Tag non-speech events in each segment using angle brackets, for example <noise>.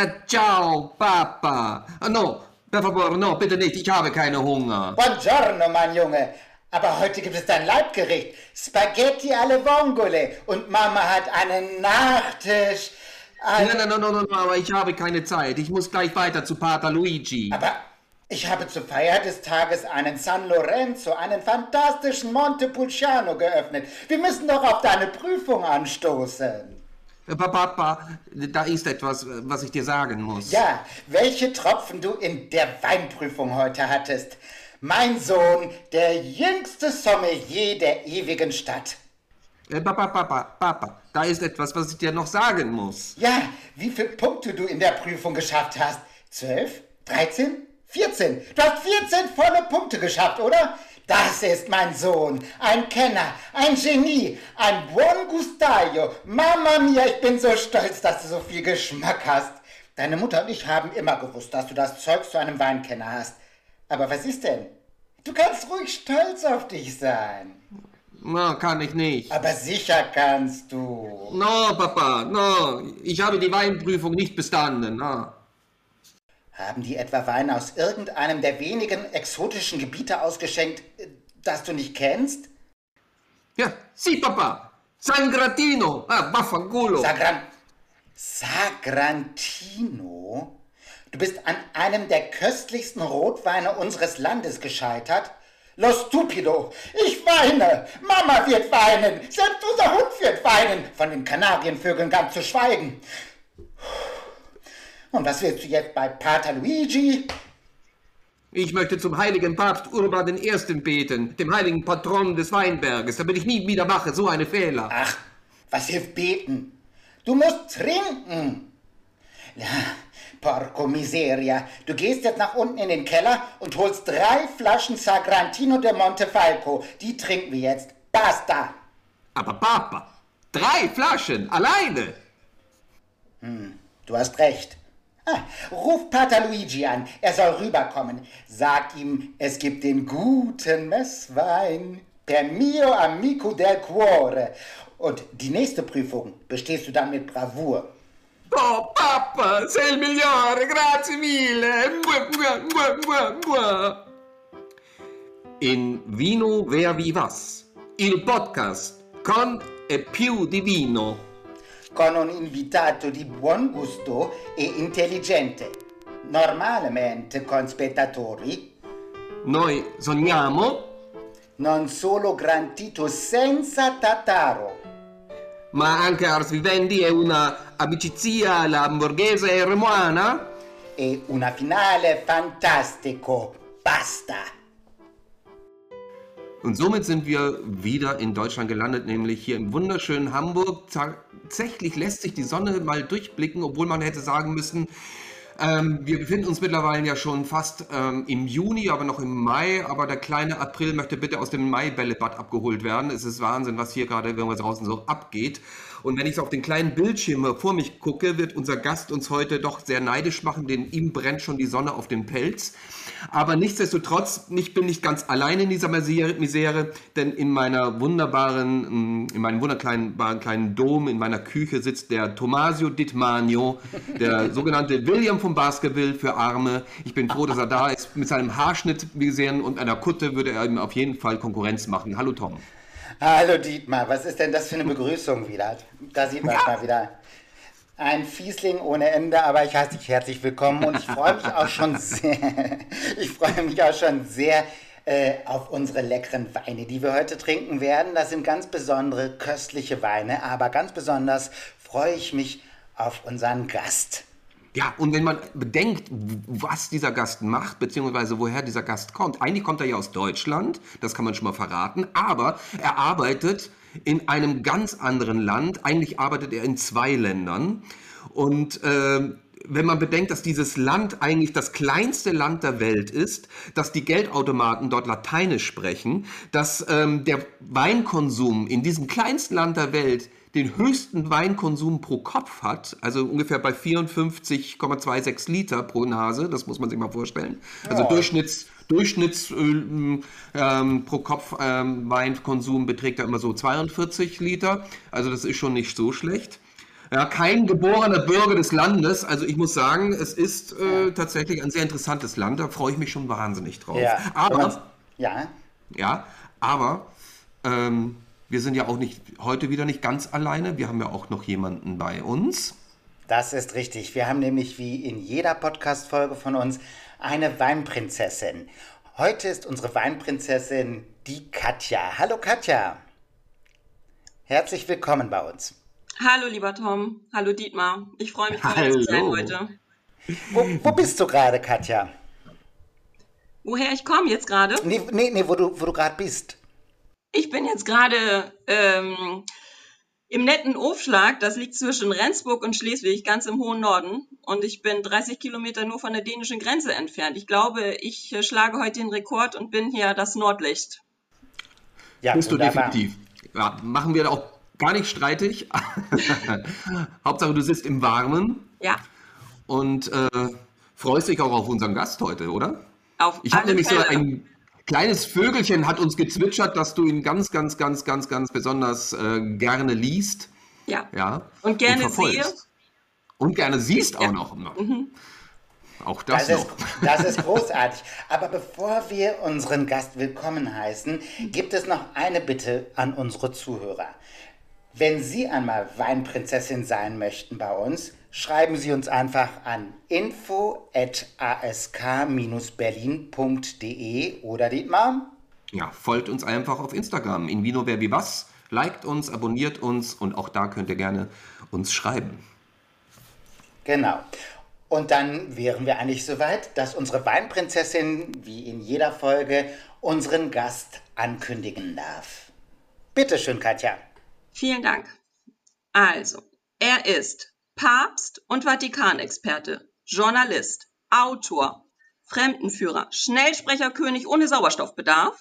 Äh, ciao, Papa. Ah, No, per favore, no, bitte nicht, ich habe keine Hunger. Buongiorno, mein Junge. Aber heute gibt es dein Leibgericht. Spaghetti alle Vongole. Und Mama hat einen Nachtisch. Ein- Nein, nein, nein, nein, nein, aber ich habe keine Zeit. Ich muss gleich weiter zu Pater Luigi. Aber ich habe zur Feier des Tages einen San Lorenzo, einen fantastischen Montepulciano geöffnet. Wir müssen doch auf deine Prüfung anstoßen. Papa, da ist etwas, was ich dir sagen muss. Ja, welche Tropfen du in der Weinprüfung heute hattest. Mein Sohn, der jüngste Sommelier der ewigen Stadt. Äh, Papa, Papa, Papa, da ist etwas, was ich dir noch sagen muss. Ja, wie viele Punkte du in der Prüfung geschafft hast? Zwölf? Dreizehn? Vierzehn? Du hast 14 volle Punkte geschafft, oder? Das ist mein Sohn, ein Kenner, ein Genie, ein buon gustaio. Mama mia, ich bin so stolz, dass du so viel Geschmack hast. Deine Mutter und ich haben immer gewusst, dass du das Zeug zu einem Weinkenner hast. Aber was ist denn? Du kannst ruhig stolz auf dich sein. Na, kann ich nicht. Aber sicher kannst du. No, Papa, no. Ich habe die Weinprüfung nicht bestanden. No. Haben die etwa Wein aus irgendeinem der wenigen exotischen Gebiete ausgeschenkt, äh, das du nicht kennst? Ja, sì, Papa. San Gratino. Ah, vaffanculo. Sagran Sagrantino? Du bist an einem der köstlichsten Rotweine unseres Landes gescheitert? Lo stupido! Ich weine! Mama wird weinen! Selbst unser Hund wird weinen! Von den Kanarienvögeln ganz zu schweigen. Und was willst du jetzt bei Pater Luigi? Ich möchte zum heiligen Papst Urban I. beten, dem heiligen Patron des Weinberges, damit ich nie wieder mache so eine Fehler. Ach, was hilft beten? Du musst trinken. Ja, porco miseria. Du gehst jetzt nach unten in den Keller und holst drei Flaschen Sagrantino de Montefalco. Die trinken wir jetzt. Basta. Aber Papa, drei Flaschen, alleine. Du hast recht. Ah, ruf Pater Luigi an. Er soll rüberkommen. Sag ihm, es gibt den guten Messwein. Per mio amico del cuore. Und die nächste Prüfung bestehst du dann mit Bravour. Oh, Papa, sei il migliore, grazie mille. Mua, mua, mua. In Vino Ver Vivas, il podcast con e più di vino. Con un invitato di buon gusto e intelligente. Normalmente con spettatori, Noi sogniamo, non solo grantito senza tataro. ma anche Ars Vivendi è una amicizia alla hamburghese e remoana. E una finale fantastico. Basta! Und somit sind wir wieder in Deutschland gelandet, nämlich hier im wunderschönen Hamburg. Tatsächlich lässt sich die Sonne mal durchblicken, obwohl man hätte sagen müssen, ähm, wir befinden uns mittlerweile ja schon fast ähm, im Juni, aber noch im Mai. Aber der kleine April möchte bitte aus dem Mai-Bällebad abgeholt werden. Es ist Wahnsinn, was hier gerade, wenn wir draußen so abgeht. Und wenn ich auf den kleinen Bildschirm vor mich gucke, wird unser Gast uns heute doch sehr neidisch machen, denn ihm brennt schon die Sonne auf den Pelz. Aber nichtsdestotrotz, ich bin nicht ganz allein in dieser Misere, denn in meiner wunderbaren, mm, in meinem wunderkleinen kleinen Dom, in meiner Küche sitzt der Tomasio Ditmanio, der <laughs> sogenannte William von Baskerville für Arme. Ich bin froh, dass er da ist. Mit seinem Haarschnitt, wie gesehen, und einer Kutte würde er ihm auf jeden Fall Konkurrenz machen. Hallo Tom. Hallo Dietmar, was ist denn das für eine Begrüßung wieder? Da sieht man es mal wieder. Ein Fiesling ohne Ende, aber ich heiße dich herzlich willkommen und ich freue mich auch schon sehr, <laughs> ich freue mich auch schon sehr äh, auf unsere leckeren Weine, die wir heute trinken werden. Das sind ganz besondere, köstliche Weine, aber ganz besonders freue ich mich auf unseren Gast. Ja, und wenn man bedenkt, was dieser Gast macht, beziehungsweise woher dieser Gast kommt, eigentlich kommt er ja aus Deutschland, das kann man schon mal verraten, aber er arbeitet in einem ganz anderen Land. Eigentlich arbeitet er in zwei Ländern. Und äh, wenn man bedenkt, dass dieses Land eigentlich das kleinste Land der Welt ist, dass die Geldautomaten dort Lateinisch sprechen, dass ähm, der Weinkonsum in diesem kleinsten Land der Welt den höchsten Weinkonsum pro Kopf hat, also ungefähr bei 54,26 Liter pro Nase, das muss man sich mal vorstellen. Also Ja. Durchschnitts, Durchschnitts ähm, ähm, pro Kopf ähm, Weinkonsum beträgt ja immer so 42 Liter, also das ist schon nicht so schlecht. Ja, kein geborener Bürger des Landes. Also ich muss sagen, es ist äh, tatsächlich ein sehr interessantes Land. Da freue ich mich schon wahnsinnig drauf. Ja. Aber, Ja. ja, aber ähm, wir sind ja auch nicht heute wieder nicht ganz alleine. Wir haben ja auch noch jemanden bei uns. Das ist richtig. Wir haben nämlich wie in jeder Podcast-Folge von uns eine Weinprinzessin. Heute ist unsere Weinprinzessin die Katja. Hallo Katja. Herzlich willkommen bei uns. Hallo, lieber Tom. Hallo, Dietmar. Ich freue mich, bei zu sein heute. Wo, wo bist du gerade, Katja? Woher ich komme jetzt gerade? Nee, nee, nee wo du, wo du gerade bist. Ich bin jetzt gerade ähm, im netten Aufschlag. Das liegt zwischen Rendsburg und Schleswig, ganz im hohen Norden. Und ich bin 30 Kilometer nur von der dänischen Grenze entfernt. Ich glaube, ich äh, schlage heute den Rekord und bin hier das Nordlicht. Ja, Bist du definitiv. Ja, machen wir auch gar nicht streitig. <laughs> Hauptsache, du sitzt im Warmen Ja, und äh, freust dich auch auf unseren Gast heute, oder? auf Ich habe nämlich so Fälle. ein kleines Vögelchen hat uns gezwitschert, dass du ihn ganz, ganz, ganz, ganz, ganz besonders äh, gerne liest. Ja. Ja. Und gerne sehe. Und gerne siehst auch Ja. noch. Auch das, Das ist, noch. das ist <laughs> großartig. Aber bevor wir unseren Gast willkommen heißen, gibt es noch eine Bitte an unsere Zuhörer. Wenn Sie einmal Weinprinzessin sein möchten bei uns, schreiben Sie uns einfach an info.ask-berlin.de oder Dietmar? Ja, folgt uns einfach auf Instagram. In Vino Verbi Was. Liked uns, abonniert uns und auch da könnt ihr gerne uns schreiben. Genau. Und dann wären wir eigentlich soweit, dass unsere Weinprinzessin, wie in jeder Folge, unseren Gast ankündigen darf. Bitte schön, Katja. Vielen Dank. Also, er ist Papst und Vatikanexperte, Journalist, Autor, Fremdenführer, Schnellsprecherkönig ohne Sauerstoffbedarf,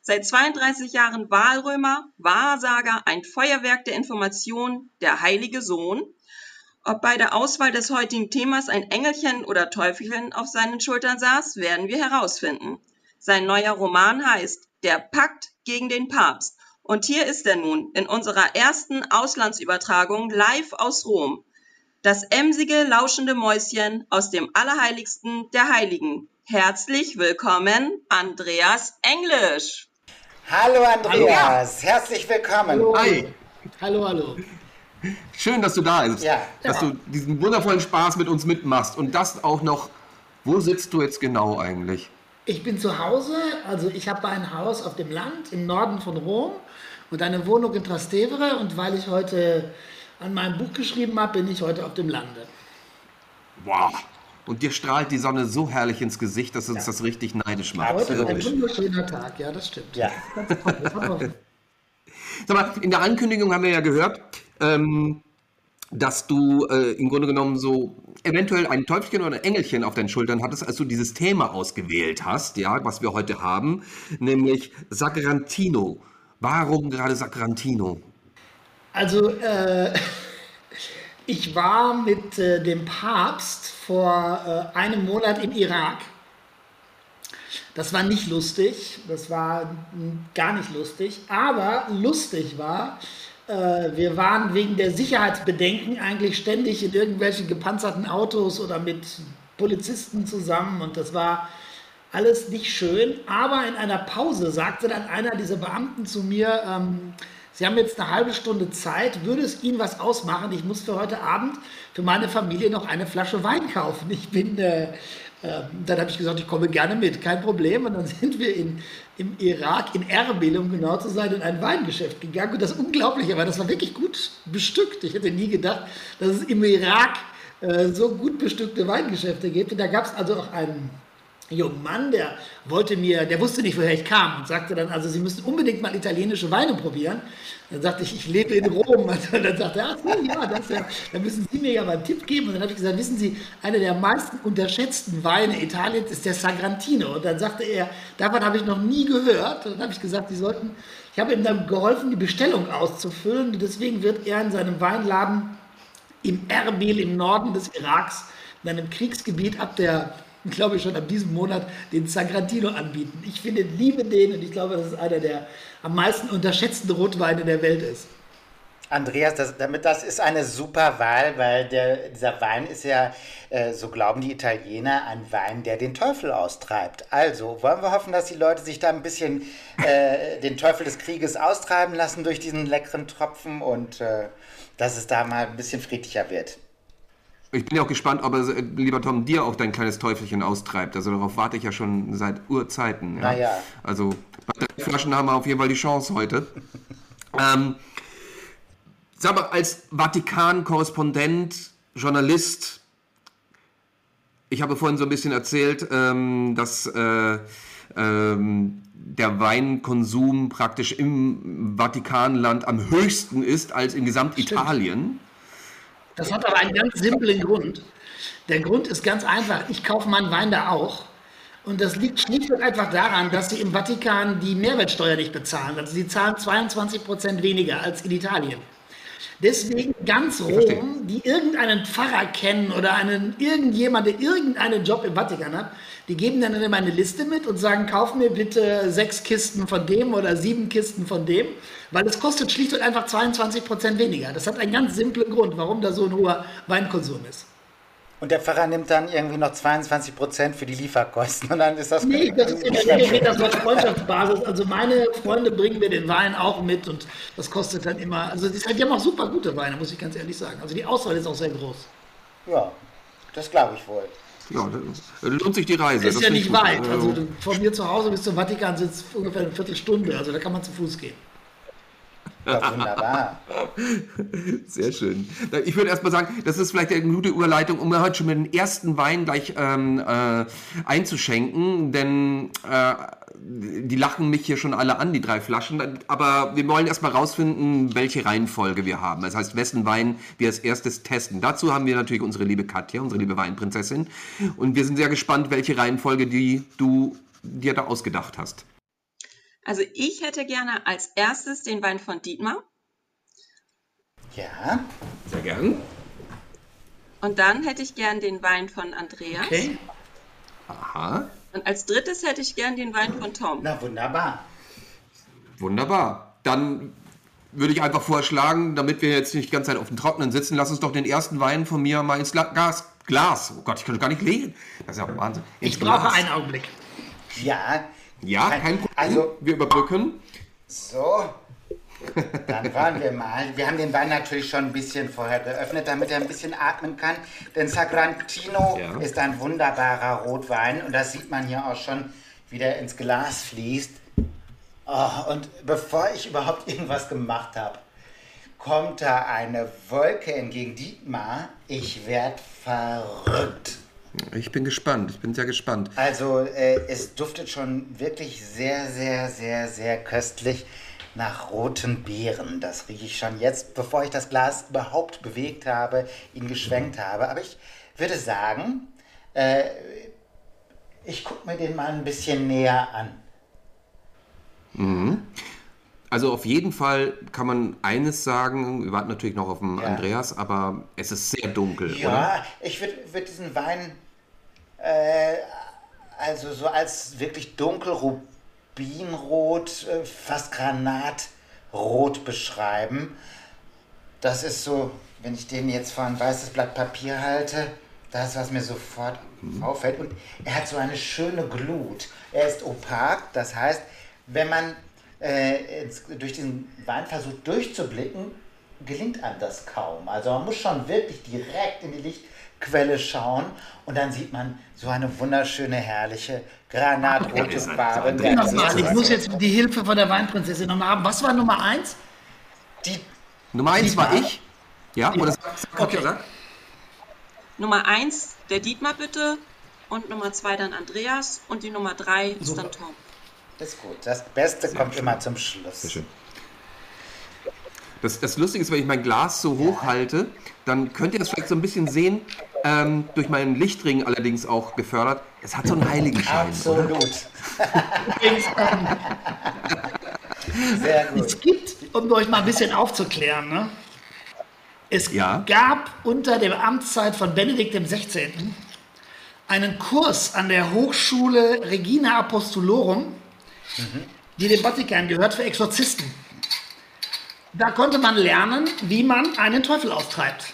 seit 32 Jahren Wahlrömer, Wahrsager, ein Feuerwerk der Information, der heilige Sohn. Ob bei der Auswahl des heutigen Themas ein Engelchen oder Teufelchen auf seinen Schultern saß, werden wir herausfinden. Sein neuer Roman heißt Der Pakt gegen den Papst. Und hier ist er nun in unserer ersten Auslandsübertragung live aus Rom. Das emsige, lauschende Mäuschen aus dem Allerheiligsten der Heiligen. Herzlich willkommen, Andreas Englisch. Hallo Andreas, herzlich willkommen. Hi, Hallo, hallo. schön, dass du da bist. Ja. Dass du diesen wundervollen Spaß mit uns mitmachst. Und das auch noch, wo sitzt du jetzt genau eigentlich? Ich bin zu Hause, also ich habe ein Haus auf dem Land im Norden von Rom und eine Wohnung in Trastevere und weil ich heute an meinem Buch geschrieben habe, bin ich heute auf dem Lande. Wow. Und dir strahlt die Sonne so herrlich ins Gesicht, dass uns das richtig neidisch macht. Heute ist ein wunderschöner Tag, ja, das stimmt. Ja. Toll, das <laughs> Sag mal, in der Ankündigung haben wir ja gehört, ähm, dass du äh, im Grunde genommen so eventuell ein Teufelchen oder ein Engelchen auf deinen Schultern hattest, als du dieses Thema ausgewählt hast, ja, was wir heute haben, nämlich Sagrantino. Warum gerade Sagrantino? Also, äh, <laughs> ich war mit äh, dem Papst vor äh, einem Monat im Irak. Das war nicht lustig, das war gar nicht lustig, aber lustig war, äh, wir waren wegen der Sicherheitsbedenken eigentlich ständig in irgendwelchen gepanzerten Autos oder mit Polizisten zusammen und das war alles nicht schön, aber in einer Pause sagte dann einer dieser Beamten zu mir, ähm, Sie haben jetzt eine halbe Stunde Zeit, würde es Ihnen was ausmachen? Ich muss für heute Abend für meine Familie noch eine Flasche Wein kaufen. Ich bin, äh, äh, dann habe ich gesagt, ich komme gerne mit, kein Problem. Und dann <laughs> sind wir in, im Irak, in Erbil, um genau zu sein, in ein Weingeschäft gegangen. Und das Unglaubliche war, das war wirklich gut bestückt. Ich hätte nie gedacht, dass es im Irak äh, so gut bestückte Weingeschäfte gibt. Und da gab es also auch einen jungen Mann, der wollte mir, der wusste nicht, woher ich kam und sagte dann, also Sie müssen unbedingt mal italienische Weine probieren. Dann sagte ich, ich lebe in Rom. <laughs> Und dann sagte er, ach ja, das ja, dann müssen Sie mir ja mal einen Tipp geben. Und dann habe ich gesagt, wissen Sie, einer der meisten unterschätzten Weine Italiens ist der Sagrantino. Und dann sagte er, davon habe ich noch nie gehört. Und dann habe ich gesagt, Sie sollten, ich habe ihm dann geholfen, die Bestellung auszufüllen. Und deswegen wird er in seinem Weinladen im Erbil im Norden des Iraks, in einem Kriegsgebiet ab der, <laughs> glaube ich schon ab diesem Monat, den Sagrantino anbieten. Ich finde, liebe den und ich glaube, dass es einer der am meisten unterschätzten Rotweine der Welt ist. Andreas, das, damit das ist eine super Wahl, weil der, dieser Wein ist ja, äh, so glauben die Italiener, ein Wein, der den Teufel austreibt. Also wollen wir hoffen, dass die Leute sich da ein bisschen äh, <laughs> den Teufel des Krieges austreiben lassen durch diesen leckeren Tropfen und äh, dass es da mal ein bisschen friedlicher wird. Ich bin ja auch gespannt, ob er, lieber Tom, dir auch dein kleines Teufelchen austreibt. Also darauf warte ich ja schon seit Urzeiten. Ja? Naja. Also bei drei Flaschen haben wir auf jeden Fall die Chance heute. <laughs> ähm, sag mal, als Vatikan-Korrespondent, Journalist, ich habe vorhin so ein bisschen erzählt, ähm, dass äh, ähm, der Weinkonsum praktisch im Vatikanland am höchsten ist als in Gesamtitalien. Das hat aber einen ganz simplen Grund. Der Grund ist ganz einfach. Ich kaufe meinen Wein da auch. Und das liegt schlicht und einfach daran, dass sie im Vatikan die Mehrwertsteuer nicht bezahlen. Also sie zahlen 22 Prozent weniger als in Italien. Deswegen ganz Rom, die irgendeinen Pfarrer kennen oder einen, irgendjemand, der irgendeinen Job im Vatikan hat, die geben dann immer eine Liste mit und sagen, kauf mir bitte sechs Kisten von dem oder sieben Kisten von dem, weil es kostet schlicht und einfach 22 Prozent weniger. Das hat einen ganz simplen Grund, warum da so ein hoher Weinkonsum ist. Und der Pfarrer nimmt dann irgendwie noch 22 Prozent für die Lieferkosten und dann ist das. Nee, das ist in der Regel geht das auf Freundschaftsbasis. Also meine Freunde bringen mir den Wein auch mit und das kostet dann immer. Also die haben auch super gute Weine, muss ich ganz ehrlich sagen. Also die Auswahl ist auch sehr groß. Ja, das glaube ich wohl. Ja, lohnt sich die Reise. Das ist ja nicht weit. Also von mir zu Hause bis zum Vatikan sind es ungefähr eine Viertelstunde. Also da kann man zu Fuß gehen. Wunderbar. Sehr schön. Ich würde erstmal sagen, das ist vielleicht eine gute Überleitung, um heute schon mit dem ersten Wein gleich ähm, äh, einzuschenken, denn äh, die lachen mich hier schon alle an, die drei Flaschen. Aber wir wollen erstmal rausfinden, welche Reihenfolge wir haben. Das heißt, wessen Wein wir als erstes testen. Dazu haben wir natürlich unsere liebe Katja, unsere liebe Weinprinzessin. Und wir sind sehr gespannt, welche Reihenfolge die du dir da ausgedacht hast. Also ich hätte gerne als erstes den Wein von Dietmar. Ja. Sehr gern. Und dann hätte ich gern den Wein von Andreas. Okay. Aha. Und als drittes hätte ich gern den Wein von Tom. Na wunderbar. Wunderbar. Dann würde ich einfach vorschlagen, damit wir jetzt nicht die ganze Zeit auf dem Trockenen sitzen, lass uns doch den ersten Wein von mir mal ins Glas. Glas. Oh Gott, ich kann gar nicht lesen. Das ist ja Wahnsinn. Ich brauche einen Augenblick. Ja. Ja, kein Problem. Also, wir überbrücken. So. Dann wollen wir mal. Wir haben den Wein natürlich schon ein bisschen vorher geöffnet, damit er ein bisschen atmen kann. Denn Sagrantino Ja. ist ein wunderbarer Rotwein und das sieht man hier auch schon, wie der ins Glas fließt. Oh, und bevor ich überhaupt <laughs> irgendwas gemacht habe, kommt da eine Wolke entgegen Dietmar. Ich werd verrückt. Ich bin gespannt. Ich bin sehr gespannt. Also äh, es duftet schon wirklich sehr, sehr, sehr, sehr köstlich nach roten Beeren. Das rieche ich schon jetzt, bevor ich das Glas überhaupt bewegt habe, ihn geschwenkt habe. Aber ich würde sagen, äh, ich gucke mir den mal ein bisschen näher an. Also auf jeden Fall kann man eines sagen, wir warten natürlich noch auf den Ja. Andreas, aber es ist sehr dunkel, oder? Ja, ich würde würd diesen Wein äh, also so als wirklich dunkel Rubinrot, äh, fast Granatrot beschreiben. Das ist so, wenn ich den jetzt vor ein weißes Blatt Papier halte, das was mir sofort auffällt. Und er hat so eine schöne Glut. Er ist opak, das heißt, wenn man äh, durch diesen Wein versucht durchzublicken, gelingt einem das kaum. Also man muss schon wirklich direkt in die Lichtquelle schauen und dann sieht man so eine wunderschöne, herrliche, granatrote Farbe. Nochmal, ich muss jetzt die Hilfe von der Weinprinzessin nochmal haben. Was war Nummer eins? die, Nummer eins war Dietmar? ich. Ja, oder sag, sag, Okay. sag. Nummer eins der Dietmar bitte. Und Nummer zwei dann Andreas. Und die Nummer drei ist Super. dann Tom. ist gut. Das Beste kommt schön. immer zum Schluss. Sehr schön. Das, das Lustige ist, wenn ich mein Glas so hoch halte, dann könnt ihr das vielleicht so ein bisschen sehen, ähm, durch meinen Lichtring allerdings auch gefördert. Es hat so einen Heiligenschein. Absolut. <laughs> Sehr gut. Es gibt, um euch mal ein bisschen aufzuklären, ne? es Ja. gab unter der Amtszeit von Benedikt XVI. einen Kurs an der Hochschule Regina Apostolorum, die dem Vatikan gehört, für Exorzisten. Da konnte man lernen, wie man einen Teufel austreibt.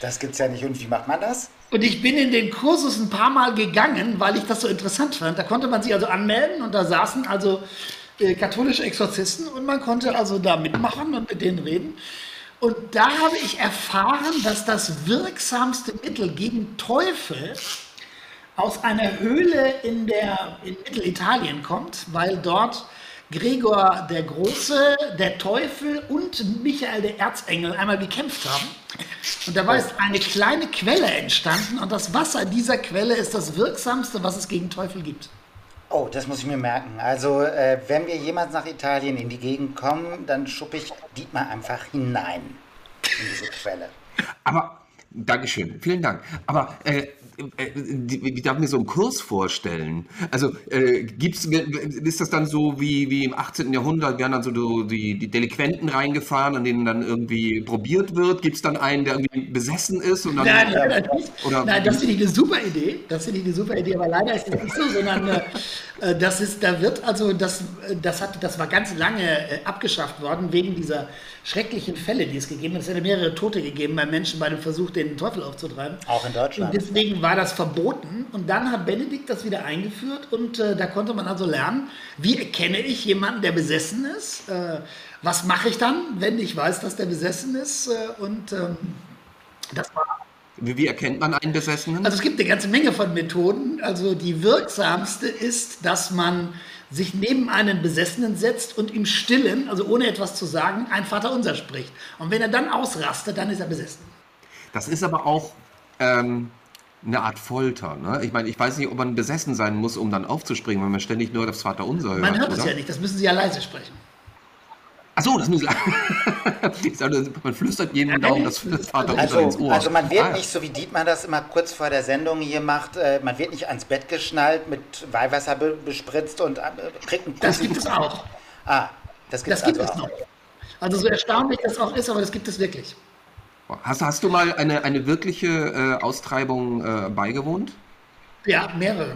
Das gibt's ja nicht. Und wie macht man das? Und ich bin in den Kursus ein paar Mal gegangen, weil ich das so interessant fand. Da konnte man sich also anmelden und da saßen also äh, katholische Exorzisten und man konnte also da mitmachen und mit denen reden. Und da habe ich erfahren, dass das wirksamste Mittel gegen Teufel aus einer Höhle in, der, in Mittelitalien kommt, weil dort Gregor der Große, der Teufel und Michael der Erzengel einmal gekämpft haben. Und dabei ist eine kleine Quelle entstanden und das Wasser dieser Quelle ist das wirksamste, was es gegen Teufel gibt. Oh, das muss ich mir merken. Also, äh, wenn wir jemals nach Italien in die Gegend kommen, dann schuppe ich Dietmar einfach hinein in diese Quelle. Aber, Dankeschön, vielen Dank. Aber äh, wie darf ich mir so einen Kurs vorstellen? Also äh, gibt's, ist das dann so wie, wie im 18. Jahrhundert, werden dann so die, die Delinquenten reingefahren, an denen dann irgendwie probiert wird? Gibt es dann einen, der irgendwie besessen ist? Und dann, nein, nein, oder, nein, das finde ich eine super Idee. Das finde ich eine super Idee, aber leider ist das nicht so, sondern äh, äh, das ist, da wird also, das, das, hat, das war ganz lange äh, abgeschafft worden wegen dieser schrecklichen Fälle, die es gegeben hat. Es hätte mehrere Tote gegeben bei Menschen bei dem Versuch, den Teufel aufzutreiben. Auch in Deutschland. Und deswegen war das verboten. Und dann hat Benedikt das wieder eingeführt und äh, da konnte man also lernen, wie erkenne ich jemanden, der besessen ist? Äh, was mache ich dann, wenn ich weiß, dass der besessen ist? Äh, und ähm, das war wie erkennt man einen Besessenen? Also es gibt eine ganze Menge von Methoden. Also die wirksamste ist, dass man sich neben einen Besessenen setzt und im Stillen, also ohne etwas zu sagen, ein Vaterunser spricht. Und wenn er dann ausrastet, dann ist er besessen. Das ist aber auch ähm, eine Art Folter. Ne? Ich meine, ich weiß nicht, ob man besessen sein muss, um dann aufzuspringen, wenn man ständig nur das Vaterunser hört. Man hört es ja nicht, das müssen Sie ja leise sprechen. Achso, das müssen Sie. <laughs> man flüstert jedem Daumen das Vaterunser also, ins Ohr. Also man wird ah, nicht, so wie Dietmar das immer kurz vor der Sendung hier macht, äh, man wird nicht ans Bett geschnallt, mit Weihwasser be bespritzt und äh, kriegt einen Das gibt es auch. Ah, das, das gibt also es noch. Also so erstaunlich das auch ist, aber das gibt es wirklich. Hast, hast du mal eine, eine wirkliche äh, Austreibung äh, beigewohnt? Ja, mehrere.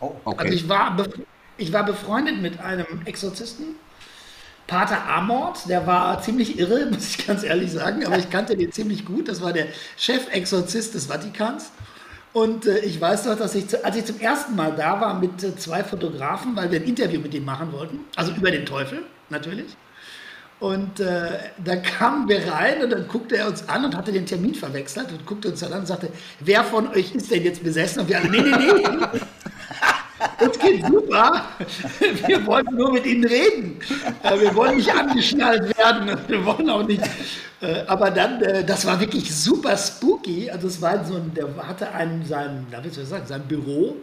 Oh, okay. Also ich war, ich war befreundet mit einem Exorzisten, Pater Amort, der war ziemlich irre, <laughs> muss ich ganz ehrlich sagen, aber ich kannte den ziemlich gut. Das war der Chefexorzist des Vatikans. Und äh, ich weiß noch, dass ich, als ich zum ersten Mal da war mit äh, zwei Fotografen, weil wir ein Interview mit ihm machen wollten, also über den Teufel natürlich, und äh, dann kamen wir rein und dann guckte er uns an und hatte den Termin verwechselt und guckte uns dann an und sagte, wer von euch ist denn jetzt besessen? Und wir alle, nee, nee, nee. Uns geht super. Wir wollten nur mit Ihnen reden. Äh, wir wollen nicht angeschnallt werden. Wir wollen auch nicht. Äh, aber dann, äh, das war wirklich super spooky. Also es war so ein, der hatte einen, sein, wie soll ich sagen, sein Büro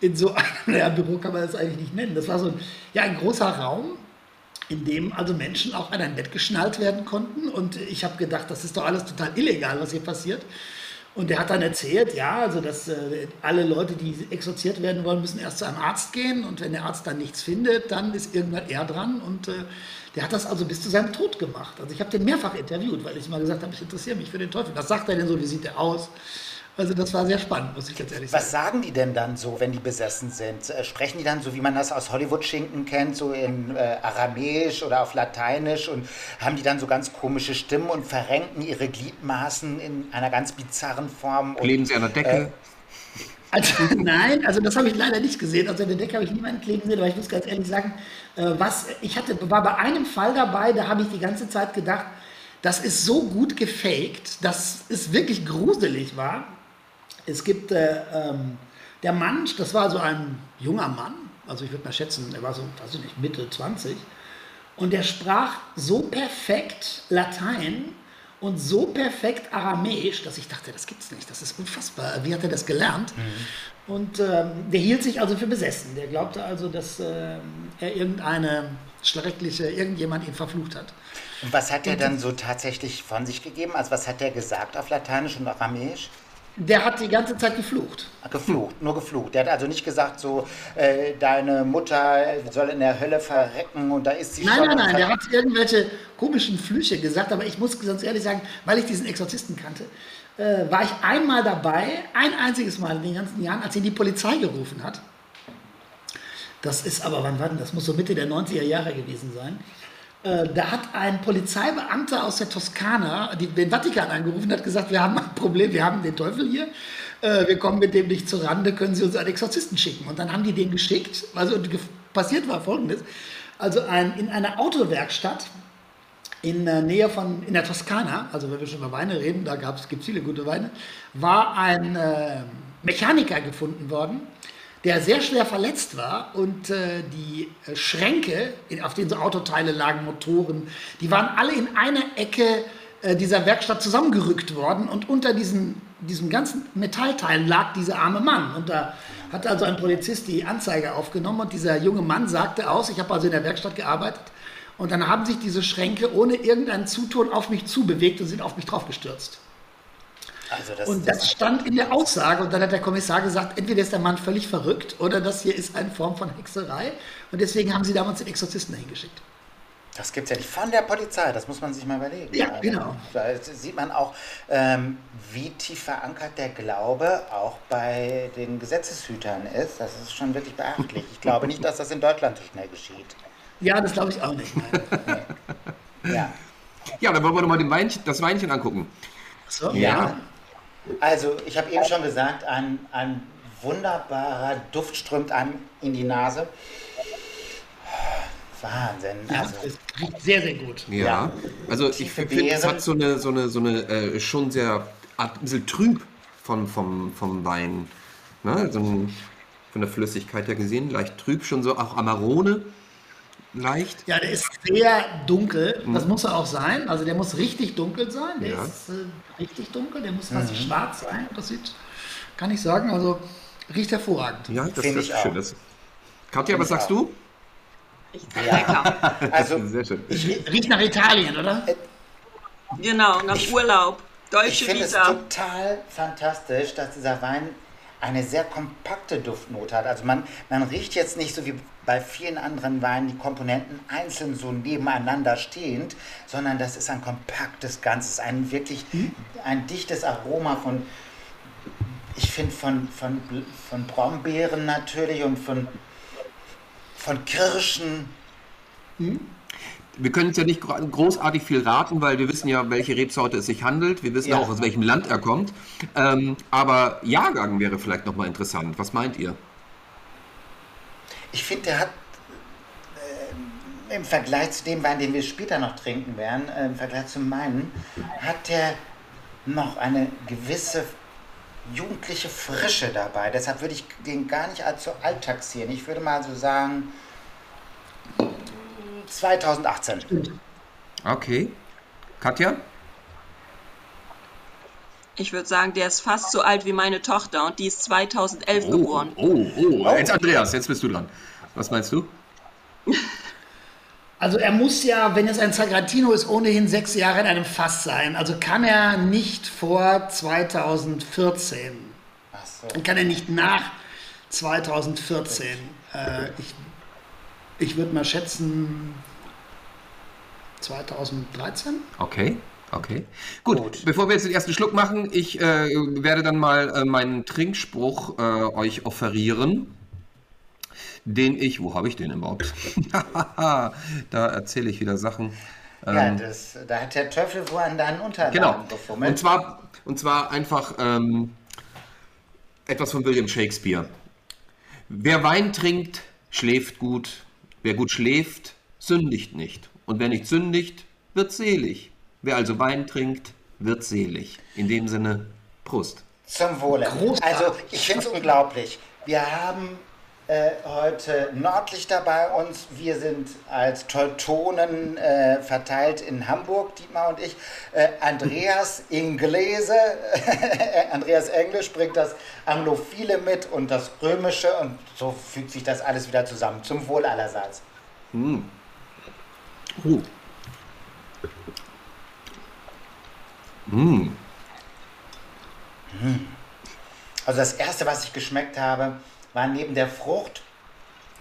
in so einem, <laughs> ja, Büro kann man das eigentlich nicht nennen. Das war so ein, ja, ein großer Raum in dem also Menschen auch an ein Bett geschnallt werden konnten. Und ich habe gedacht, das ist doch alles total illegal, was hier passiert. Und er hat dann erzählt, ja, also dass äh, alle Leute, die exorziert werden wollen, müssen erst zu einem Arzt gehen. Und wenn der Arzt dann nichts findet, dann ist irgendwann er dran. Und äh, der hat das also bis zu seinem Tod gemacht. Also ich habe den mehrfach interviewt, weil ich mal gesagt habe, ich interessiere mich für den Teufel. Was sagt er denn so? Wie sieht er aus? Also das war sehr spannend, muss ich ganz ehrlich sagen. Was sagen die denn dann so, wenn die besessen sind? Äh, sprechen die dann so, wie man das aus Hollywood-Schinken kennt, so in äh, Aramäisch oder auf Lateinisch und haben die dann so ganz komische Stimmen und verrenken ihre Gliedmaßen in einer ganz bizarren Form? Kleben sie an der Decke? Äh, also, <laughs> nein, also das habe ich leider nicht gesehen. Also an der Decke habe ich niemanden kleben gesehen, aber ich muss ganz ehrlich sagen, äh, was ich hatte, war bei einem Fall dabei, da habe ich die ganze Zeit gedacht, das ist so gut gefaked, dass es wirklich gruselig war. Es gibt äh, ähm, der Mann, das war so ein junger Mann, also ich würde mal schätzen, er war so, weiß ich nicht, Mitte 20, und der sprach so perfekt Latein und so perfekt Aramäisch, dass ich dachte, das gibt's nicht, das ist unfassbar. Wie hat er das gelernt? Mhm. Und ähm, der hielt sich also für besessen. Der glaubte also, dass äh, er irgendeine schreckliche, irgendjemand ihn verflucht hat. Und was hat er dann so tatsächlich von sich gegeben? Also was hat er gesagt auf Lateinisch und Aramäisch? Der hat die ganze Zeit geflucht. Geflucht, nur geflucht. Der hat also nicht gesagt, so, äh, deine Mutter soll in der Hölle verrecken und da ist sie nein, schon. Nein, nein, nein, der hat irgendwelche komischen Flüche gesagt, aber ich muss ganz ehrlich sagen, weil ich diesen Exorzisten kannte, äh, war ich einmal dabei, ein einziges Mal in den ganzen Jahren, als ihn die Polizei gerufen hat. Das ist aber, wann war denn das? muss so Mitte der 90er Jahre gewesen sein. Äh, da hat ein Polizeibeamter aus der Toskana den Vatikan angerufen und hat gesagt, wir haben ein Problem, wir haben den Teufel hier, äh, wir kommen mit dem nicht zur Rande, können Sie uns einen Exorzisten schicken? Und dann haben die den geschickt. Also passiert war Folgendes. Also ein, in einer Autowerkstatt in der Nähe von, in der Toskana, also wenn wir schon über Weine reden, da gibt es viele gute Weine, war ein äh, Mechaniker gefunden worden, der sehr schwer verletzt war und äh, die äh, Schränke, auf denen so Autoteile lagen, Motoren, die waren alle in einer Ecke äh, dieser Werkstatt zusammengerückt worden und unter diesen, diesem ganzen Metallteil lag dieser arme Mann. Und da hat also ein Polizist die Anzeige aufgenommen und dieser junge Mann sagte aus, ich habe also in der Werkstatt gearbeitet, und dann haben sich diese Schränke ohne irgendeinen Zutun auf mich zubewegt und sind auf mich draufgestürzt. Also das, und das, das stand in der Aussage und dann hat der Kommissar gesagt, entweder ist der Mann völlig verrückt oder das hier ist eine Form von Hexerei und deswegen haben sie damals den Exorzisten dahin geschickt. Das gibt es ja nicht von der Polizei, das muss man sich mal überlegen. Ja, also, genau. Da sieht man auch, ähm, wie tief verankert der Glaube auch bei den Gesetzeshütern ist. Das ist schon wirklich beachtlich. Ich glaube nicht, dass das in Deutschland so schnell geschieht. Ja, das glaube ich auch nicht. <laughs> ja. ja, dann wollen wir doch mal Weinchen, das Weinchen angucken. So, ja. ja. Also, ich habe eben schon gesagt, ein, ein wunderbarer Duft strömt einem in die Nase. Wahnsinn. Ja, also, es riecht sehr, sehr gut. Ja, ja. also ich finde, es hat so eine, so eine, so eine äh, schon sehr ein bisschen trüb von, vom, vom Wein. Ne? So ein, von der Flüssigkeit her gesehen, leicht trüb, schon so auch Amarone leicht. Ja, der ist sehr dunkel. Das mhm. muss er auch sein. Also der muss richtig dunkel sein. Der ja. ist äh, richtig dunkel. Der muss fast mhm. schwarz sein. Das sieht, kann ich sagen. Also riecht hervorragend. Ja, das Find ist schön. Das. Katja, was sagst auch. du? Ich ja. <laughs> Also, sehr schön. Riecht nach Italien, oder? Äh, genau, nach ich, Urlaub. Deutsche Ich finde es total fantastisch, dass dieser Wein eine sehr kompakte Duftnote hat. Also man, man riecht jetzt nicht so wie bei vielen anderen Weinen die Komponenten einzeln so nebeneinander stehend, sondern das ist ein kompaktes Ganzes, ein wirklich mhm. ein dichtes Aroma von, ich finde von, von, von Brombeeren natürlich und von, von Kirschen. Mhm. Wir können es ja nicht großartig viel raten, weil wir wissen ja, welche Rebsorte es sich handelt. Wir wissen ja. auch, aus welchem Land er kommt. Ähm, aber Jahrgang wäre vielleicht nochmal interessant. Was meint ihr? Ich finde, der hat äh, im Vergleich zu dem Wein, den wir später noch trinken werden, äh, im Vergleich zu meinen, hat der noch eine gewisse jugendliche Frische dabei. Deshalb würde ich den gar nicht allzu alt taxieren. Ich würde mal so sagen 2018. Okay. Katja? Ich würde sagen, der ist fast so alt wie meine Tochter und die ist 2011 oh, geboren. Oh, oh, jetzt Andreas, jetzt bist du dran. Was meinst du? <laughs> Also er muss ja, wenn es ein Zagrantino ist, ohnehin sechs Jahre in einem Fass sein. Also kann er nicht vor 2014. Ach so. Und kann er nicht nach 2014. Äh, ich ich würde mal schätzen 2013. Okay. Okay. Gut, Gut, bevor wir jetzt den ersten Schluck machen, ich äh, werde dann mal äh, meinen Trinkspruch äh, euch offerieren. Den ich, wo habe ich den überhaupt? <laughs> da erzähle ich wieder Sachen. Ja, ähm, das, da hat der Teufel wohl an deinen Unterlagen genau. gefummelt. Und zwar, und zwar einfach ähm, etwas von William Shakespeare. Wer Wein trinkt, schläft gut. Wer gut schläft, sündigt nicht. Und wer nicht sündigt, wird selig. Wer also Wein trinkt, wird selig. In dem Sinne, Prost. Zum Wohle. Großartig. Also, ich finde es unglaublich. Wir haben äh, heute Nordlichter bei uns. Wir sind als Teutonen äh, verteilt in Hamburg, Dietmar und ich. Äh, Andreas Inglese, <laughs> Andreas Englisch bringt das Anglophile mit und das Römische und so fügt sich das alles wieder zusammen. Zum Wohl allerseits. Mm. Uh. Mm. Also das erste, was ich geschmeckt habe, war neben der Frucht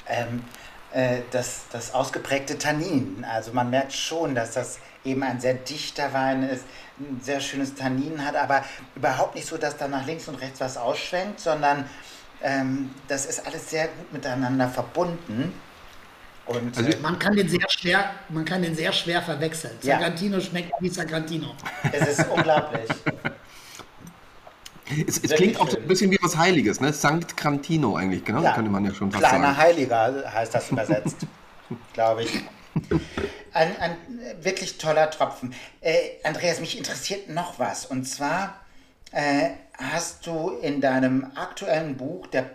ähm, äh, das, das ausgeprägte Tannin. Also man merkt schon, dass das eben ein sehr dichter Wein ist, ein sehr schönes Tannin hat, aber überhaupt nicht so, dass da nach links und rechts was ausschwenkt, sondern ähm, das ist alles sehr gut miteinander verbunden. Und also, äh, man, kann den sehr schwer, man kann den sehr schwer verwechseln. Ja. Sagrantino schmeckt wie Sagrantino. Es ist unglaublich. <laughs> Es, es klingt auch so ein bisschen wie was Heiliges, ne? Sankt Crantino eigentlich, genau, ja. könnte man ja schon fast Kleiner sagen. Heiliger heißt das übersetzt, <laughs> glaube ich. Ein, ein, wirklich toller Tropfen. Äh, Andreas, mich interessiert noch was. Und zwar äh, hast du in deinem aktuellen Buch, der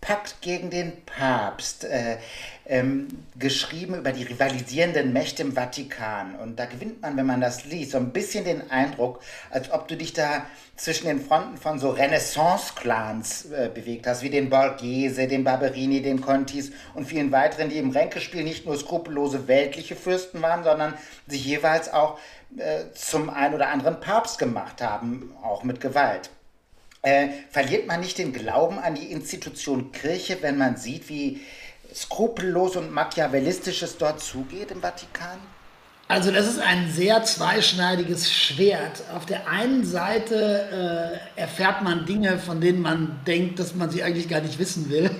Pakt gegen den Papst, äh, ähm, geschrieben über die rivalisierenden Mächte im Vatikan. Und da gewinnt man, wenn man das liest, so ein bisschen den Eindruck, als ob du dich da zwischen den Fronten von so Renaissance-Clans äh, bewegt hast, wie den Borghese, den Barberini, den Contis und vielen weiteren, die im Ränkespiel nicht nur skrupellose weltliche Fürsten waren, sondern sich jeweils auch äh, zum ein oder anderen Papst gemacht haben, auch mit Gewalt. Äh, verliert man nicht den Glauben an die Institution Kirche, wenn man sieht, wie skrupellos und machiavellistisch es dort zugeht im Vatikan? Also das ist ein sehr zweischneidiges Schwert. Auf der einen Seite äh, erfährt man Dinge, von denen man denkt, dass man sie eigentlich gar nicht wissen will.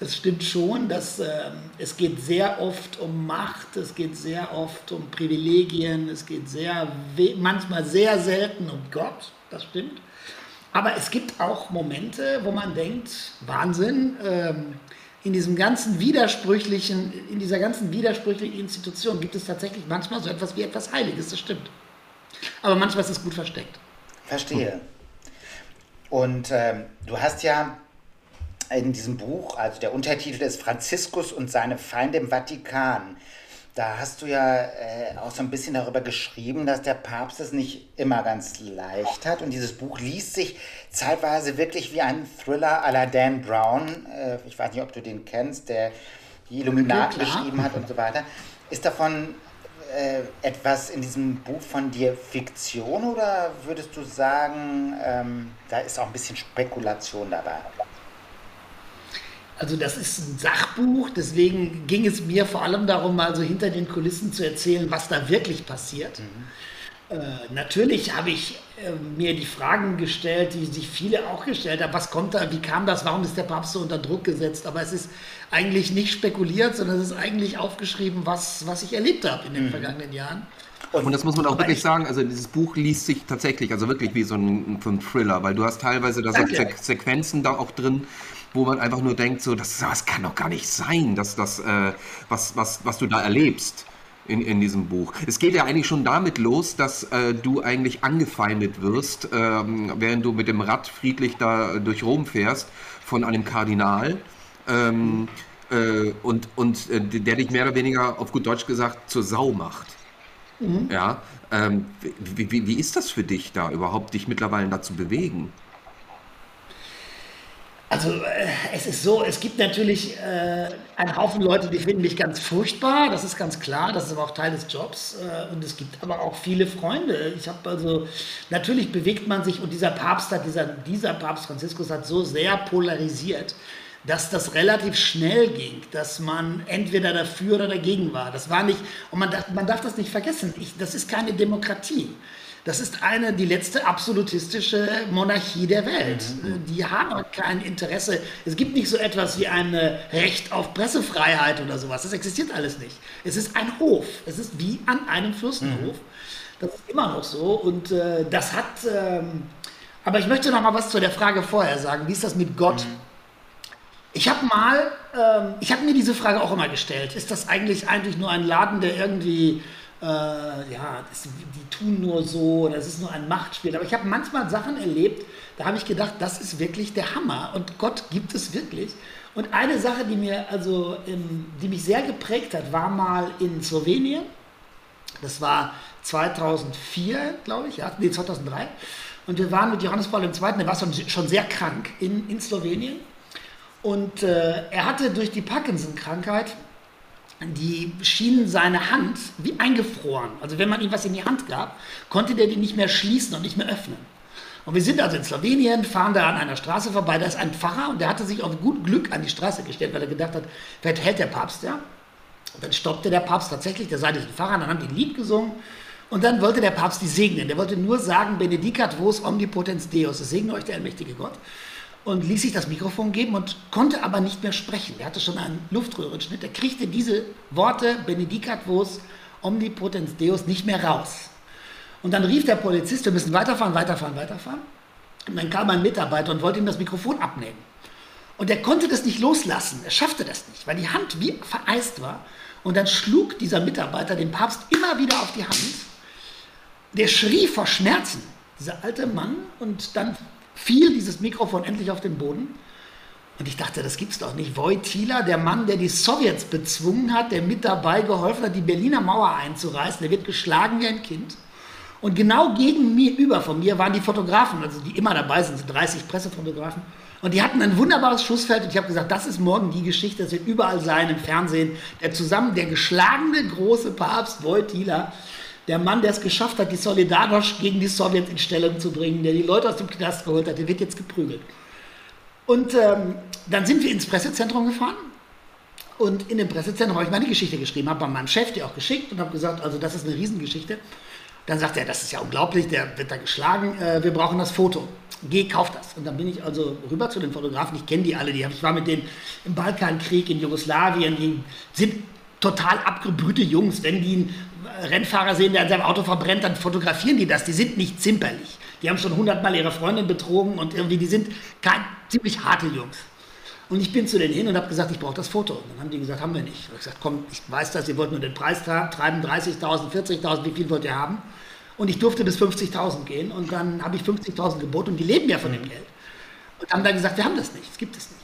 Es stimmt schon, dass äh, es geht sehr oft um Macht, es geht sehr oft um Privilegien, es geht sehr manchmal sehr selten um Gott. Das stimmt. Aber es gibt auch Momente, wo man denkt, Wahnsinn, ähm, in diesem ganzen widersprüchlichen, in dieser ganzen widersprüchlichen Institution gibt es tatsächlich manchmal so etwas wie etwas Heiliges, das stimmt. Aber manchmal ist es gut versteckt. Verstehe. Und ähm, du hast ja in diesem Buch, also der Untertitel ist Franziskus und seine Feinde im Vatikan. Da hast du ja äh, auch so ein bisschen darüber geschrieben, dass der Papst es nicht immer ganz leicht hat. Und dieses Buch liest sich zeitweise wirklich wie ein Thriller à la Dan Brown. Äh, ich weiß nicht, ob du den kennst, der die Illuminaten geschrieben hat und so weiter. Ist davon äh, etwas in diesem Buch von dir Fiktion oder würdest du sagen, ähm, da ist auch ein bisschen Spekulation dabei? Also das ist ein Sachbuch, deswegen ging es mir vor allem darum, mal so hinter den Kulissen zu erzählen, was da wirklich passiert. Mhm. Äh, natürlich habe ich äh, mir die Fragen gestellt, die sich viele auch gestellt haben. Was kommt da, wie kam das, warum ist der Papst so unter Druck gesetzt? Aber es ist eigentlich nicht spekuliert, sondern es ist eigentlich aufgeschrieben, was, was ich erlebt habe in den mhm. vergangenen Jahren. Und das muss man auch wirklich sagen, also dieses Buch liest sich tatsächlich, also wirklich wie so ein, so ein Thriller, weil du hast teilweise da so Sequenzen da auch drin, wo man einfach nur denkt, so, das, das kann doch gar nicht sein, dass das, äh, was, was, was du da erlebst. In, in diesem Buch. Es geht ja eigentlich schon damit los, dass äh, du eigentlich angefeindet wirst, ähm, während du mit dem Rad friedlich da durch Rom fährst, von einem Kardinal. Ähm, äh, und und äh, der dich mehr oder weniger, auf gut Deutsch gesagt, zur Sau macht. Mhm. Ja, ähm, wie, wie, wie ist das für dich da überhaupt, dich mittlerweile dazu bewegen? Also äh, es ist so, es gibt natürlich äh, einen Haufen Leute, die finden mich ganz furchtbar, das ist ganz klar, das ist aber auch Teil des Jobs äh, und es gibt aber auch viele Freunde. Ich habe also, natürlich bewegt man sich und dieser Papst hat, dieser, dieser Papst Franziskus hat so sehr polarisiert, dass das relativ schnell ging, dass man entweder dafür oder dagegen war. Das war nicht, und man, man darf das nicht vergessen, ich, das ist keine Demokratie. Das ist eine, die letzte absolutistische Monarchie der Welt. Mhm. Die haben kein Interesse. Es gibt nicht so etwas wie ein Recht auf Pressefreiheit oder sowas. Das existiert alles nicht. Es ist ein Hof. Es ist wie an einem Fürstenhof. Mhm. Das ist immer noch so. Und äh, das hat. Ähm, aber ich möchte noch mal was zu der Frage vorher sagen. Wie ist das mit Gott? Mhm. Ich habe mal, ähm, ich habe mir diese Frage auch immer gestellt. Ist das eigentlich eigentlich nur ein Laden, der irgendwie äh, ja, das, die tun nur so, das ist nur ein Machtspiel. Aber ich habe manchmal Sachen erlebt, da habe ich gedacht, das ist wirklich der Hammer und Gott gibt es wirklich. Und eine Sache, die mir also, ähm, die mich sehr geprägt hat, war mal in Slowenien. Das war 2004, glaube ich, ja, nee, 2003. Und wir waren mit Johannes Paul II., der war schon, sehr krank in, in Slowenien. Und äh, er hatte durch die Parkinson-Krankheit die schienen seine Hand wie eingefroren. Also wenn man ihm was in die Hand gab, konnte der die nicht mehr schließen und nicht mehr öffnen. Und wir sind also in Slowenien, fahren da an einer Straße vorbei, da ist ein Pfarrer und der hatte sich auf gut Glück an die Straße gestellt, weil er gedacht hat, vielleicht hält der Papst ja. Und dann stoppte der Papst tatsächlich, der seitliche Pfarrer, dann haben die ein Lied gesungen und dann wollte der Papst die segnen. Der wollte nur sagen, Benedicat vos omnipotens Deus, es segne euch der allmächtige Gott. Und ließ sich das Mikrofon geben und konnte aber nicht mehr sprechen. Er hatte schon einen Luftröhrenschnitt. Er kriegte diese Worte Benedicat vos omnipotens Deus nicht mehr raus. Und dann rief der Polizist, wir müssen weiterfahren, weiterfahren, weiterfahren. Und dann kam ein Mitarbeiter und wollte ihm das Mikrofon abnehmen. Und er konnte das nicht loslassen. Er schaffte das nicht, weil die Hand wie vereist war. Und dann schlug dieser Mitarbeiter den Papst immer wieder auf die Hand. Der schrie vor Schmerzen, dieser alte Mann. Und dann fiel dieses Mikrofon endlich auf den Boden. Und ich dachte, das gibt's doch nicht. Wojtyla, der Mann, der die Sowjets bezwungen hat, der mit dabei geholfen hat, die Berliner Mauer einzureißen, der wird geschlagen wie ein Kind. Und genau gegen mir, über von mir, waren die Fotografen, also die immer dabei sind, so 30 Pressefotografen. Und die hatten ein wunderbares Schussfeld und ich habe gesagt, das ist morgen die Geschichte, das wird überall sein im Fernsehen. Der zusammen, der geschlagene große Papst Wojtyla, der Mann, der es geschafft hat, die Solidarność gegen die Sowjets in Stellung zu bringen, der die Leute aus dem Knast geholt hat, der wird jetzt geprügelt. Und ähm, dann sind wir ins Pressezentrum gefahren und in dem Pressezentrum habe ich meine Geschichte geschrieben, habe meinem Chef die auch geschickt und habe gesagt, also das ist eine Riesengeschichte. Dann sagt er, das ist ja unglaublich, der wird da geschlagen, äh, wir brauchen das Foto. Geh, kauf das. Und dann bin ich also rüber zu den Fotografen, ich kenne die alle, die, ich war mit denen im Balkankrieg, in Jugoslawien, die sind total abgebrühte Jungs. Wenn die einen Rennfahrer sehen, der an seinem Auto verbrennt, dann fotografieren die das. Die sind nicht zimperlich. Die haben schon hundertmal ihre Freundin betrogen und irgendwie, die sind kein, ziemlich harte Jungs. Und ich bin zu denen hin und habe gesagt, ich brauche das Foto. Und dann haben die gesagt, haben wir nicht. Ich habe gesagt, komm, ich weiß das, ihr wollt nur den Preis treiben, 30.000, 40.000, wie viel wollt ihr haben? Und ich durfte bis 50.000 gehen und dann habe ich 50.000 geboten und die leben ja von dem mhm. Geld. Und haben dann gesagt, wir haben das nicht, es gibt es nicht.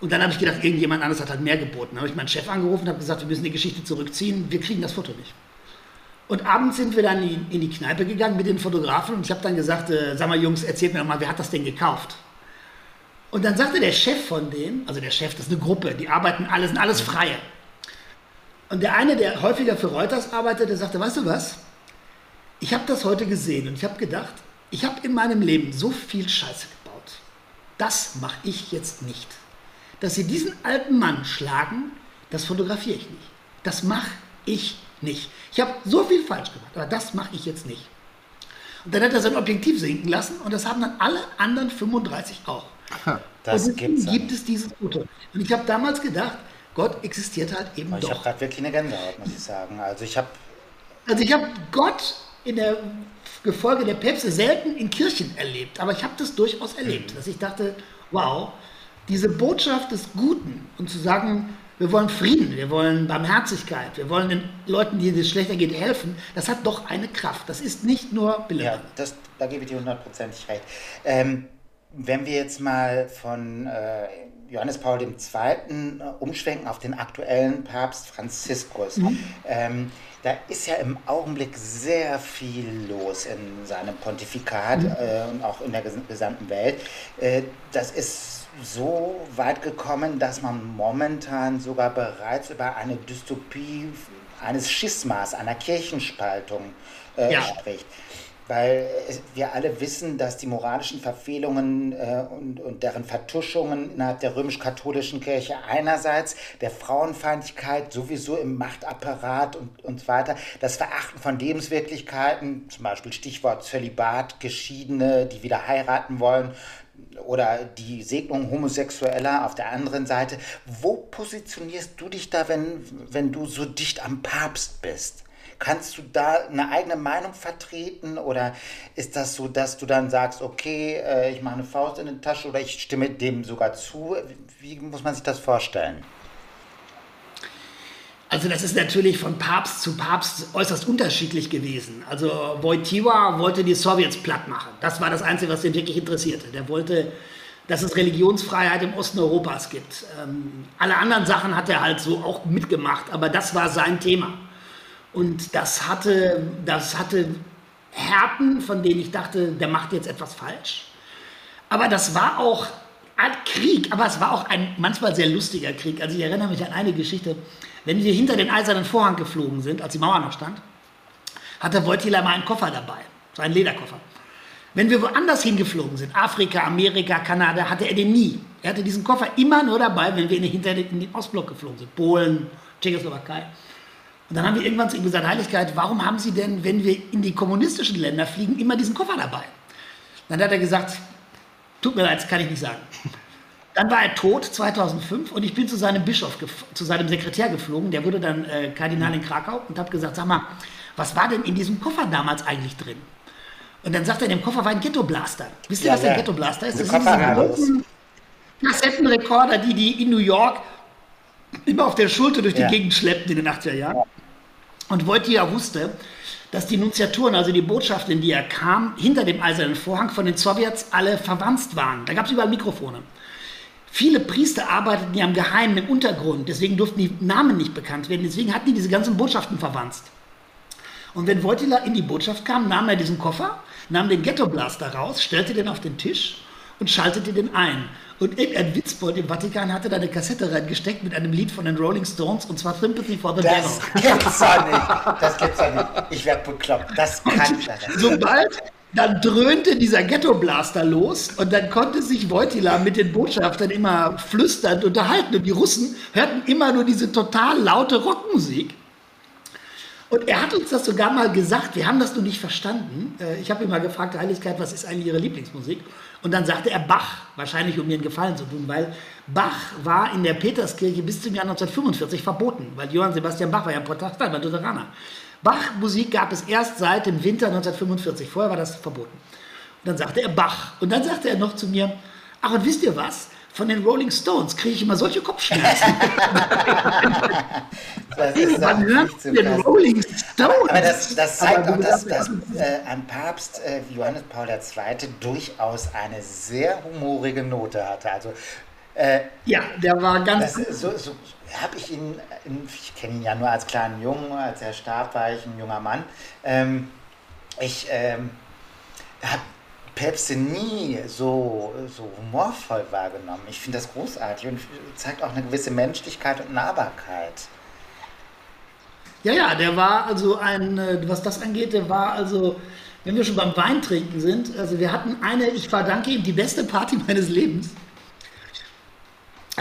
Und dann habe ich gedacht, irgendjemand anderes hat halt mehr geboten. Dann habe ich meinen Chef angerufen und habe gesagt, wir müssen die Geschichte zurückziehen, wir kriegen das Foto nicht. Und abends sind wir dann in, die Kneipe gegangen mit den Fotografen und ich habe dann gesagt, äh, sag mal Jungs, erzählt mir doch mal, wer hat das denn gekauft? Und dann sagte der Chef von denen, also der Chef, das ist eine Gruppe, die arbeiten alle, sind alles Freie. Und der eine, der häufiger für Reuters arbeitet, der sagte, weißt du was, ich habe das heute gesehen und ich habe gedacht, ich habe in meinem Leben so viel Scheiße gebaut. Das mache ich jetzt nicht. Dass sie diesen alten Mann schlagen, das fotografiere ich nicht. Das mache ich nicht. Ich habe so viel falsch gemacht, aber das mache ich jetzt nicht. Und dann hat er sein Objektiv sinken lassen und das haben dann alle anderen 35 auch. Das und gibt's gibt es dieses Foto. Und ich habe damals gedacht, Gott existiert halt eben ich doch. Ich habe gerade wirklich eine Gänsehaut, muss ich sagen. Also ich habe also ich habe Gott in der Gefolge der Päpste selten in Kirchen erlebt, aber ich habe das durchaus erlebt, mhm. dass ich dachte, wow, diese Botschaft des Guten und zu sagen, wir wollen Frieden, wir wollen Barmherzigkeit, wir wollen den Leuten, denen es schlechter geht, helfen, das hat doch eine Kraft. Das ist nicht nur Bilder. Ja, das, da gebe ich dir hundertprozentig recht. Ähm, wenn wir jetzt mal von äh, Johannes Paul II. Äh, umschwenken auf den aktuellen Papst Franziskus. Mhm. Ähm, da ist ja im Augenblick sehr viel los in seinem Pontifikat mhm. äh, und auch in der gesamten Welt. Äh, das ist so weit gekommen, dass man momentan sogar bereits über eine Dystopie eines Schismas, einer Kirchenspaltung äh, ja. spricht weil wir alle wissen, dass die moralischen Verfehlungen äh, und, und deren Vertuschungen innerhalb der römisch-katholischen Kirche einerseits, der Frauenfeindlichkeit sowieso im Machtapparat und, und so weiter, das Verachten von Lebenswirklichkeiten, zum Beispiel Stichwort Zölibat, Geschiedene, die wieder heiraten wollen, oder die Segnung Homosexueller auf der anderen Seite. Wo positionierst du dich da, wenn, wenn du so dicht am Papst bist? Kannst du da eine eigene Meinung vertreten oder ist das so, dass du dann sagst, okay, äh, ich mache eine Faust in die Tasche oder ich stimme dem sogar zu? Wie muss man sich das vorstellen? Also das ist natürlich von Papst zu Papst äußerst unterschiedlich gewesen. Also Wojtyła wollte die Sowjets platt machen. Das war das Einzige, was ihn wirklich interessierte. Der wollte, dass es Religionsfreiheit im Osten Europas gibt. Ähm, alle anderen Sachen hat er halt so auch mitgemacht, aber das war sein Thema. Und das hatte, das hatte Härten, von denen ich dachte, der macht jetzt etwas falsch. Aber das war auch ein Krieg, aber es war auch ein manchmal sehr lustiger Krieg. Also ich erinnere mich an eine Geschichte. Wenn wir hinter den eisernen Vorhang geflogen sind, als die Mauer noch stand, hatte Wojtyla mal einen Koffer dabei, so einen Lederkoffer. Wenn wir woanders hingeflogen sind, Afrika, Amerika, Kanada, hatte er den nie. Er hatte diesen Koffer immer nur dabei, wenn wir hinter den, in den Ostblock geflogen sind, Polen, Tschechoslowakei. Und dann haben wir irgendwann zu ihm gesagt, Heiligkeit, warum haben Sie denn, wenn wir in die kommunistischen Länder fliegen, immer diesen Koffer dabei? Dann hat er gesagt, Tut mir leid, das kann ich nicht sagen. Dann war er tot 2005 und ich bin zu seinem Bischof, zu seinem Sekretär geflogen. Der wurde dann äh, Kardinal in Krakau und habe gesagt, sag mal, was war denn in diesem Koffer damals eigentlich drin? Und dann sagt er, in dem Koffer war ein Ghetto-Blaster. Wisst ihr, ja, was ja. ein Ghetto-Blaster ist? Das sind diese großen Kassettenrekorder, die die in New York immer auf der Schulter durch die ja. Gegend schleppten in den 80er Jahren. Und Wojtyla wusste, dass die Nunziaturen, also die Botschaften, in die er kam, hinter dem eisernen Vorhang von den Sowjets alle verwandt waren. Da gab es überall Mikrofone. Viele Priester arbeiteten ja im Geheimen im Untergrund, deswegen durften die Namen nicht bekannt werden, deswegen hatten die diese ganzen Botschaften verwandt. Und wenn Wojtyla in die Botschaft kam, nahm er diesen Koffer, nahm den Ghetto-Blaster raus, stellte den auf den Tisch und schaltete den ein. Und irgendein Witzbold im Vatikan hatte da eine Kassette reingesteckt mit einem Lied von den Rolling Stones und zwar Sympathy for the Devil. Das gibt's ja nicht. Das gibt's ja nicht. Ich werde bekloppt. Das kann ich Sobald dann dröhnte dieser Ghetto-Blaster los und dann konnte sich Wojtyla mit den Botschaftern immer flüsternd unterhalten und die Russen hörten immer nur diese total laute Rockmusik. Und er hat uns das sogar mal gesagt, wir haben das nur nicht verstanden. Äh, ich habe ihn mal gefragt, Heiligkeit, was ist eigentlich Ihre Lieblingsmusik? Und dann sagte er Bach, wahrscheinlich um mir einen Gefallen zu tun, weil Bach war in der Peterskirche bis zum Jahr 1945 verboten, weil Johann Sebastian Bach war ja Protestant, war Lutheraner. Bach-Musik gab es erst seit dem Winter 1945, vorher war das verboten. Und dann sagte er Bach. Und dann sagte er noch zu mir, ach und wisst ihr was? von den Rolling Stones kriege ich immer solche Kopfschmerzen. <laughs> Man hört den Rolling Stones. Aber das, das zeigt auch, dass, dass äh, ein Papst äh, Johannes Paul II. durchaus eine sehr humorige Note hatte. Also, äh, ja, der war ganz. Das, so, so habe ich ihn, ich kenne ihn ja nur als kleinen Jungen, als er starb, war ich ein junger Mann. Ähm, ich ähm, habe Päpste nie so, so humorvoll wahrgenommen. Ich finde das großartig und zeigt auch eine gewisse Menschlichkeit und Nahbarkeit. Ja, ja, der war also ein, äh, was das angeht, der war also, wenn wir schon beim Weintrinken sind, also wir hatten eine, ich verdanke ihm die beste Party <laughs> meines Lebens.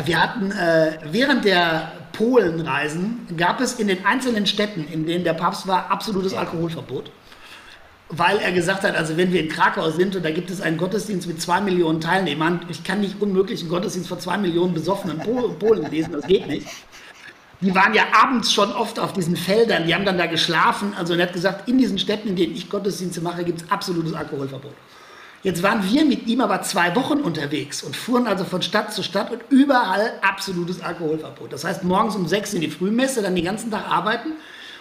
Wir hatten äh, während der Polenreisen gab es in den einzelnen Städten, in denen der Papst war, absolutes Alkoholverbot weil er gesagt hat, also wenn wir in Krakau sind und da gibt es einen Gottesdienst mit zwei Millionen Teilnehmern, ich kann nicht unmöglich einen Gottesdienst vor zwei Millionen besoffenen <laughs> Polen lesen, das geht nicht. Die waren ja abends schon oft auf diesen Feldern, die haben dann da geschlafen. Also er hat gesagt, in diesen Städten, in denen ich Gottesdienste mache, gibt es absolutes Alkoholverbot. Jetzt waren wir mit ihm aber zwei Wochen unterwegs und fuhren also von Stadt zu Stadt und überall absolutes Alkoholverbot. Das heißt, morgens um sechs in die Frühmesse, dann den ganzen Tag arbeiten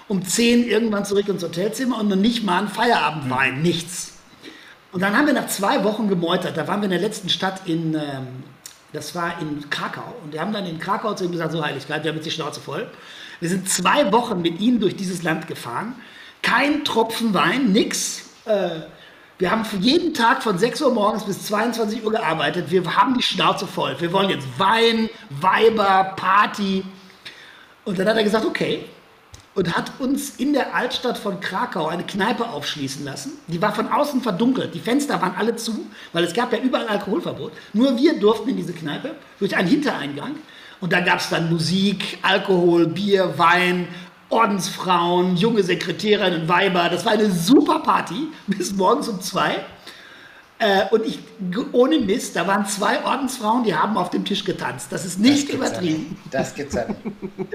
um 10 irgendwann zurück ins Hotelzimmer und noch nicht mal ein Feierabendwein, nichts. Und dann haben wir nach zwei Wochen gemeutert. Da waren wir in der letzten Stadt in, ähm, das war in Krakau. Und wir haben dann in Krakau zu ihm gesagt, so Heiligkeit, wir haben jetzt die Schnauze voll. Wir sind zwei Wochen mit ihnen durch dieses Land gefahren. Kein Tropfen Wein, nix. Äh, wir haben jeden Tag von 6 Uhr morgens bis 22 Uhr gearbeitet. Wir haben die Schnauze voll. Wir wollen jetzt Wein, Weiber, Party. Und dann hat er gesagt, okay, und hat uns in der Altstadt von Krakau eine Kneipe aufschließen lassen. Die war von außen verdunkelt, die Fenster waren alle zu, weil es gab ja überall Alkoholverbot. Nur wir durften in diese Kneipe durch einen Hintereingang. Und da gab es dann Musik, Alkohol, Bier, Wein, Ordensfrauen, junge Sekretärinnen, Weiber. Das war eine super Party bis morgens um zwei. Äh, und ich, ohne Mist, da waren zwei Ordensfrauen, die haben auf dem Tisch getanzt. Das ist nicht das übertrieben. Ja das gibt's ja nicht.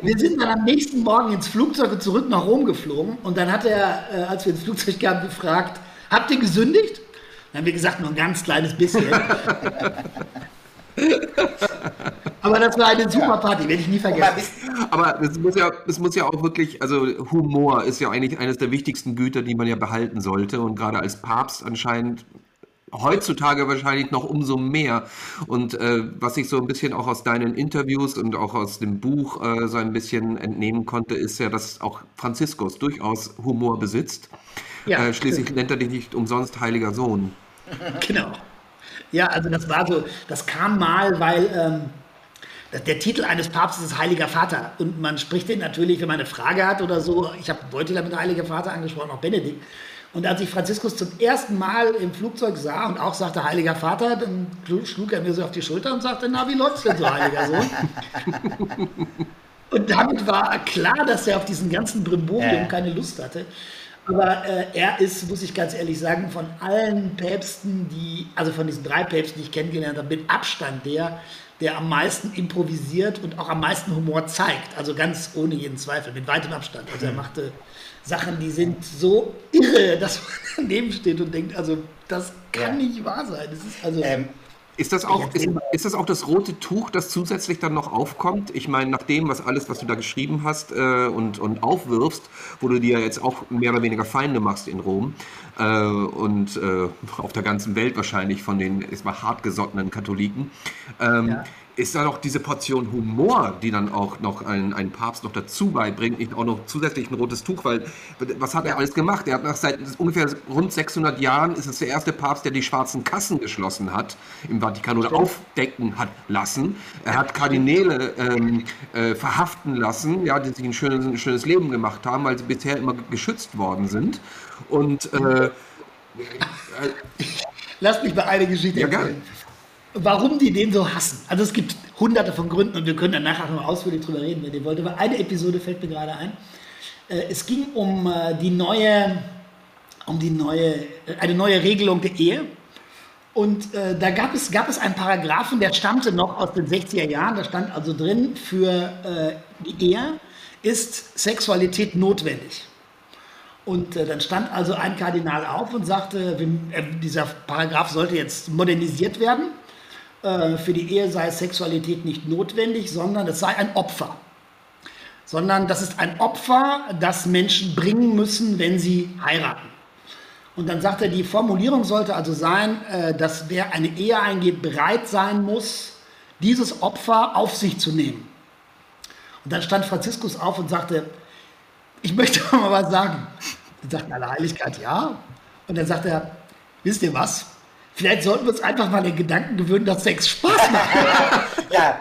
Wir sind dann am nächsten Morgen ins Flugzeug und zurück nach Rom geflogen. Und dann hat er, äh, als wir ins Flugzeug kamen, gefragt, habt ihr gesündigt? Dann haben wir gesagt, nur ein ganz kleines bisschen. <laughs> Aber das war eine super Party, werde ich nie vergessen. Aber es muss, ja, es muss ja auch wirklich, also Humor ist ja eigentlich eines der wichtigsten Güter, die man ja behalten sollte. Und gerade als Papst anscheinend heutzutage wahrscheinlich noch umso mehr. Und äh, was ich so ein bisschen auch aus deinen Interviews und auch aus dem Buch äh, so ein bisschen entnehmen konnte, ist ja, dass auch Franziskus durchaus Humor besitzt. Ja, äh, schließlich stimmt. nennt er dich nicht umsonst heiliger Sohn. <laughs> Genau. Ja, also das war so, das kam mal, weil ähm, der Titel eines Papstes ist Heiliger Vater. Und man spricht den natürlich, wenn man eine Frage hat oder so. Ich habe Beuteler mit Heiliger Vater angesprochen, auch Benedikt. Und als ich Franziskus zum ersten Mal im Flugzeug sah und auch sagte, Heiliger Vater, dann schlug er mir so auf die Schulter und sagte, na, wie läuft's denn so, Heiliger Sohn? und damit war klar, dass er auf diesen ganzen Brimborium keine Lust hatte. Aber äh, er ist, muss ich ganz ehrlich sagen, von allen Päpsten, die, also von diesen drei Päpsten, die ich kennengelernt habe, mit Abstand der, der am meisten improvisiert und auch am meisten Humor zeigt. Also ganz ohne jeden Zweifel, mit weitem Abstand. Also er machte Sachen, die sind so irre, <laughs> dass man daneben steht und denkt, also das kann ja. nicht wahr sein. Das ist also. Ähm, ist das, auch, ist, ist, das auch das rote Tuch, das zusätzlich dann noch aufkommt? Ich meine, nach dem, was alles, was du da geschrieben hast äh, und, und aufwirfst, wo du dir jetzt auch mehr oder weniger Feinde machst in Rom äh, und äh, auf der ganzen Welt wahrscheinlich von den erstmal hartgesottenen Katholiken, ähm, ja ist da noch diese Portion Humor, die dann auch noch ein, ein Papst noch dazu beibringt, nicht auch noch zusätzlich ein rotes Tuch, weil was hat er alles gemacht? Er hat nach seit ungefähr rund 600 Jahren ist es der erste Papst, der die schwarzen Kassen geschlossen hat im Vatikan oder Stimmt. aufdecken hat lassen. Er hat Kardinäle ähm, äh, verhaften lassen, ja, die sich ein schönes, ein schönes Leben gemacht haben, weil sie bisher immer geschützt worden sind. Und äh, Lass mich mal eine Geschichte ja, erzählen warum die den so hassen. Also es gibt hunderte von Gründen und wir können dann nachher noch ausführlich drüber reden, wenn ihr wollt. Aber eine Episode fällt mir gerade ein. Äh, es ging um äh, die neue, um die neue, äh, eine neue Regelung der Ehe. Und da gab es, gab es einen Paragraphen, der stammte noch aus den 60er Jahren. Da stand also drin, für die Ehe ist Sexualität notwendig. Und dann stand also ein Kardinal auf und sagte, dieser Paragraph sollte jetzt modernisiert werden. Äh, für die Ehe sei Sexualität nicht notwendig, sondern es sei ein Opfer. Sondern das ist ein Opfer, das Menschen bringen müssen, wenn sie heiraten. Und dann sagt er, die Formulierung sollte also sein, äh, dass wer eine Ehe eingeht, bereit sein muss, dieses Opfer auf sich zu nehmen. Und dann stand Franziskus auf und sagte, ich möchte <laughs> mal was sagen. Dann sagt alle Heiligkeit, ja. Und dann sagt er, wisst ihr was? Vielleicht sollten wir uns einfach mal den Gedanken gewöhnen, dass Sex Spaß macht. <laughs> ja.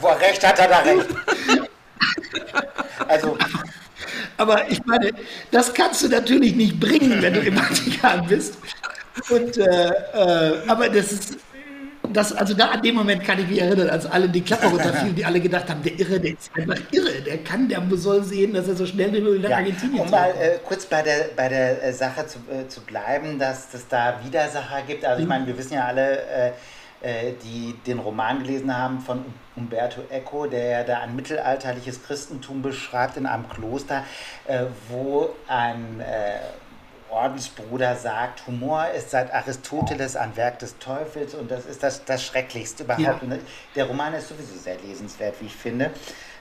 Wo er recht hat, hat er recht. Also. Aber ich meine, das kannst du natürlich nicht bringen, wenn du im Vatikan bist. Und, äh, äh, aber das ist, das, also da an dem Moment kann ich mich erinnern, als alle die Klappe runterfielen, die alle gedacht haben, der Irre, der ist einfach irre, der kann, der soll sehen, dass er so schnell wie möglich nach ja, Argentinien Um mal äh, kurz bei der, bei der äh, Sache zu, äh, zu bleiben, dass es da Widersacher gibt. Also ich mhm. meine, wir wissen ja alle, äh, äh, die den Roman gelesen haben von Umberto Eco, der da ein mittelalterliches Christentum beschreibt in einem Kloster, äh, wo ein Ordensbruder sagt, Humor ist seit Aristoteles ein Werk des Teufels und das ist das, das Schrecklichste überhaupt. Ja. Der Roman ist sowieso sehr lesenswert, wie ich finde.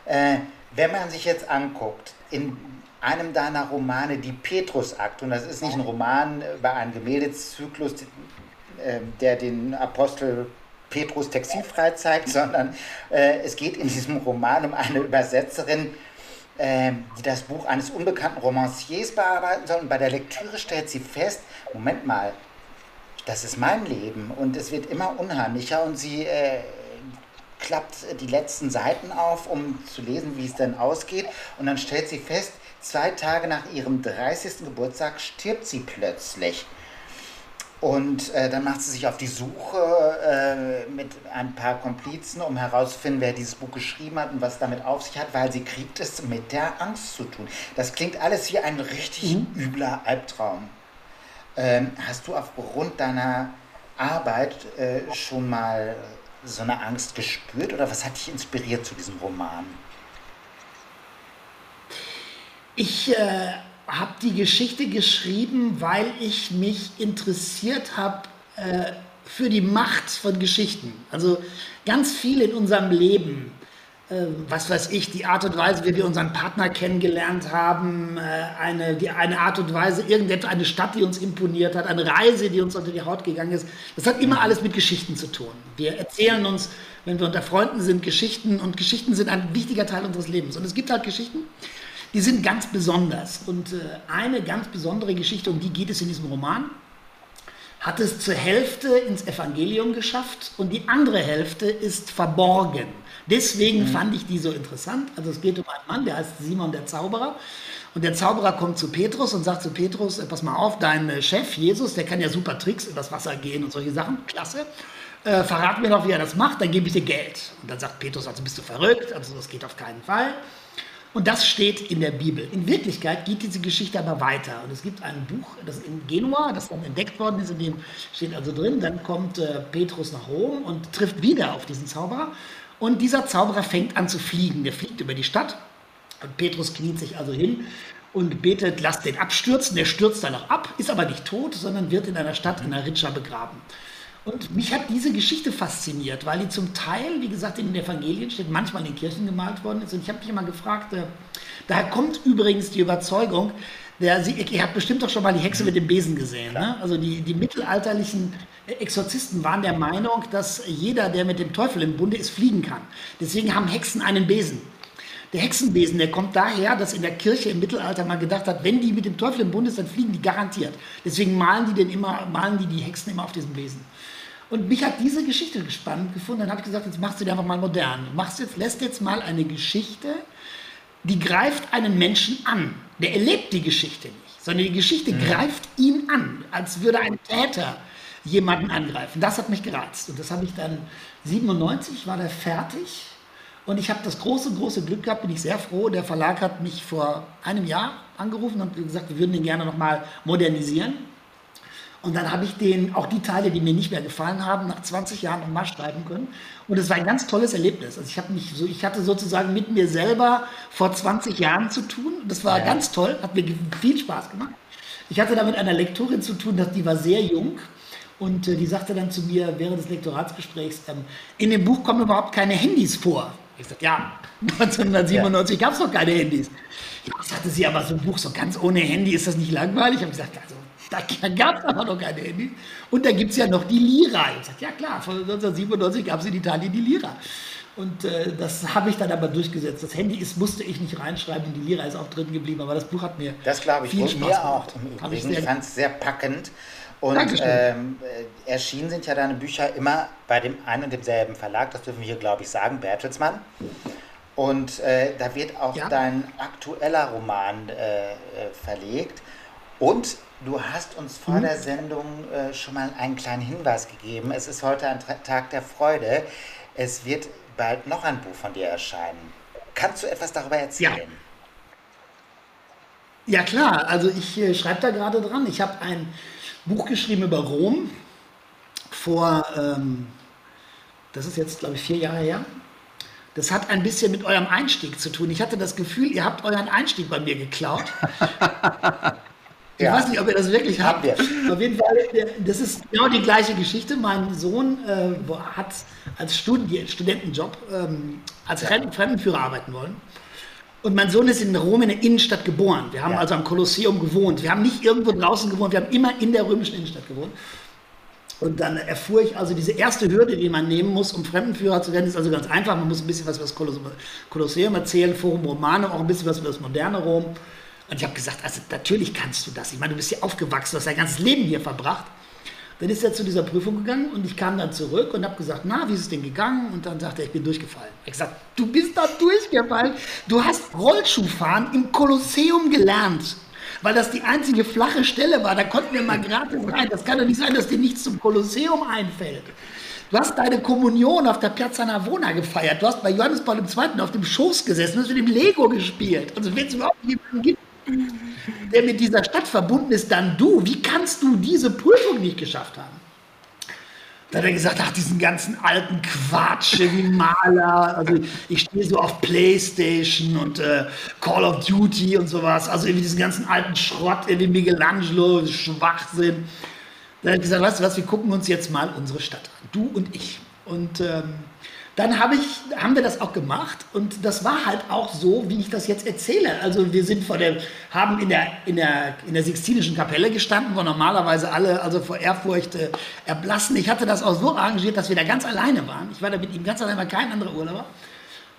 Äh, wenn man sich jetzt anguckt, in einem deiner Romane, die Petrusakt, und das ist nicht ein Roman über einen Gemäldezyklus, äh, der den Apostel Petrus textilfrei zeigt, <laughs> sondern äh, es geht in diesem Roman um eine Übersetzerin, die das Buch eines unbekannten Romanciers bearbeiten soll. Und bei der Lektüre stellt sie fest, Moment mal, das ist mein Leben und es wird immer unheimlicher und sie äh, klappt die letzten Seiten auf, um zu lesen, wie es denn ausgeht. Und dann stellt sie fest, zwei Tage nach ihrem 30. Geburtstag stirbt sie plötzlich. Und äh, dann macht sie sich auf die Suche äh, mit ein paar Komplizen, um herauszufinden, wer dieses Buch geschrieben hat und was damit auf sich hat, weil sie kriegt es mit der Angst zu tun. Das klingt alles wie ein richtig mhm. übler Albtraum. Ähm, hast du aufgrund deiner Arbeit äh, schon mal so eine Angst gespürt oder was hat dich inspiriert zu diesem Roman? Ich äh, habe die Geschichte geschrieben, weil ich mich interessiert habe äh, für die Macht von Geschichten. Also ganz viel in unserem Leben, äh, was weiß ich, die Art und Weise, wie wir unseren Partner kennengelernt haben, äh, eine, die, eine Art und Weise, irgendetwas, eine Stadt, die uns imponiert hat, eine Reise, die uns unter die Haut gegangen ist, das hat immer alles mit Geschichten zu tun. Wir erzählen uns, wenn wir unter Freunden sind, Geschichten und Geschichten sind ein wichtiger Teil unseres Lebens. Und es gibt halt Geschichten, die sind ganz besonders. Und äh, eine ganz besondere Geschichte, um die geht es in diesem Roman, hat es zur Hälfte ins Evangelium geschafft und die andere Hälfte ist verborgen. Deswegen mhm. fand ich die so interessant. Also es geht um einen Mann, der heißt Simon der Zauberer. Und der Zauberer kommt zu Petrus und sagt zu Petrus, äh, pass mal auf, dein äh, Chef Jesus, der kann ja super Tricks übers Wasser gehen und solche Sachen, klasse. Äh, verrat mir doch, wie er das macht, dann gebe ich dir Geld. Und dann sagt Petrus, also bist du verrückt, also das geht auf keinen Fall. Und das steht in der Bibel. In Wirklichkeit geht diese Geschichte aber weiter. Und es gibt ein Buch, das in Genua, das dann entdeckt worden ist, in dem steht also drin, dann kommt äh, Petrus nach Rom und trifft wieder auf diesen Zauberer. Und dieser Zauberer fängt an zu fliegen. Der fliegt über die Stadt. Und Petrus kniet sich also hin und betet, lasst den abstürzen. Der stürzt dann auch ab, ist aber nicht tot, sondern wird in einer Stadt in Aricia begraben. Und mich hat diese Geschichte fasziniert, weil die zum Teil, wie gesagt, in den Evangelien steht, manchmal in den Kirchen gemalt worden ist. Und ich habe mich immer gefragt, äh, daher kommt übrigens die Überzeugung, der, Sie, ihr habt bestimmt doch schon mal die Hexe mit dem Besen gesehen. Ne? Also die, die mittelalterlichen Exorzisten waren der Meinung, dass jeder, der mit dem Teufel im Bunde ist, fliegen kann. Deswegen haben Hexen einen Besen. Der Hexenbesen, der kommt daher, dass in der Kirche im Mittelalter mal gedacht hat, wenn die mit dem Teufel im Bund ist, dann fliegen die garantiert. Deswegen malen die den immer, malen die die Hexen immer auf diesem Besen. Und mich hat diese Geschichte spannend gefunden. Dann habe ich gesagt, jetzt machst du die einfach mal modern. Du machst jetzt, lässt jetzt mal eine Geschichte, die greift einen Menschen an. Der erlebt die Geschichte nicht, sondern die Geschichte mhm. greift ihn an, als würde ein Täter jemanden angreifen. Das hat mich gereizt. Und das habe ich dann 97 war der fertig. Und ich habe das große, große Glück gehabt, bin ich sehr froh. Der Verlag hat mich vor einem Jahr angerufen und gesagt, wir würden den gerne nochmal modernisieren. Und dann habe ich den, auch die Teile, die mir nicht mehr gefallen haben, nach 20 Jahren nochmal schreiben können. Und es war ein ganz tolles Erlebnis. Also ich, habe mich so, ich hatte sozusagen mit mir selber vor 20 Jahren zu tun. Das war ja. ganz toll, hat mir viel Spaß gemacht. Ich hatte da mit einer Lektorin zu tun, die war sehr jung. Und äh, die sagte dann zu mir während des Lektoratsgesprächs, ähm, in dem Buch kommen überhaupt keine Handys vor. Ich sagte, ja, <laughs> 1997 ja. gab es noch keine Handys. Ja, sagte sie, aber so ein Buch so ganz ohne Handy, ist das nicht langweilig? Ich habe gesagt, also <laughs> da gab es aber noch keine Handys. Und da gibt es ja noch die Lira. Ich sagte, ja klar, von 1997 gab es in Italien die Lira. Und äh, das habe ich dann aber durchgesetzt. Das Handy ist, musste ich nicht reinschreiben, die Lira ist auch drin geblieben, aber das Buch hat mir Das glaube ich, viel Spaß mir auch. Ich, ich fand es sehr packend. Und ähm, äh, erschienen sind ja deine Bücher immer bei dem einen und demselben Verlag, das dürfen wir hier, glaube ich, sagen, Bertelsmann. Und äh, da wird auch ja. dein aktueller Roman äh, äh verlegt. Und du hast uns vor mhm. der Sendung äh, schon mal einen kleinen Hinweis gegeben. Es ist heute ein Tag der Freude. Es wird bald noch ein Buch von dir erscheinen. Kannst du etwas darüber erzählen? Ja. Ja klar, also ich äh, schreibe da gerade dran. Ich habe ein Buch geschrieben über Rom vor, ähm, das ist jetzt glaube ich vier Jahre her. Das hat ein bisschen mit eurem Einstieg zu tun. Ich hatte das Gefühl, ihr habt euren Einstieg bei mir geklaut. <laughs> Ich ja. weiß nicht, ob ihr das wirklich habt. Auf jeden Fall, das ist genau die gleiche Geschichte. Mein Sohn äh, hat als Studi Studentenjob ähm, als ja. Fremdenführer arbeiten wollen. Und mein Sohn ist in Rom in der Innenstadt geboren. Wir haben ja. also am Kolosseum gewohnt. Wir haben nicht irgendwo draußen gewohnt, wir haben immer in der römischen Innenstadt gewohnt. Und dann erfuhr ich also diese erste Hürde, die man nehmen muss, um Fremdenführer zu werden, ist also ganz einfach. Man muss ein bisschen was über das Kolosseum erzählen, Forum Romanum, auch ein bisschen was über das moderne Rom. Und ich habe gesagt, also natürlich kannst du das. Ich meine, du bist hier aufgewachsen, du hast dein ganzes Leben hier verbracht. Dann ist er zu dieser Prüfung gegangen und ich kam dann zurück und habe gesagt, na, wie ist es denn gegangen? Und dann sagte er, ich bin durchgefallen. Ich gesagt, du bist da durchgefallen. Du hast Rollschuhfahren im Kolosseum gelernt, weil das die einzige flache Stelle war. Da konnten wir mal gratis rein. Das kann doch nicht sein, dass dir nichts zum Kolosseum einfällt. Du hast deine Kommunion auf der Piazza Navona gefeiert. Du hast bei Johannes Paul II. auf dem Schoß gesessen und hast mit dem Lego gespielt. Also wenn es überhaupt jemanden gibt, <laughs> der mit dieser Stadt verbunden ist, dann du. Wie kannst du diese Prüfung nicht geschafft haben? Da hat er gesagt, ach, diesen ganzen alten Quatsch, wie Maler. Also ich stehe so auf Playstation und äh, Call of Duty und sowas. Also irgendwie diesen ganzen alten Schrott, irgendwie Michelangelo, Schwachsinn. Da hat er gesagt, weißt du was, wir gucken uns jetzt mal unsere Stadt an. Du und ich. Und ähm, dann hab ich, haben wir das auch gemacht und das war halt auch so, wie ich das jetzt erzähle. Also wir sind vor der, haben in der, in der, in der Sixtinischen Kapelle gestanden, wo normalerweise alle also vor Ehrfurcht äh, erblassen. Ich hatte das auch so arrangiert, dass wir da ganz alleine waren. Ich war da mit ihm ganz alleine, war kein anderer Urlauber.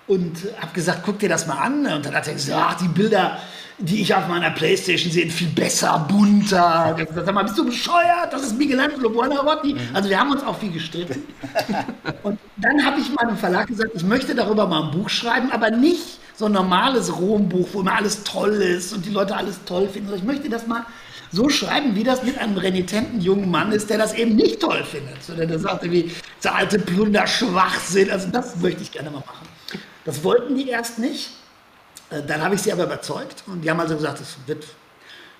Und habe gesagt, guck dir das mal an. Und dann hat er gesagt, ach, die Bilder, die ich auf meiner Playstation sehe, viel besser, bunter. Sag mal, bist du bescheuert? Das ist Michelangelo Buonarroti. Mhm. Also wir haben uns auch viel gestritten. <laughs> und dann habe ich meinem Verlag gesagt, ich möchte darüber mal ein Buch schreiben, aber nicht so ein normales Rombuch, wo immer alles toll ist und die Leute alles toll finden. Ich möchte das mal so schreiben, wie das mit einem renitenten jungen Mann ist, der das eben nicht toll findet, sondern der sagt wie der alte Plunder Schwachsinn. Also das möchte ich gerne mal machen. Das wollten die erst nicht. Äh, dann habe ich sie aber überzeugt und die haben also gesagt, es wird,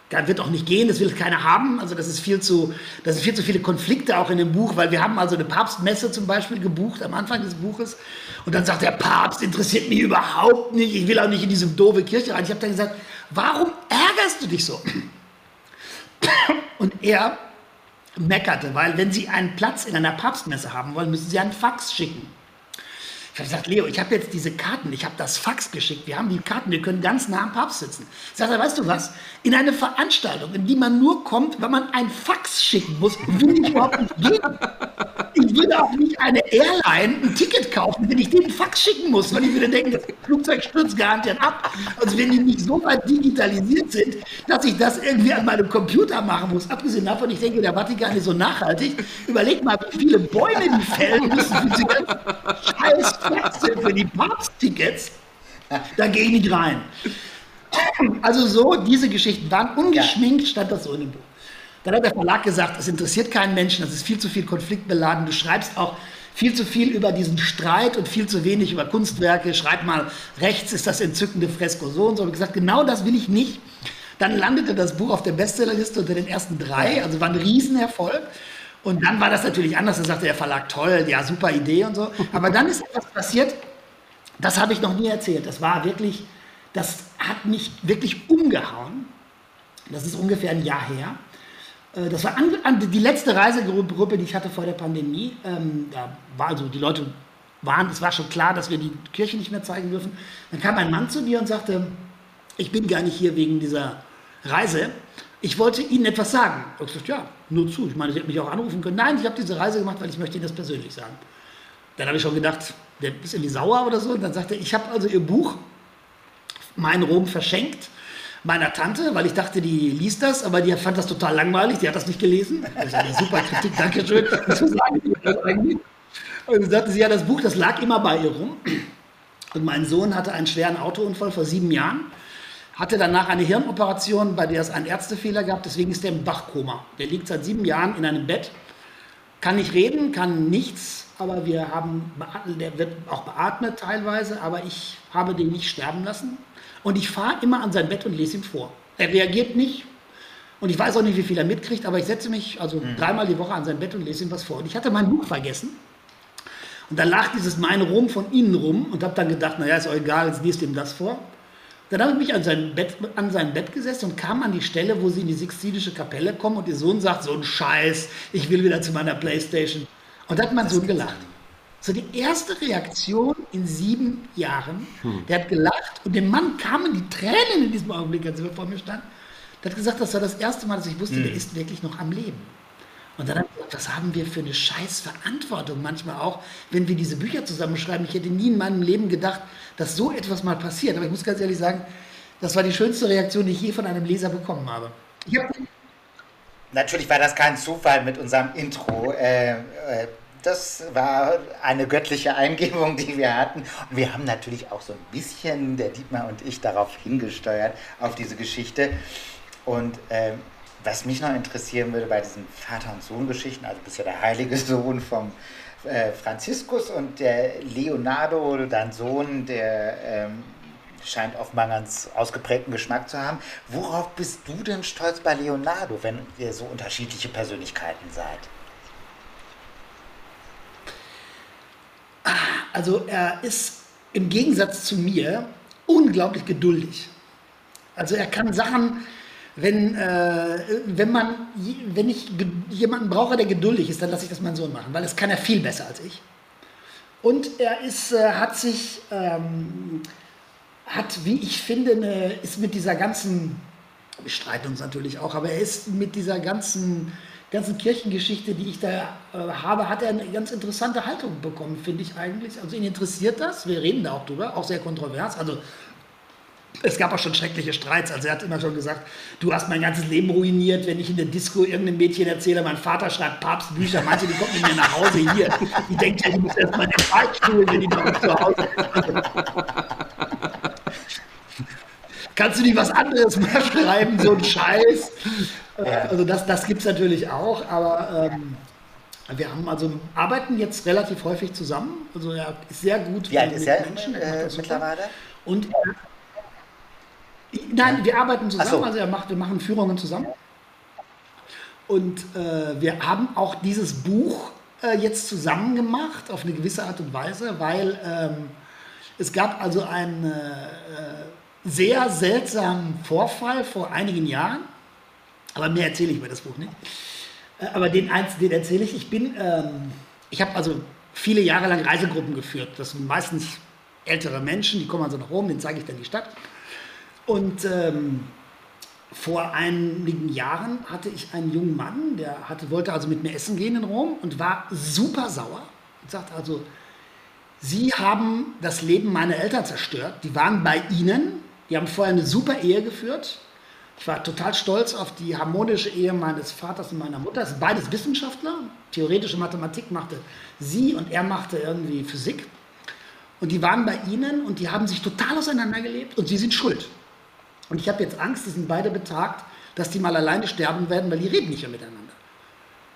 wird auch nicht gehen, das will keiner haben. Also das ist viel zu, das sind viel zu viele Konflikte auch in dem Buch, weil wir haben also eine Papstmesse zum Beispiel gebucht am Anfang des Buches und dann sagt der Papst interessiert mich überhaupt nicht, ich will auch nicht in diese doofe Kirche rein. Ich habe dann gesagt, warum ärgerst du dich so? Und er meckerte, weil wenn Sie einen Platz in einer Papstmesse haben wollen, müssen Sie einen Fax schicken. Ich habe gesagt, Leo, ich habe jetzt diese Karten, ich habe das Fax geschickt, wir haben die Karten, wir können ganz nah am Papst sitzen. Ich sage, weißt du was, in eine Veranstaltung, in die man nur kommt, wenn man ein Fax schicken muss, will ich überhaupt nicht gehen. Ich würde auch nicht eine Airline ein Ticket kaufen, wenn ich den Fax schicken muss, weil ich würde denken, das Flugzeug stürzt garantiert ab. Also wenn die nicht so weit digitalisiert sind, dass ich das irgendwie an meinem Computer machen muss. Abgesehen davon, ich denke, der Vatikan ist so nachhaltig. Überleg mal, wie viele Bäume die fällen müssen für diese ganzen scheiß Faxe für die Papsttickets. Da gehe ich nicht rein. Also so, diese Geschichten waren ungeschminkt, stand das so in dem Buch. Dann hat der Verlag gesagt, es interessiert keinen Menschen, das ist viel zu viel konfliktbeladen. Du schreibst auch viel zu viel über diesen Streit und viel zu wenig über Kunstwerke. Schreib mal, rechts ist das entzückende Fresko so und so. Und gesagt, genau das will ich nicht. Dann landete das Buch auf der Bestsellerliste unter den ersten drei, also war ein Riesenerfolg. Und dann war das natürlich anders. Da sagte der Verlag, toll, ja, super Idee und so. Aber dann ist etwas passiert, das habe ich noch nie erzählt. Das war wirklich, das hat mich wirklich umgehauen. Das ist ungefähr ein Jahr her. Äh, das war an, an, die letzte Reisegruppe, die ich hatte vor der Pandemie. Ähm, da war also die Leute waren, es war schon klar, dass wir die Kirche nicht mehr zeigen dürfen. Dann kam ein Mann zu mir und sagte, ich bin gar nicht hier wegen dieser Reise. Ich wollte Ihnen etwas sagen. Ich habe gesagt, ja, nur zu. Ich meine, Sie hätten mich auch anrufen können. Nein, ich habe diese Reise gemacht, weil ich möchte Ihnen das persönlich sagen. Dann habe ich schon gedacht, der ist irgendwie sauer oder so. Und dann sagte er, ich habe also Ihr Buch, mein Rom verschenkt meiner Tante, weil ich dachte, die liest das, aber die fand das total langweilig, die hat das nicht gelesen. Also, ja, super Kritik, danke schön. Und dann sagte sie, ja, das Buch, das lag immer bei ihr rum. Und mein Sohn hatte einen schweren Autounfall vor sieben Jahren, hatte danach eine Hirnoperation, bei der es einen Ärztefehler gab, deswegen ist er im Bachkoma. Der liegt seit sieben Jahren in einem Bett, kann nicht reden, kann nichts, aber wir haben, der wird auch beatmet teilweise, aber ich habe den nicht sterben lassen. Und ich fahre immer an sein Bett und lese ihm vor. Er reagiert nicht. Und ich weiß auch nicht, wie viel er mitkriegt, aber ich setze mich also mhm. dreimal die Woche an sein Bett und lese ihm was vor. Und ich hatte mein Buch vergessen. Und da lag dieses Mein Rom von innen rum und habe dann gedacht, naja, ist auch egal, jetzt liest ihm das vor. Dann habe ich mich an sein, Bett, an sein Bett gesetzt und kam an die Stelle, wo sie in die Sixtinische Kapelle kommen und ihr Sohn sagt, so ein Scheiß, ich will wieder zu meiner Playstation. Und da hat mein das Sohn gelacht. So die erste Reaktion in sieben Jahren. Hm. Der hat gelacht und dem Mann kamen die Tränen in diesem Augenblick, als er vor mir stand. Der hat gesagt, das war das erste Mal, dass ich wusste, hm. der ist wirklich noch am Leben. Und dann habe ich gesagt, was haben wir für eine scheiß Verantwortung manchmal auch, wenn wir diese Bücher zusammenschreiben. Ich hätte nie in meinem Leben gedacht, dass so etwas mal passiert. Aber ich muss ganz ehrlich sagen, das war die schönste Reaktion, die ich je von einem Leser bekommen habe. Hab Natürlich war das kein Zufall mit unserem Intro. Äh, äh, das war eine göttliche Eingebung, die wir hatten. Und wir haben natürlich auch so ein bisschen, der Dietmar und ich, darauf hingesteuert, auf diese Geschichte. Und ähm, was mich noch interessieren würde bei diesen Vater- und Sohn-Geschichten, also bist ja der heilige <laughs> Sohn vom äh, Franziskus und der Leonardo, dein Sohn, der ähm, scheint offenbar einen ganz ausgeprägten Geschmack zu haben. Worauf bist du denn stolz bei Leonardo, wenn ihr so unterschiedliche Persönlichkeiten seid? Also er ist im Gegensatz zu mir unglaublich geduldig. Also er kann Sachen, wenn, äh, wenn, man, wenn ich jemanden brauche, der geduldig ist, dann lasse ich das meinen Sohn machen, weil das kann er viel besser als ich. Und er ist, äh, hat sich, ähm, hat, wie ich finde, eine, ist mit dieser ganzen, wir streiten uns natürlich auch, aber er ist mit dieser ganzen ganzen Kirchengeschichte, die ich da äh, habe, hat er eine ganz interessante Haltung bekommen, finde ich eigentlich. Also ihn interessiert das, wir reden da auch drüber, auch sehr kontrovers. Also es gab auch schon schreckliche Streits. Also er hat immer schon gesagt, du hast mein ganzes Leben ruiniert, wenn ich in der Disco irgendeinem Mädchen erzähle, mein Vater schreibt Papstbücher, manche, die kommen mit mir nach Hause hier. Die denken, du musst erstmal in den Fahrstuhl, wenn die bei uns zu Hause Kannst du nicht was anderes mal schreiben, so ein Scheiß? Ja. Also das, das gibt es natürlich auch, aber ähm, wir haben also arbeiten jetzt relativ häufig zusammen. Also er ist sehr gut Wie alt ist er Menschen, äh, mittlerweile? Und Nein, wir arbeiten zusammen, so. also er macht, wir machen Führungen zusammen. Und äh, wir haben auch dieses Buch äh, jetzt zusammen gemacht, auf eine gewisse Art und Weise, weil ähm, es gab also einen äh, sehr seltsamen Vorfall vor einigen Jahren, aber mehr erzähle ich über das Buch nicht. Äh, aber den, den erzähle ich. Ich bin, ähm, ich habe also viele Jahre lang Reisegruppen geführt. Das sind meistens ältere Menschen, die kommen also nach Rom, denen zeige ich dann die Stadt. Und ähm, vor einigen Jahren hatte ich einen jungen Mann, der hatte, wollte also mit mir essen gehen in Rom und war super sauer und sagte also, Sie haben das Leben meiner Eltern zerstört. Die waren bei Ihnen, die haben vorher eine super Ehe geführt. Ich war total stolz auf die harmonische Ehe meines Vaters und meiner Mutter. Das sind beides Wissenschaftler. Theoretische Mathematik machte sie und er machte irgendwie Physik. Und die waren bei ihnen und die haben sich total auseinandergelebt und sie sind schuld. Und ich habe jetzt Angst, die sind beide betagt, dass die mal alleine sterben werden, weil die reden nicht mehr miteinander.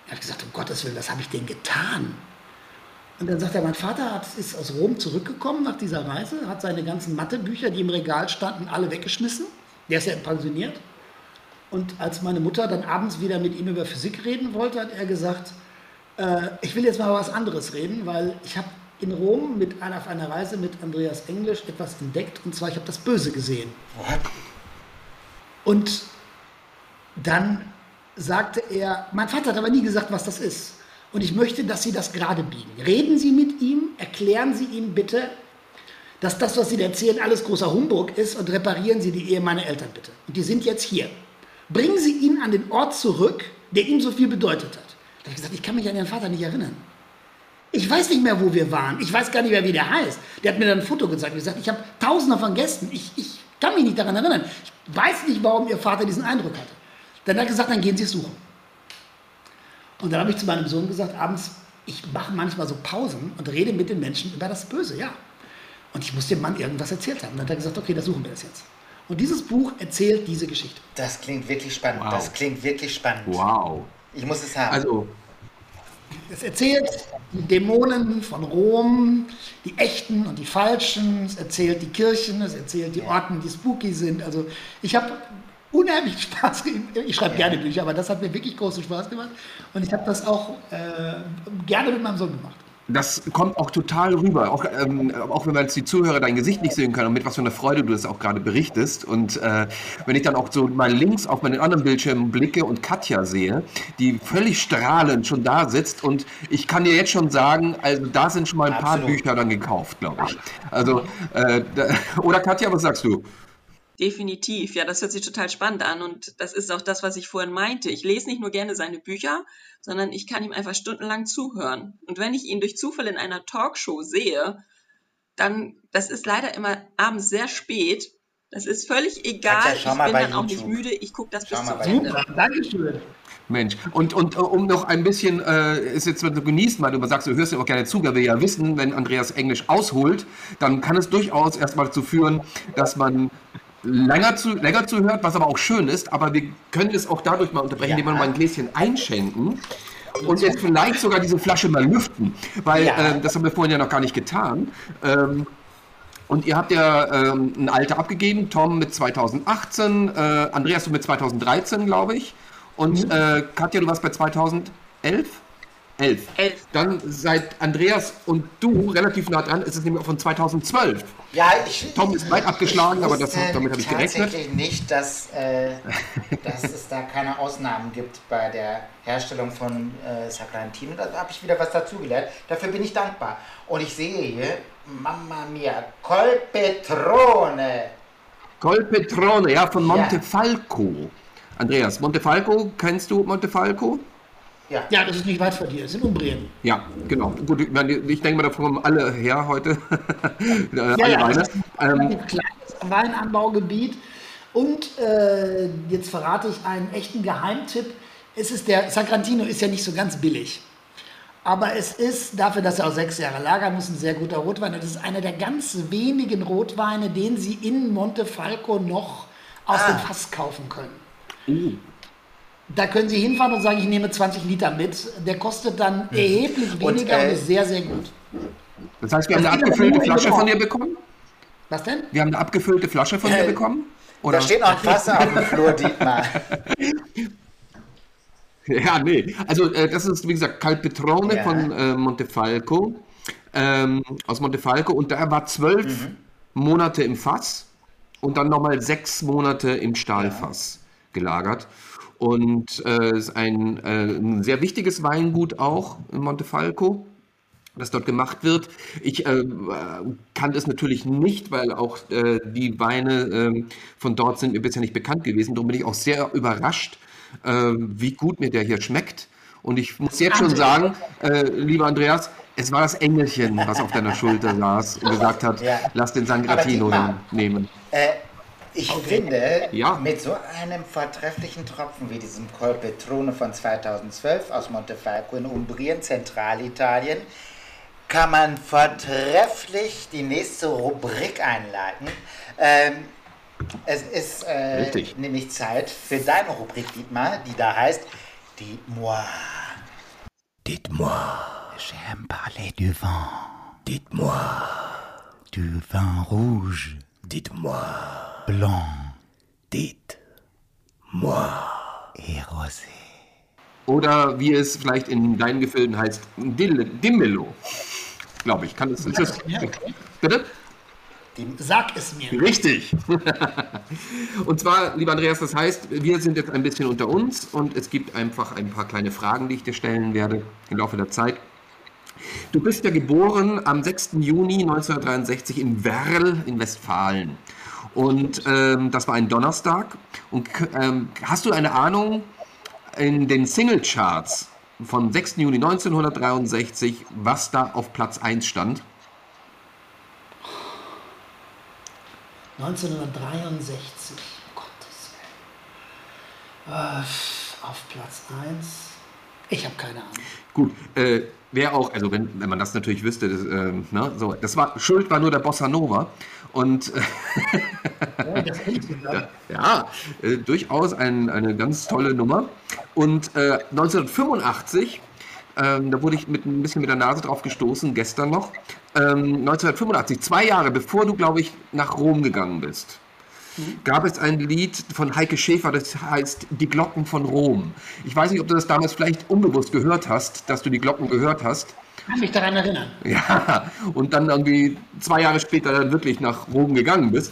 Er hat gesagt, um Gottes Willen, was habe ich denn getan? Und dann sagt er, mein Vater hat, ist aus Rom zurückgekommen nach dieser Reise, hat seine ganzen Mathebücher, die im Regal standen, alle weggeschmissen. Der ist ja pensioniert. Und als meine Mutter dann abends wieder mit ihm über Physik reden wollte, hat er gesagt, äh, ich will jetzt mal was anderes reden, weil ich habe in Rom mit auf einer Reise mit Andreas Englisch etwas entdeckt, und zwar ich habe das Böse gesehen. What? Und dann sagte er, mein Vater hat aber nie gesagt, was das ist. Und ich möchte, dass Sie das gerade biegen. Reden Sie mit ihm, erklären Sie ihm bitte, dass das, was Sie erzählen, alles großer Humbug ist und reparieren Sie die Ehe meiner Eltern bitte. Und die sind jetzt hier. Bringen Sie ihn an den Ort zurück, der ihm so viel bedeutet hat. Da habe ich gesagt, ich kann mich an Ihren Vater nicht erinnern. Ich weiß nicht mehr, wo wir waren. Ich weiß gar nicht mehr, wie der heißt. Der hat mir dann ein Foto gezeigt und gesagt, ich habe tausende von Gästen. Ich, ich kann mich nicht daran erinnern. Ich weiß nicht, warum Ihr Vater diesen Eindruck hatte. Dann hat er gesagt, dann gehen Sie es suchen. Und dann habe ich zu meinem Sohn gesagt, abends, ich mache manchmal so Pausen und rede mit den Menschen über das Böse, ja. Und ich muss dem Mann irgendwas erzählt haben. Und dann hat er gesagt, okay, da suchen wir das jetzt. Und dieses Buch erzählt diese Geschichte. Das klingt wirklich spannend. Wow. Das klingt wirklich spannend. Wow. Ich muss es haben. Also, Es erzählt die Dämonen von Rom, die echten und die falschen. Es erzählt die Kirchen, es erzählt die Orten, die spooky sind. Also ich habe unheimlich <laughs> Spaß. Ich schreibe gerne Bücher, aber das hat mir wirklich großen Spaß gemacht. Und ich habe das auch äh, gerne mit meinem Sohn gemacht. Das kommt auch total rüber, auch, ähm, auch wenn man jetzt die Zuhörer dein Gesicht nicht sehen kann und mit was für einer Freude du das auch gerade berichtest. Und äh, wenn ich dann auch so mal links auf meinen anderen Bildschirm blicke und Katja sehe, die völlig strahlend schon da sitzt und ich kann dir jetzt schon sagen, also da sind schon mal ein paar Absolut. Bücher dann gekauft, glaube ich. Also, äh, da, <laughs> oder Katja, was sagst du? Definitiv, ja, das hört sich total spannend an und das ist auch das, was ich vorhin meinte. Ich lese nicht nur gerne seine Bücher, sondern ich kann ihm einfach stundenlang zuhören. Und wenn ich ihn durch Zufall in einer Talkshow sehe, dann, das ist leider immer abends sehr spät. Das ist völlig egal. Katja, ich bin dann auch nicht müde. Ich gucke das Schau bis mal zum Ende. Super, Dankeschön. Mensch, und, und um noch ein bisschen, äh, ist jetzt, wenn du genießt, weil du sagst, du hörst ja auch gerne zu, weil wir ja wissen, wenn Andreas Englisch ausholt, dann kann es durchaus erstmal dazu führen, dass man länger, zu, länger zuhört, was aber auch schön ist, aber wir können es auch dadurch mal unterbrechen, Ja. indem wir mal ein Gläschen einschenken und jetzt vielleicht sogar diese Flasche mal lüften, weil Ja. ähm, das haben wir vorhin ja noch gar nicht getan. Ähm, und ihr habt ja ähm, ein Alter abgegeben, Tom mit 2018, äh, Andreas du mit 2013, glaube ich. Und äh, Katja, du warst bei 2011? 11. Elf. Dann seid Andreas und du relativ nah dran, ist es nämlich auch von 2012. Ja, ich. Tom ist weit abgeschlagen, ich aber das- damit habe ich gerechnet. Tatsächlich nicht, dass, äh, <laughs> dass es da keine Ausnahmen gibt bei der Herstellung von äh, Sagrantino. Da habe ich wieder was dazugelernt. Dafür bin ich dankbar. Und ich sehe hier, Mamma mia, Colpetrone. Colpetrone, ja, von Ja. Montefalco. Andreas, Montefalco, kennst du Montefalco? Ja. Ja, das ist nicht weit von dir. Das ist in Umbrien. Ja, genau. Gut, ich, meine, ich denke mal, da kommen alle her heute. äh, <laughs> alle Ja, ja, das ist ein Ähm, kleines Weinanbaugebiet. Und äh, jetzt verrate ich einen echten Geheimtipp. Es ist der Sagrantino ist ja nicht so ganz billig. Aber es ist dafür, dass er auch sechs Jahre lagern muss, ein sehr guter Rotwein. Und es ist einer der ganz wenigen Rotweine, den Sie in Montefalco noch aus Ah. dem Fass kaufen können. Da können Sie hinfahren und sagen, ich nehme 20 Liter mit. Der kostet dann erheblich weniger und, äh, ist sehr, sehr gut. das heißt, wir haben Das eine abgefüllte Flasche von dir bekommen? Was denn? Wir haben eine abgefüllte Flasche von Äh, dir bekommen? Oder? Da steht noch ein Fass auf dem Flur, Dietmar. <laughs> Ja, nee. Also äh, das ist, wie gesagt, Calpetrone Ja. von äh, Montefalco. Ähm, aus Montefalco. Und da war zwölf Monate im Fass und dann nochmal sechs Monate im Stahlfass gelagert. Und äh, ist ein, äh, ein sehr wichtiges Weingut auch in Montefalco das dort gemacht wird. Ich äh, kannte es natürlich nicht, weil auch äh, die Weine ähm, von dort sind mir bisher nicht bekannt gewesen. Darum bin ich auch sehr überrascht, äh, wie gut mir der hier schmeckt. Und ich muss jetzt schon sagen, äh, lieber Andreas, es war das Engelchen, was auf deiner Schulter saß und gesagt hat, Ja. lass den Sangratino nehmen. Ich finde, Ja. mit so einem vortrefflichen Tropfen wie diesem Colpetrone von 2012 aus Montefalco in Umbrien, Zentralitalien, kann man vortrefflich die nächste Rubrik einleiten. Ähm, es ist äh, nämlich Zeit für deine Rubrik, Dietmar, die da heißt Dites-moi. Dites-moi, J'aime parler du vin. dites-moi, Du vin rouge, dites-moi, blanc dites-moi. et rosé. Oder wie es vielleicht in deinen Gefilden heißt, Dill- Dimmelo. Glaube ich. Kann es, ist das, bitte? Sag es mir. Richtig. <laughs> und zwar, lieber Andreas, das heißt, wir sind jetzt ein bisschen unter uns und es gibt einfach ein paar kleine Fragen, die ich dir stellen werde im Laufe der Zeit. Du bist ja geboren am 6. Juni 1963 in Werl in Westfalen. Und ähm, das war ein Donnerstag. Und ähm, hast du eine Ahnung in den Singlecharts von 6. Juni 1963, was da auf Platz 1 stand? 1963. Um Gottes Willen. Äh, auf Platz 1. Ich habe keine Ahnung. Gut, äh, wer auch, also wenn, wenn man das natürlich wüsste, das, ähm, ne, so, das war, Schuld war nur der Bossa Nova. Und <laughs> äh, Ja, ja, äh, durchaus ein, eine ganz tolle Nummer. Und äh, 1985, ähm, da wurde ich mit, ein bisschen mit der Nase drauf gestoßen, gestern noch. Ähm, 1985, zwei Jahre bevor du, glaube ich, nach Rom gegangen bist, gab es ein Lied von Heike Schäfer, das heißt Die Glocken von Rom. Ich weiß nicht, ob du das damals vielleicht unbewusst gehört hast, dass du die Glocken gehört hast. Ich kann mich daran erinnern. Ja, und dann irgendwie zwei Jahre später dann wirklich nach Rom gegangen bist.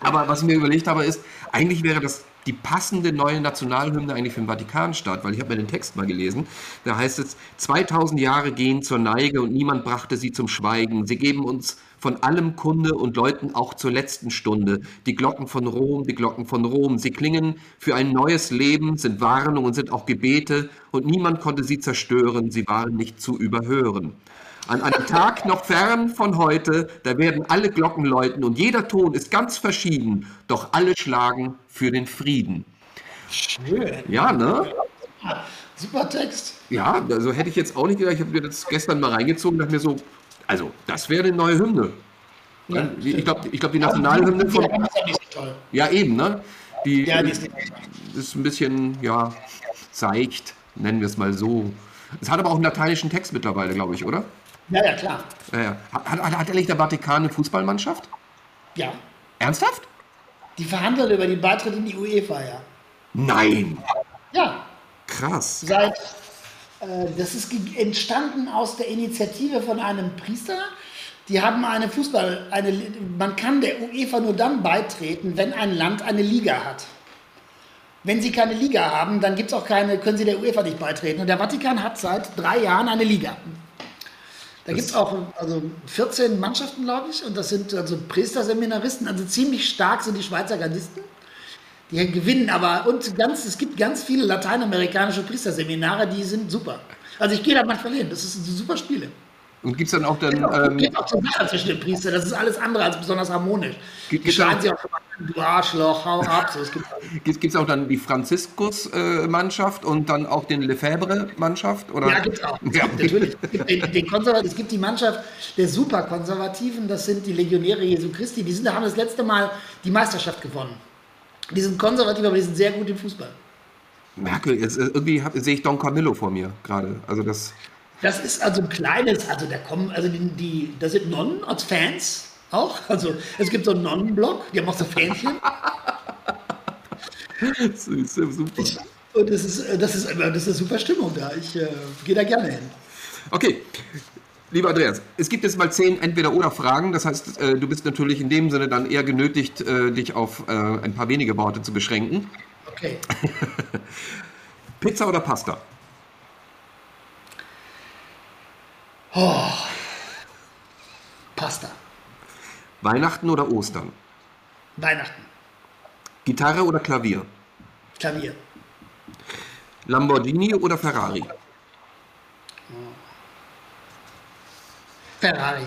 Aber was ich mir überlegt habe, ist, eigentlich wäre das die passende neue Nationalhymne eigentlich für den Vatikanstaat, weil ich habe mir den Text mal gelesen. Da heißt es, 2000 Jahre gehen zur Neige und niemand brachte sie zum Schweigen. Sie geben uns von allem Kunde und läuten auch zur letzten Stunde. Die Glocken von Rom, die Glocken von Rom. Sie klingen für ein neues Leben, sind Warnung und sind auch Gebete und niemand konnte sie zerstören. Sie waren nicht zu überhören. An einem Tag noch fern von heute, da werden alle Glocken läuten und jeder Ton ist ganz verschieden, doch alle schlagen für den Frieden. Schön. Ja, ne? Super Text. Ja, also hätte ich jetzt auch nicht gedacht, ich habe mir das gestern mal reingezogen und dachte mir so, also das wäre eine neue Hymne. Ja, ich glaube, ich glaub, die Nationalhymne von, ja eben, ne? Die Ja, die ist toll. ist ein bisschen, ja, seicht, nennen wir es mal so. Es hat aber auch einen lateinischen Text mittlerweile, glaube ich, oder? Ja, ja, klar. Ja, ja. Hat, hat, hat eigentlich der Vatikan eine Fußballmannschaft? Ja. Ernsthaft? Die verhandeln über den Beitritt in die UEFA, ja. Nein. Ja, Krass. seit äh, das ist entstanden aus der Initiative von einem Priester. Die haben eine Fußball, eine, man kann der UEFA nur dann beitreten, wenn ein Land eine Liga hat. Wenn sie keine Liga haben, dann gibt's auch keine, können sie der UEFA nicht beitreten. Und der Vatikan hat seit drei Jahren eine Liga. Da gibt es auch also 14 Mannschaften, glaube ich, und das sind also Priesterseminaristen, also ziemlich stark sind die Schweizer Gardisten. Die gewinnen aber und ganz, es gibt ganz viele lateinamerikanische Priesterseminare, die sind super. Also ich gehe da manchmal hin, das sind super Spiele. Und gibt es dann auch dann, Es ähm, geht auch zur Sache zwischen den Priestern, das ist alles andere als besonders harmonisch. Gibt- Die schreien sich auch schon mal an, du Arschloch, hau ab. So, es gibt, gibt's auch dann die Franziskus-Mannschaft und dann auch den Lefebvre-Mannschaft? oder? ja, gibt es auch. Es Ja. gibt, <laughs> natürlich. Es gibt, den, den es gibt die Mannschaft der Superkonservativen, das sind die Legionäre Jesu Christi, die sind, haben das letzte Mal die Meisterschaft gewonnen. Die sind konservativ, aber die sind sehr gut im Fußball. Merkel, jetzt, äh, irgendwie hab, sehe ich Don Camillo vor mir gerade. Also das, Das ist also ein kleines, also da kommen, also die, die da sind Nonnen als Fans auch. Also es gibt so einen Nonnenblock, die haben auch so Fähnchen. <laughs> Das ist ja super. Und das ist, äh, das ist, das ist eine super Stimmung da. Ich äh, gehe da gerne hin. Okay, lieber Andreas, es gibt jetzt mal zehn Entweder-Oder-Fragen. Das heißt, äh, du bist natürlich in dem Sinne dann eher genötigt, äh, dich auf äh, ein paar wenige Worte zu beschränken. Okay. <laughs> Pizza oder Pasta? Pasta. Weihnachten oder Ostern? Weihnachten. Gitarre oder Klavier? Klavier. Lamborghini oder Ferrari? Ferrari.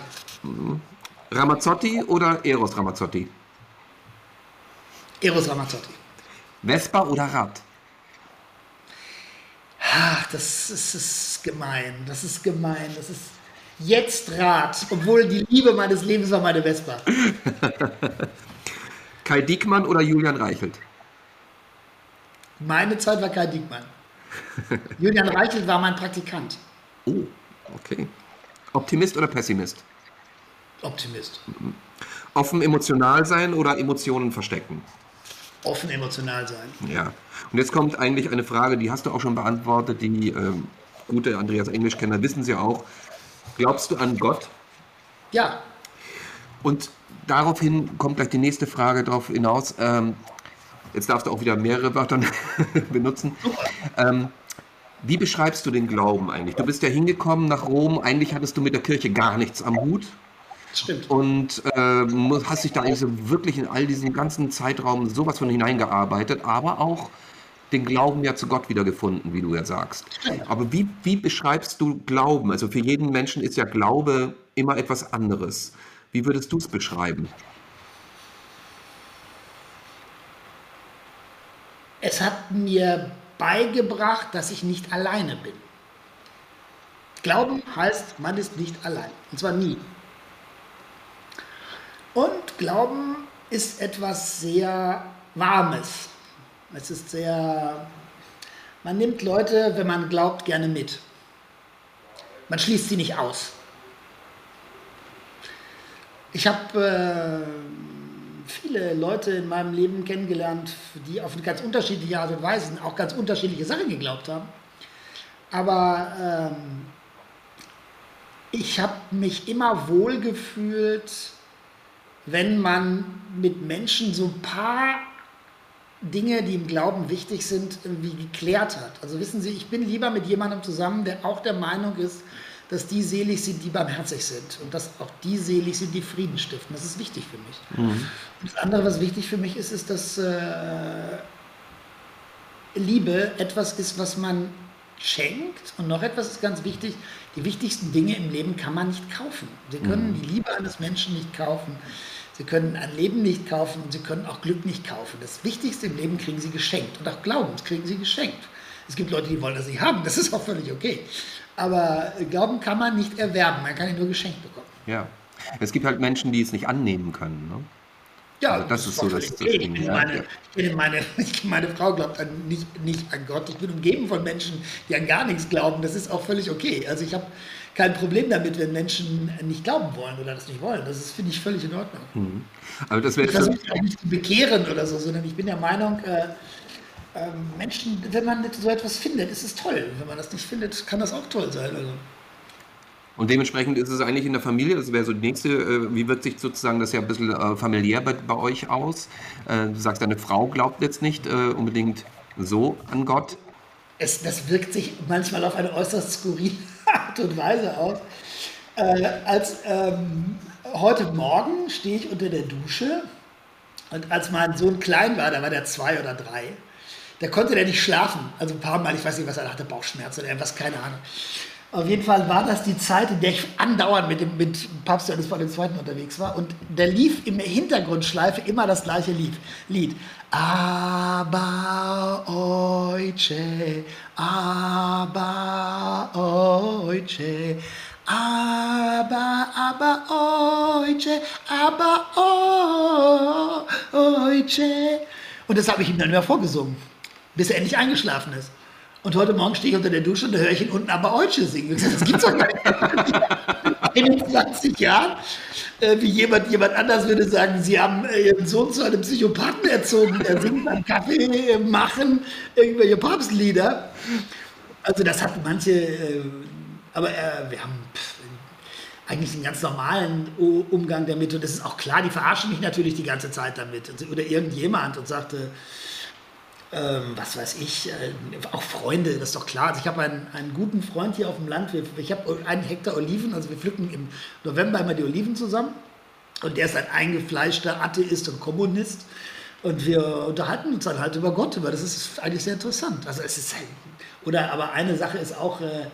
Ramazzotti oder Eros Ramazzotti? Eros Ramazzotti. Vespa oder Rad? Ach, das ist, ist gemein. Das ist gemein. Das ist jetzt Rad. Obwohl die Liebe meines Lebens war meine Vespa. <laughs> Kai Diekmann oder Julian Reichelt? Meine Zeit war Kai Diekmann. <laughs> Julian Reichelt war mein Praktikant. Oh, okay. Optimist oder Pessimist? Optimist. Offen emotional sein oder Emotionen verstecken? Offen emotional sein. Ja. Und jetzt kommt eigentlich eine Frage, die hast du auch schon beantwortet. Die ähm, gute Andreas Englischkenner wissen sie auch. Glaubst du an Gott? Ja, Und daraufhin kommt gleich die nächste Frage darauf hinaus. Ähm, jetzt darfst du auch wieder mehrere Wörter <laughs> benutzen. Ähm, wie beschreibst du den Glauben eigentlich? Du bist ja hingekommen nach Rom. Eigentlich hattest du mit der Kirche gar nichts am Hut. stimmt. und äh, hast dich da eigentlich so wirklich in all diesen ganzen Zeitraum sowas von hineingearbeitet, aber auch den Glauben ja zu Gott wiedergefunden, wie du ja sagst. Aber wie, wie beschreibst du Glauben? Also für jeden Menschen ist ja Glaube immer etwas anderes. Wie würdest du es beschreiben? Es hat mir beigebracht, dass ich nicht alleine bin. Glauben heißt, man ist nicht allein. Und zwar nie. Und Glauben ist etwas sehr Warmes. Es ist sehr. Man nimmt Leute, wenn man glaubt, gerne mit. Man schließt sie nicht aus. Ich habe äh, viele Leute in meinem Leben kennengelernt, die auf eine ganz unterschiedliche Art und Weise auch ganz unterschiedliche Sachen geglaubt haben. Aber ähm, ich habe mich immer wohl gefühlt, wenn man mit Menschen so ein paar Dinge, die im Glauben wichtig sind, irgendwie geklärt hat. Also wissen Sie, ich bin lieber mit jemandem zusammen, der auch der Meinung ist, dass die selig sind, die barmherzig sind und dass auch die selig sind, die Frieden stiften. Das ist wichtig für mich. Und das andere, was wichtig für mich ist, ist, dass äh, Liebe etwas ist, was man schenkt. Und noch etwas ist ganz wichtig, die wichtigsten Dinge im Leben kann man nicht kaufen. Sie können die Liebe eines Menschen nicht kaufen. Sie können ein Leben nicht kaufen und sie können auch Glück nicht kaufen. Das Wichtigste im Leben kriegen sie geschenkt. Und auch Glauben kriegen sie geschenkt. Es gibt Leute, die wollen das nicht haben. Das ist auch völlig okay. Aber Glauben kann man nicht erwerben. Man kann ihn nur geschenkt bekommen. Ja. Es gibt halt Menschen, die es nicht annehmen können. Ne? Ja, Also das ist so das- das. Ding, ja. meine, meine, <laughs> meine Frau glaubt an, nicht, nicht an Gott. Ich bin umgeben von Menschen, die an gar nichts glauben. Das ist auch völlig okay. Also ich habe kein Problem damit, wenn Menschen nicht glauben wollen oder das nicht wollen. Das finde ich, völlig in Ordnung. Aber das wäre Ich versuche mich auch nicht zu bekehren oder so, sondern ich bin der Meinung, äh, ähm, Menschen, wenn man so etwas findet, ist es toll. Wenn man das nicht findet, kann das auch toll sein. Also. Und dementsprechend ist es eigentlich in der Familie, das wäre so die nächste, äh, wie wirkt sich sozusagen das ja ein bisschen äh, familiär bei, bei euch aus? Äh, du sagst, deine Frau glaubt jetzt nicht äh, unbedingt so an Gott. es, das wirkt sich manchmal auf eine äußerst skurrile <laughs> Art und Weise aus. Äh, als ähm, heute Morgen stehe ich unter der Dusche und als mein Sohn klein war, da war der zwei oder drei, da konnte der nicht schlafen. Also ein paar Mal, ich weiß nicht, was er hatte, Bauchschmerzen oder irgendwas, keine Ahnung. Auf jeden Fall war das die Zeit, in der ich andauernd mit dem mit Papst Johannes Paul II. unterwegs war. Und da lief im Hintergrundschleife immer das gleiche Lied. Lied. Aber oice, aber oice, aber, aber oice, aber oice. Und das habe ich ihm dann immer vorgesungen, bis er endlich eingeschlafen ist. Und heute Morgen stehe ich unter der Dusche und höre ich ihn unten aber Eutsche singen. Ich sag, das gibt's doch gar nicht. <laughs> In 20 Jahren, äh, wie jemand, jemand anders würde sagen, sie haben äh, ihren Sohn zu einem Psychopathen erzogen, der singt beim Kaffee äh, machen irgendwelche Papstlieder. Also das hat manche, äh, aber äh, wir haben pff, eigentlich einen ganz normalen U- Umgang damit und das ist auch klar, die verarschen mich natürlich die ganze Zeit damit. Oder irgendjemand und sagte, ähm, was weiß ich, äh, auch Freunde, das ist doch klar. Also ich habe einen, einen guten Freund hier auf dem Land. Wir, ich habe einen Hektar Oliven, also wir pflücken im November immer die Oliven zusammen. Und der ist ein eingefleischter Atheist und Kommunist. Und wir unterhalten uns dann halt über Gott, über das ist eigentlich sehr interessant. Also es ist halt, oder aber eine Sache ist auch, äh,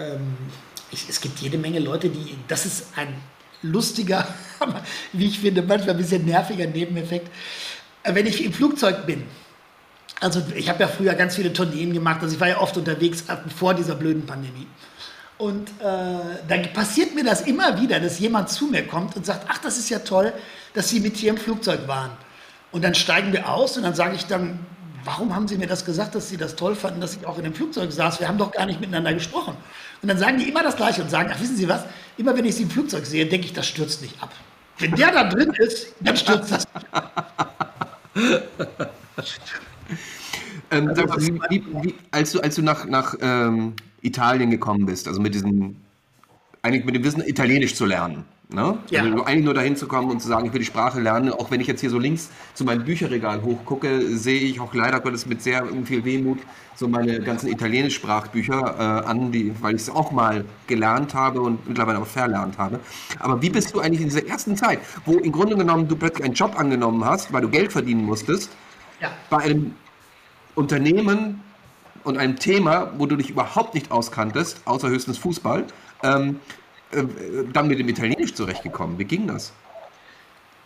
ähm, ich, es gibt jede Menge Leute, die, das ist ein lustiger, <laughs> wie ich finde, manchmal ein bisschen nerviger Nebeneffekt. Wenn ich im Flugzeug bin, also ich habe ja früher ganz viele Tourneen gemacht, also ich war ja oft unterwegs äh, vor dieser blöden Pandemie. Und äh, dann passiert mir das immer wieder, dass jemand zu mir kommt und sagt, ach, das ist ja toll, dass Sie mit hier im Flugzeug waren. Und dann steigen wir aus und dann sage ich dann, warum haben Sie mir das gesagt, dass Sie das toll fanden, dass ich auch in dem Flugzeug saß? Wir haben doch gar nicht miteinander gesprochen. Und dann sagen die immer das Gleiche und sagen, ach, wissen Sie was, immer wenn ich Sie im Flugzeug sehe, denke ich, das stürzt nicht ab. Wenn der da drin ist, dann stürzt das. <laughs> <laughs> Ähm, Also wie, wie, wie, als du, als du nach, nach ähm, Italien gekommen bist, also mit diesem, eigentlich mit dem Wissen, Italienisch zu lernen. Ne? Ja. Also eigentlich nur dahin zu kommen und zu sagen, ich will die Sprache lernen. Auch wenn ich jetzt hier so links zu meinem Bücherregal hochgucke, sehe ich auch leider Gottes mit sehr viel Wehmut so meine ganzen Italienisch-Sprachbücher äh, an, die, weil ich es auch mal gelernt habe und mittlerweile auch verlernt habe. Aber wie bist du eigentlich in dieser ersten Zeit, wo im Grunde genommen du plötzlich einen Job angenommen hast, weil du Geld verdienen musstest, Ja. bei einem Unternehmen und einem Thema, wo du dich überhaupt nicht auskanntest, außer höchstens Fußball, ähm, äh, dann mit dem Italienisch zurechtgekommen. Wie ging das?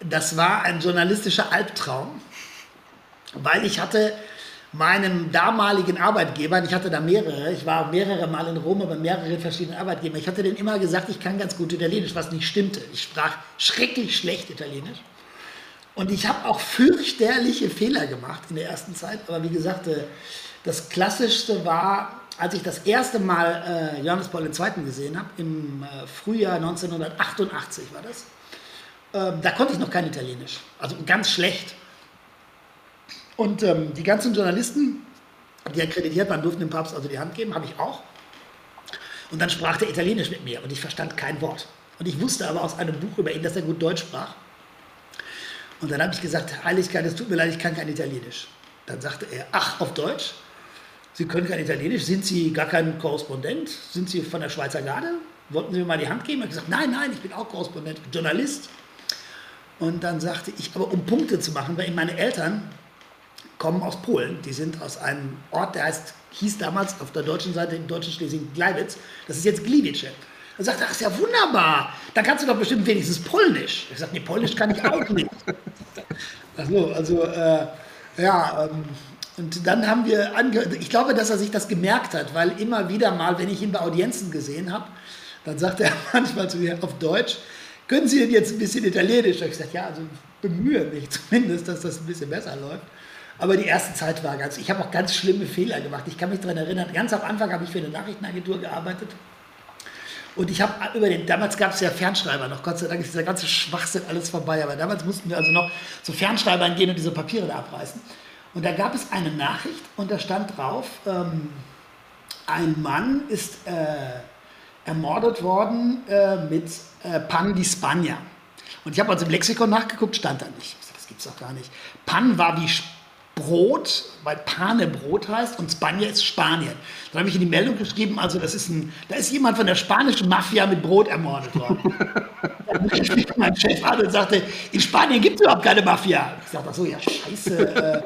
Das war ein journalistischer Albtraum, weil ich hatte meinem damaligen Arbeitgeber, ich hatte da mehrere, ich war mehrere Mal in Rom, aber mehrere verschiedene Arbeitgeber, ich hatte denen immer gesagt, ich kann ganz gut Italienisch, was nicht stimmte. Ich sprach schrecklich schlecht Italienisch. Und ich habe auch fürchterliche Fehler gemacht in der ersten Zeit. Aber wie gesagt, äh, das Klassischste war, als ich das erste Mal äh, Johannes Paul II. gesehen habe, im äh, Frühjahr 1988 war das. Ähm, da konnte ich noch kein Italienisch. Also ganz schlecht. Und ähm, die ganzen Journalisten, die akkreditiert waren, durften dem Papst also die Hand geben, habe ich auch. Und dann sprach der Italienisch mit mir und ich verstand kein Wort. Und ich wusste aber aus einem Buch über ihn, dass er gut Deutsch sprach. Und dann habe ich gesagt, Heiligkeit, es tut mir leid, ich kann kein Italienisch. Dann sagte er, ach, auf Deutsch? Sie können kein Italienisch? Sind Sie gar kein Korrespondent? Sind Sie von der Schweizer Garde? Wollten Sie mir mal die Hand geben? Ich habe gesagt, nein, nein, ich bin auch Korrespondent, Journalist. Und dann sagte ich, aber um Punkte zu machen, weil meine Eltern kommen aus Polen. Die sind aus einem Ort, der heißt, hieß damals auf der deutschen Seite im deutschen Schleswig-Gleiwitz. Das ist jetzt Gliwice. Dann sagt ach, ist ja wunderbar. Dann kannst du doch bestimmt wenigstens Polnisch. Ich sage, nee, Polnisch kann ich auch nicht. Also, also äh, ja, ähm, und dann haben wir angehört, ich glaube, dass er sich das gemerkt hat, weil immer wieder mal, wenn ich ihn bei Audienzen gesehen habe, dann sagt er <laughs> manchmal zu mir auf Deutsch, können Sie denn jetzt ein bisschen Italienisch? Hab ich gesagt, ja, also bemühe mich zumindest, dass das ein bisschen besser läuft. Aber die erste Zeit war ganz, ich habe auch ganz schlimme Fehler gemacht. Ich kann mich daran erinnern, ganz am Anfang habe ich für eine Nachrichtenagentur gearbeitet. Und ich habe über den, damals gab es ja Fernschreiber noch, Gott sei Dank ist dieser ganze Schwachsinn alles vorbei, aber damals mussten wir also noch zu Fernschreibern gehen und diese Papiere da abreißen. Und da gab es eine Nachricht und da stand drauf, ähm, ein Mann ist äh, ermordet worden äh, mit äh, Pan di Spagna. Und ich habe also im Lexikon nachgeguckt, stand da nicht. Ich sag, das gibt's doch gar nicht. Pan war wie Brot, weil Pane Brot heißt und Spagna ist Spanien. Dann habe ich in die Meldung geschrieben, also das ist ein, da ist jemand von der spanischen Mafia mit Brot ermordet worden. Dann rief mich mein Chef an und sagte, in Spanien gibt es überhaupt keine Mafia. Ich sagte, ach so, ja scheiße. Äh.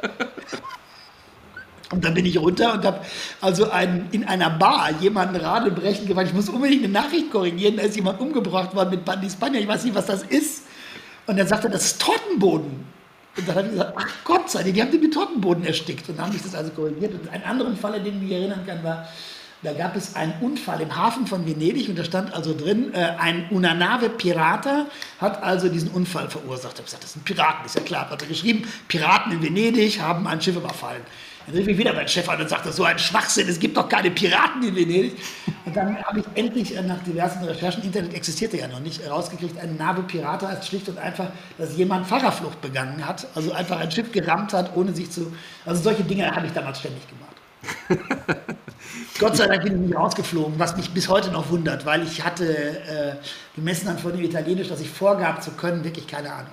Und dann bin ich runter und habe also einen, in einer Bar jemanden Radebrechen gefragt, ich muss unbedingt eine Nachricht korrigieren, da ist jemand umgebracht worden mit Bandi Spagna, ich weiß nicht, was das ist. Und dann sagte er, das ist Tortenboden. Und dann habe ich gesagt, ach Gott sei Dank, die haben den mit Tortenboden erstickt. Und dann habe ich das also korrigiert. Und einen anderen Fall, an den ich mich erinnern kann, war, da gab es einen Unfall im Hafen von Venedig und da stand also drin, äh, ein Una Nave Pirata hat also diesen Unfall verursacht. Ich habe gesagt, das sind Piraten, ist ja klar. Hat er geschrieben, Piraten in Venedig haben ein Schiff überfallen. Dann rief ich wieder mein Chef an und sagte, so ein Schwachsinn, es gibt doch keine Piraten in Venedig. Und dann habe ich endlich äh, nach diversen Recherchen, Internet existierte ja noch nicht, herausgekriegt, ein Nave Pirata heißt schlicht und einfach, dass jemand Fahrerflucht begangen hat, also einfach ein Schiff gerammt hat, ohne sich zu... Also solche Dinge habe ich damals ständig gemacht. <laughs> Gott sei Dank bin ich nicht rausgeflogen, was mich bis heute noch wundert, weil ich hatte, äh, gemessen an von dem Italienisch, das ich vorgab zu können, wirklich keine Ahnung.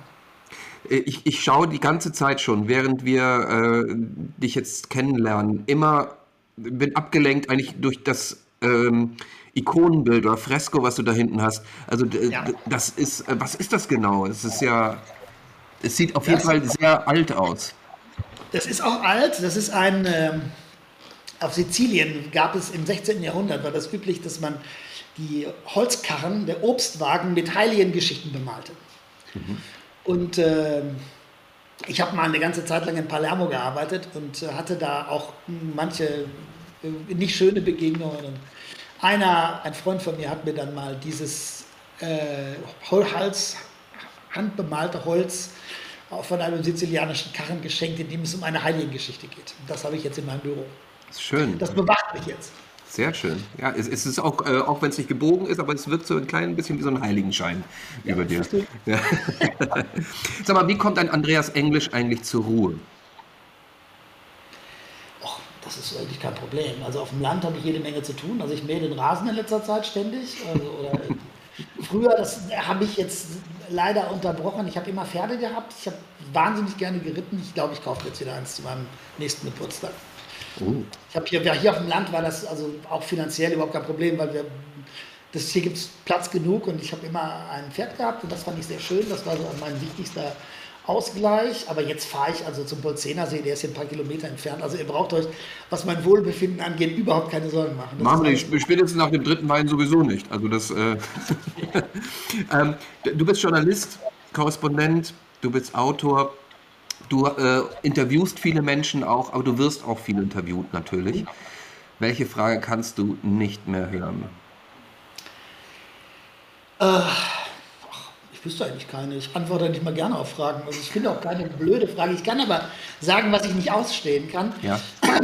Ich, ich schaue die ganze Zeit schon, während wir äh, dich jetzt kennenlernen, immer bin abgelenkt eigentlich durch das ähm, Ikonenbild oder Fresko, was du da hinten hast. Also Ja. das ist, äh, was ist das genau? Es ist ja, es sieht auf jeden Das- Fall sehr alt aus. Das ist auch alt. Das ist ein. Ähm, auf Sizilien gab es im 16. Jahrhundert, war das üblich, dass man die Holzkarren der Obstwagen mit Heiligengeschichten bemalte. Und ähm, ich habe mal eine ganze Zeit lang in Palermo gearbeitet und äh, hatte da auch manche äh, nicht schöne Begegnungen. Einer, ein Freund von mir, hat mir dann mal dieses äh, Hals, handbemalte Holz von einem sizilianischen Karren geschenkt, in dem es um eine Heiligengeschichte geht. Das habe ich jetzt in meinem Büro. Ist schön. Das bewacht mich jetzt. Sehr schön. Ja, es, es ist auch, äh, auch wenn es nicht gebogen ist, aber es wirkt so ein klein bisschen wie so ein Heiligenschein über dir. Ja. <laughs> Sag mal, wie kommt ein Andreas Englisch eigentlich zur Ruhe? Och, das ist eigentlich kein Problem. Also auf dem Land habe ich jede Menge zu tun. Also ich mähe den Rasen in letzter Zeit ständig. Also, <laughs> früher, das habe ich jetzt leider unterbrochen. Ich habe immer Pferde gehabt. Ich habe wahnsinnig gerne geritten. Ich glaube, ich kaufe jetzt wieder eins zu meinem nächsten Geburtstag. Oh. Ich habe hier, ja, hier auf dem Land war das also auch finanziell überhaupt kein Problem, weil wir, das, hier gibt es Platz genug und ich habe immer ein Pferd gehabt und das fand ich sehr schön. Das war so mein wichtigster Ausgleich. Aber jetzt fahre ich also zum Bolzenersee, der ist hier ein paar Kilometer entfernt. Also ihr braucht euch, was mein Wohlbefinden angeht, überhaupt keine Sorgen machen. Das Machen wir nicht, spätestens nach dem dritten Wein sowieso nicht. Also das, äh, <laughs> ähm, du bist Journalist, Korrespondent, du bist Autor, du äh, interviewst viele Menschen auch, aber du wirst auch viel interviewt natürlich. Welche Frage kannst du nicht mehr hören? Ich wüsste eigentlich keine. Ich antworte nicht mal gerne auf Fragen. Also ich finde auch keine blöde Frage. Ich kann aber sagen, was ich nicht ausstehen kann. Ja. <clears throat>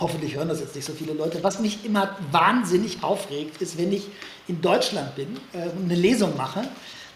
Hoffentlich hören das jetzt nicht so viele Leute. Was mich immer wahnsinnig aufregt, ist, wenn ich in Deutschland bin äh, und eine Lesung mache,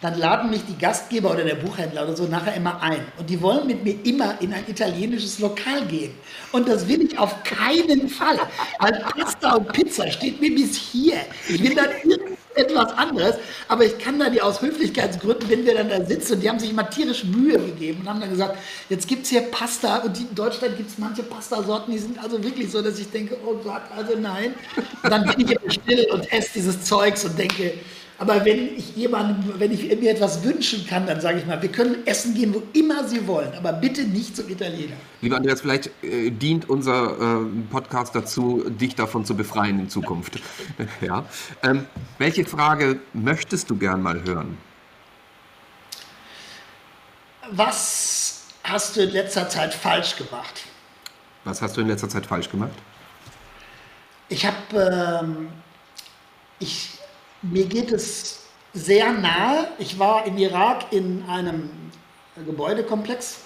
dann laden mich die Gastgeber oder der Buchhändler oder so nachher immer ein. Und die wollen mit mir immer in ein italienisches Lokal gehen. Und das will ich auf keinen Fall. Weil Pasta und Pizza steht mir bis hier. Ich will dann irgendetwas anderes. Aber ich kann da die aus Höflichkeitsgründen, wenn wir dann da sitzen, und die haben sich immer tierisch Mühe gegeben und haben dann gesagt, jetzt gibt es hier Pasta und in Deutschland gibt es manche Pastasorten, die sind also wirklich so, dass ich denke, oh Gott, also nein. Und dann bin ich immer still und esse dieses Zeugs und denke, aber wenn ich jemandem, wenn ich mir etwas wünschen kann, dann sage ich mal, wir können essen gehen, wo immer Sie wollen, aber bitte nicht zum Italiener. Lieber Andreas, vielleicht äh, dient unser äh, Podcast dazu, dich davon zu befreien in Zukunft. <laughs> ja. Ähm, welche Frage möchtest du gern mal hören? Was hast du in letzter Zeit falsch gemacht? Was hast du in letzter Zeit falsch gemacht? Ich habe, ähm, ich, mir geht es sehr nahe. Ich war im Irak in einem Gebäudekomplex,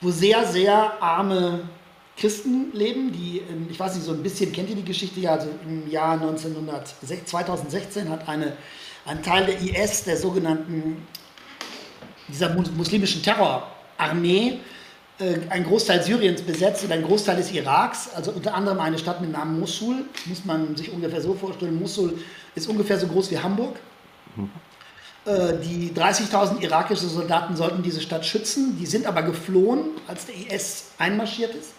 wo sehr, sehr arme Christen leben, die, in, ich weiß nicht, so ein bisschen kennt ihr die Geschichte, ja, also im Jahr 1900, 2016 hat eine, ein Teil der IS, der sogenannten, dieser mus- muslimischen Terrorarmee, äh, einen Großteil Syriens besetzt und einen Großteil des Iraks, also unter anderem eine Stadt mit Namen Mosul, muss man sich ungefähr so vorstellen, Mosul ist ungefähr so groß wie Hamburg. Äh, Die 30.000 irakische Soldaten sollten diese Stadt schützen, die sind aber geflohen, als der IS einmarschiert ist.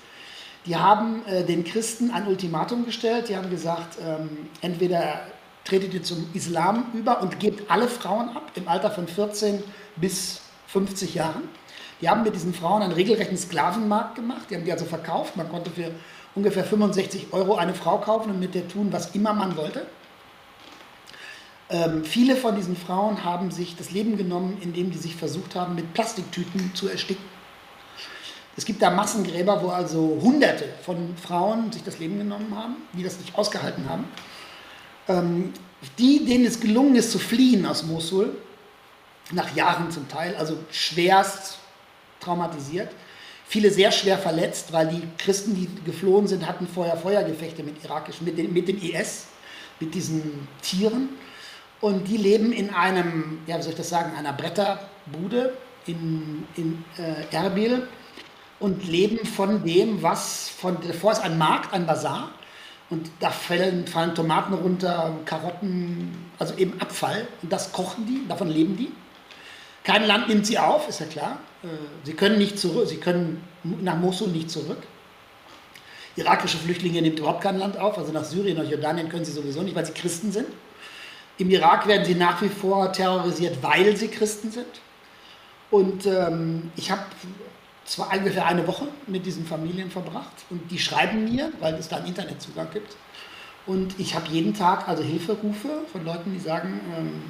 Die haben äh, den Christen ein Ultimatum gestellt, die haben gesagt, ähm, entweder tretet ihr zum Islam über und gebt alle Frauen ab im Alter von 14 bis 50 Jahren. Die haben mit diesen Frauen einen regelrechten Sklavenmarkt gemacht. Die haben die also verkauft. Man konnte für ungefähr 65 Euro eine Frau kaufen und mit der tun, was immer man wollte. Ähm, viele von diesen Frauen haben sich das Leben genommen, indem die sich versucht haben, mit Plastiktüten zu ersticken. Es gibt da Massengräber, wo also Hunderte von Frauen sich das Leben genommen haben, die das nicht ausgehalten haben. Ähm, die, denen es gelungen ist zu fliehen aus Mosul, nach Jahren zum Teil, also schwerst traumatisiert. viele sehr schwer verletzt, weil die Christen, die geflohen sind, hatten vorher Feuergefechte mit irakischen, mit, den, mit dem IS, mit diesen Tieren. Und die leben in einem, ja, wie soll ich das sagen, einer Bretterbude in, in äh, Erbil und leben von dem, was von davor ist ein Markt, ein Bazar und da fallen, fallen Tomaten runter, Karotten, also eben Abfall und das kochen die, davon leben die. Kein Land nimmt sie auf, ist ja klar. Äh, sie können nicht zurück, sie können nach Mosul nicht zurück. Irakische Flüchtlinge nimmt überhaupt kein Land auf, also nach Syrien, nach Jordanien können sie sowieso nicht, weil sie Christen sind. Im Irak werden sie nach wie vor terrorisiert, weil sie Christen sind. Und ähm, ich habe zwar ungefähr eine Woche mit diesen Familien verbracht und die schreiben mir, weil es da einen Internetzugang gibt. Und ich habe jeden Tag also Hilferufe von Leuten, die sagen, ähm,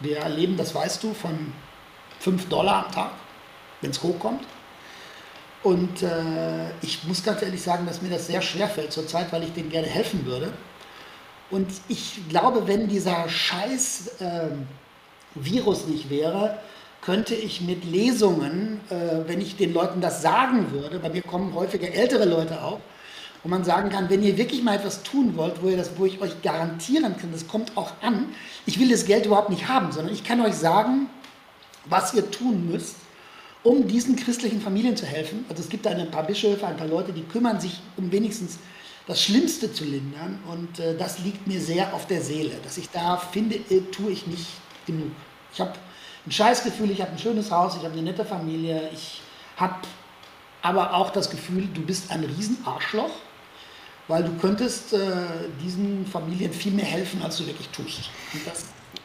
wir erleben, das weißt du, von 5 Dollar am Tag, wenn es hochkommt. Und äh, ich muss ganz ehrlich sagen, dass mir das sehr schwer fällt zurzeit, weil ich denen gerne helfen würde. Und ich glaube, wenn dieser scheiß äh, Virus nicht wäre, könnte ich mit Lesungen, äh, wenn ich den Leuten das sagen würde, bei mir kommen häufiger ältere Leute auch, wo man sagen kann, wenn ihr wirklich mal etwas tun wollt, wo, ihr das, wo ich euch garantieren kann, das kommt auch an, ich will das Geld überhaupt nicht haben, sondern ich kann euch sagen, was ihr tun müsst, um diesen christlichen Familien zu helfen. Also es gibt da ein paar Bischöfe, ein paar Leute, die kümmern sich um wenigstens das Schlimmste zu lindern und äh, das liegt mir sehr auf der Seele, dass ich da finde, äh, tue ich nicht genug. Ich habe ein Scheißgefühl, ich habe ein schönes Haus, ich habe eine nette Familie, ich habe aber auch das Gefühl, du bist ein Riesenarschloch, weil du könntest äh, diesen Familien viel mehr helfen, als du wirklich tust.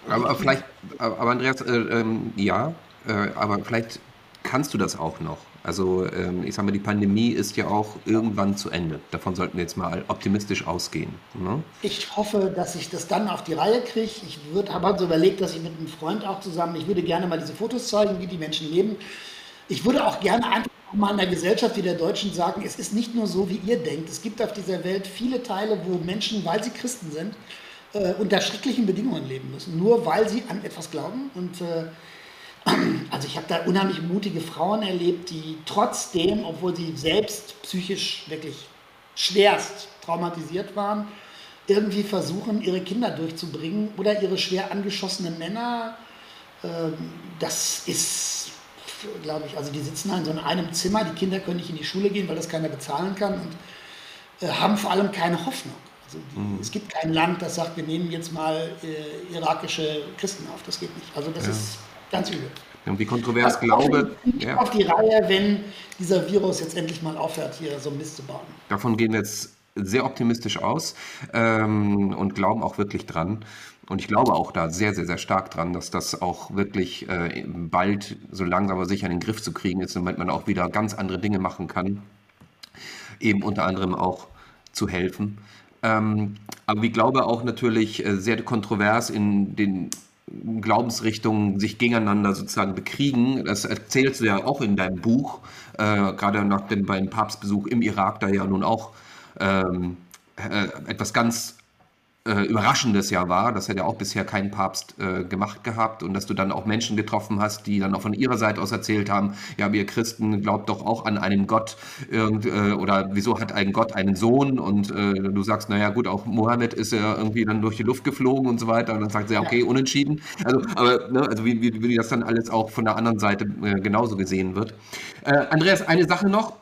Aber vielleicht, aber Andreas, äh, ähm, ja, äh, aber vielleicht kannst du das auch noch. Also ähm, ich sage mal, die Pandemie ist ja auch irgendwann zu Ende. Davon sollten wir jetzt mal optimistisch ausgehen. Ne? Ich hoffe, dass ich das dann auf die Reihe kriege. Ich habe halt so überlegt, dass ich mit einem Freund auch zusammen, ich würde gerne mal diese Fotos zeigen, wie die Menschen leben. Ich würde auch gerne einfach mal in der Gesellschaft wie der Deutschen sagen, es ist nicht nur so, wie ihr denkt. Es gibt auf dieser Welt viele Teile, wo Menschen, weil sie Christen sind, äh, unter schrecklichen Bedingungen leben müssen. Nur weil sie an etwas glauben. Und äh, <clears throat> also ich habe da unheimlich mutige Frauen erlebt, die trotzdem, obwohl sie selbst psychisch wirklich schwerst traumatisiert waren, irgendwie versuchen, ihre Kinder durchzubringen oder ihre schwer angeschossenen Männer. Ähm, das ist, glaube ich, also die sitzen da in so einem Zimmer, die Kinder können nicht in die Schule gehen, weil das keiner bezahlen kann und äh, haben vor allem keine Hoffnung. Also die, mhm. Es gibt kein Land, das sagt, wir nehmen jetzt mal äh, irakische Christen auf. Das geht nicht. Also das ja. ist Ganz übel. Und wie kontrovers das Glaube. Ja. auf die Reihe, wenn dieser Virus jetzt endlich mal aufhört, hier so Mist zu bauen. Davon gehen wir jetzt sehr optimistisch aus ähm, und glauben auch wirklich dran. Und ich glaube auch da sehr, sehr, sehr stark dran, dass das auch wirklich äh, bald so langsam aber sicher in den Griff zu kriegen ist, damit man auch wieder ganz andere Dinge machen kann. Eben unter anderem auch zu helfen. Ähm, aber ich glaube auch natürlich äh, sehr kontrovers in den Glaubensrichtungen sich gegeneinander sozusagen bekriegen. Das erzählst du ja auch in deinem Buch, äh, gerade nach dem beim Papstbesuch im Irak, da ja nun auch ähm, äh, etwas ganz äh, Überraschendes ja war. Das hat ja auch bisher kein Papst äh, gemacht gehabt und dass du dann auch Menschen getroffen hast, die dann auch von ihrer Seite aus erzählt haben, ja, wir Christen glaubt doch auch an einen Gott irgend, äh, oder wieso hat ein Gott einen Sohn und äh, du sagst, naja gut, auch Mohammed ist ja irgendwie dann durch die Luft geflogen und so weiter und dann sagt sie, ja, okay, unentschieden. Also, aber ne, also wie, wie, wie das dann alles auch von der anderen Seite äh, genauso gesehen wird. Äh, Andreas, eine Sache noch,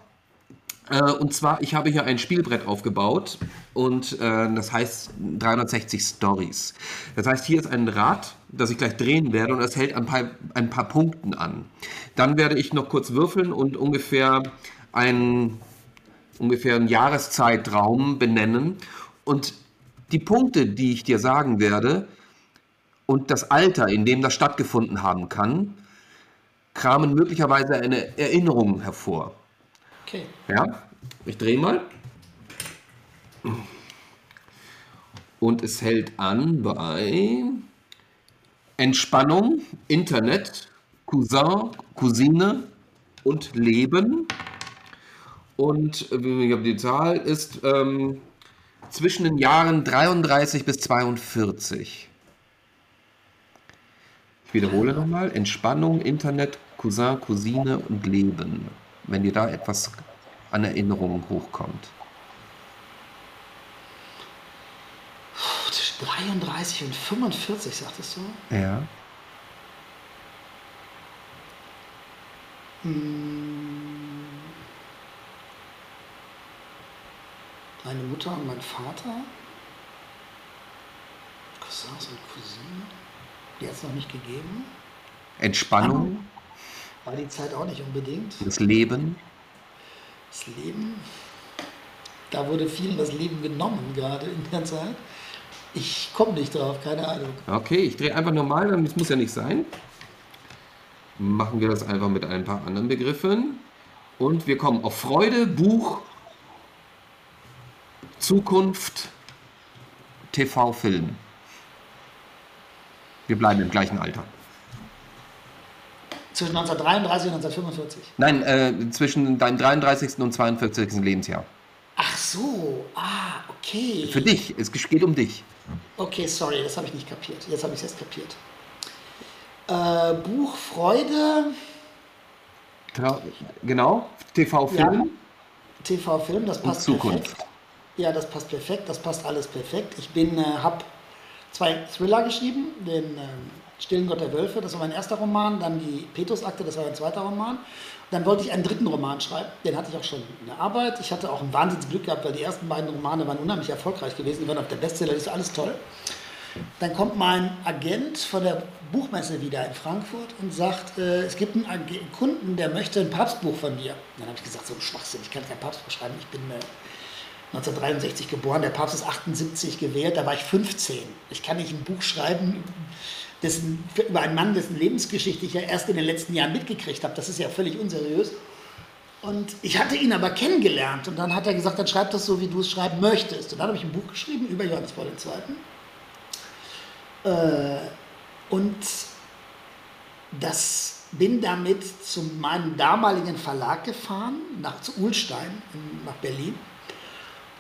äh, und zwar, ich habe hier ein Spielbrett aufgebaut und äh, das heißt 360 Stories. Das heißt, hier ist ein Rad, das ich gleich drehen werde und es hält ein paar, ein paar Punkten an. Dann werde ich noch kurz würfeln und ungefähr einen, ungefähr einen Jahreszeitraum benennen. Und die Punkte, die ich dir sagen werde und das Alter, in dem das stattgefunden haben kann, kramen möglicherweise eine Erinnerung hervor. Okay. Ja, ich drehe mal. Und es hält an bei Entspannung, Internet, Cousin, Cousine und Leben. Und die Zahl ist ähm, zwischen den Jahren 33 bis 42. Ich wiederhole nochmal. Entspannung, Internet, Cousin, Cousine und Leben. Wenn dir da etwas an Erinnerungen hochkommt? Puh, Zwischen 33 und 45, sagtest du? Ja. Hm. Meine Mutter und mein Vater. Cousins und Cousinen. Die hat es noch nicht gegeben. Entspannung, War die Zeit auch nicht unbedingt. das Leben. Das Leben. Da wurde vielen das Leben genommen, gerade in der Zeit. Ich komme nicht drauf, keine Ahnung. Okay, ich drehe einfach normal, das muss ja nicht sein. Machen wir das einfach mit ein paar anderen Begriffen. Und wir kommen auf Freude, Buch, Zukunft, TV, Film. Wir bleiben im gleichen Alter. Zwischen 1933 und 1945. Nein, äh, zwischen deinem 33. und 42. Lebensjahr. Ach so, ah, okay. Für dich, es geht um dich. Okay, sorry, das habe ich nicht kapiert. Jetzt habe ich es erst kapiert. Äh, Buch Freude, Genau, TV, Film TV-Film, das und passt Zukunft. perfekt. Ja, das passt perfekt, das passt alles perfekt. Ich bin, äh, habe zwei Thriller geschrieben, den ähm, Stillen Gott der Wölfe, das war mein erster Roman, dann die Petrusakte, das war mein zweiter Roman. Dann wollte ich einen dritten Roman schreiben, den hatte ich auch schon in der Arbeit. Ich hatte auch ein Wahnsinnsglück gehabt, weil die ersten beiden Romane waren unheimlich erfolgreich gewesen, die waren auf der Bestsellerliste, alles toll. Dann kommt mein Agent von der Buchmesse wieder in Frankfurt und sagt, äh, es gibt einen, Ag- Kunden, der möchte ein Papstbuch von dir. Dann habe ich gesagt, so ein Schwachsinn, ich kann kein Papstbuch schreiben, ich bin äh, 1963 geboren, der Papst ist 78 gewählt, da war ich 15. Ich kann nicht ein Buch schreiben dessen, über einen Mann, dessen Lebensgeschichte ich ja erst in den letzten Jahren mitgekriegt habe. Das ist ja völlig unseriös. Und ich hatte ihn aber kennengelernt und dann hat er gesagt, dann schreib das so, wie du es schreiben möchtest. Und dann habe ich ein Buch geschrieben über Johannes Paul II. Äh, und das bin damit zu meinem damaligen Verlag gefahren, nach zu Ulstein, in, nach Berlin.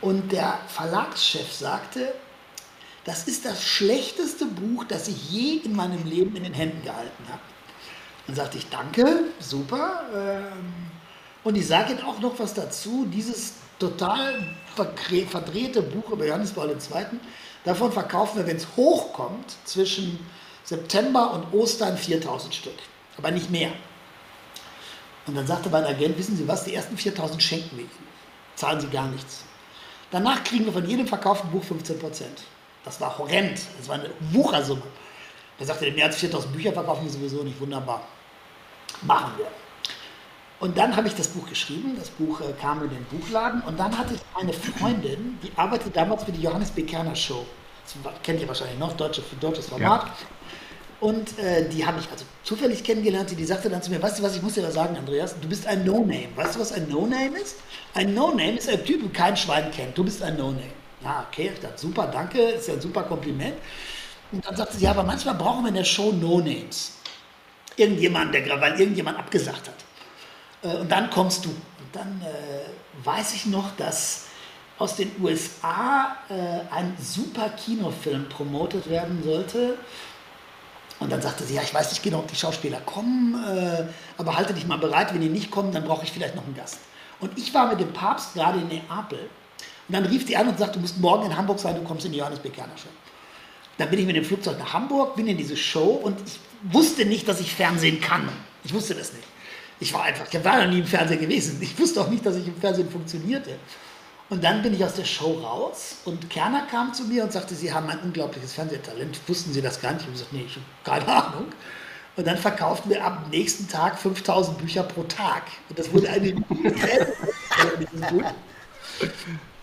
Und der Verlagschef sagte, das ist das schlechteste Buch, das ich je in meinem Leben in den Händen gehalten habe. Dann sagte ich, danke, super. ähm, Und ich sage Ihnen auch noch was dazu, dieses total verdrehte Buch über Johannes Paul II., davon verkaufen wir, wenn es hochkommt, zwischen September und Ostern 4000 Stück. Aber nicht mehr. Und dann sagte mein Agent, wissen Sie was, die ersten 4000 schenken wir Ihnen. Zahlen Sie gar nichts. Danach kriegen wir von jedem verkauften Buch 15 Prozent. Das war horrend. Das war eine Wuchersumme. Er sagte, mehr als 4000 Bücher verkaufen wir sowieso nicht. Wunderbar. Machen wir. Und dann habe ich das Buch geschrieben. Das Buch äh, kam in den Buchladen. Und dann hatte ich eine Freundin, die arbeitete damals für die Johannes B. Kerner Show. Das kennt ihr wahrscheinlich noch, deutsche, deutsches Format. Und äh, die habe ich also zufällig kennengelernt. Die, die sagte dann zu mir, weißt du was, ich muss dir was sagen, Andreas, du bist ein No-Name. Weißt du, was ein No-Name ist? Ein No-Name ist ein Typ, den kein Schwein kennt. Du bist ein No-Name. Ja, okay, ich dachte, super, danke, ist ja ein super Kompliment. Und dann sagte sie, ja, aber manchmal brauchen wir in der Show No-Names. Irgendjemand, der weil irgendjemand abgesagt hat. Äh, Und dann kommst du. Und dann äh, weiß ich noch, dass aus den USA äh, ein super Kinofilm promotet werden sollte. Und dann sagte sie, ja, ich weiß nicht genau, ob die Schauspieler kommen, äh, aber halte dich mal bereit, wenn die nicht kommen, dann brauche ich vielleicht noch einen Gast. Und ich war mit dem Papst gerade in Neapel. Und dann rief die an und sagte, du musst morgen in Hamburg sein, du kommst in die Johannes Bekerner Show. Dann bin ich mit dem Flugzeug nach Hamburg, bin in diese Show und ich wusste nicht, dass ich Fernsehen kann. Ich wusste das nicht. Ich war einfach, ich war noch nie im Fernsehen gewesen. Ich wusste auch nicht, dass ich im Fernsehen funktionierte. Und dann bin ich aus der Show raus und Kerner kam zu mir und sagte, Sie haben ein unglaubliches Fernsehtalent. Wussten Sie das gar nicht? Ich habe gesagt, nee, ich habe keine Ahnung. Und dann verkauften wir am nächsten Tag 5000 Bücher pro Tag. Und das wurde eine. <laughs>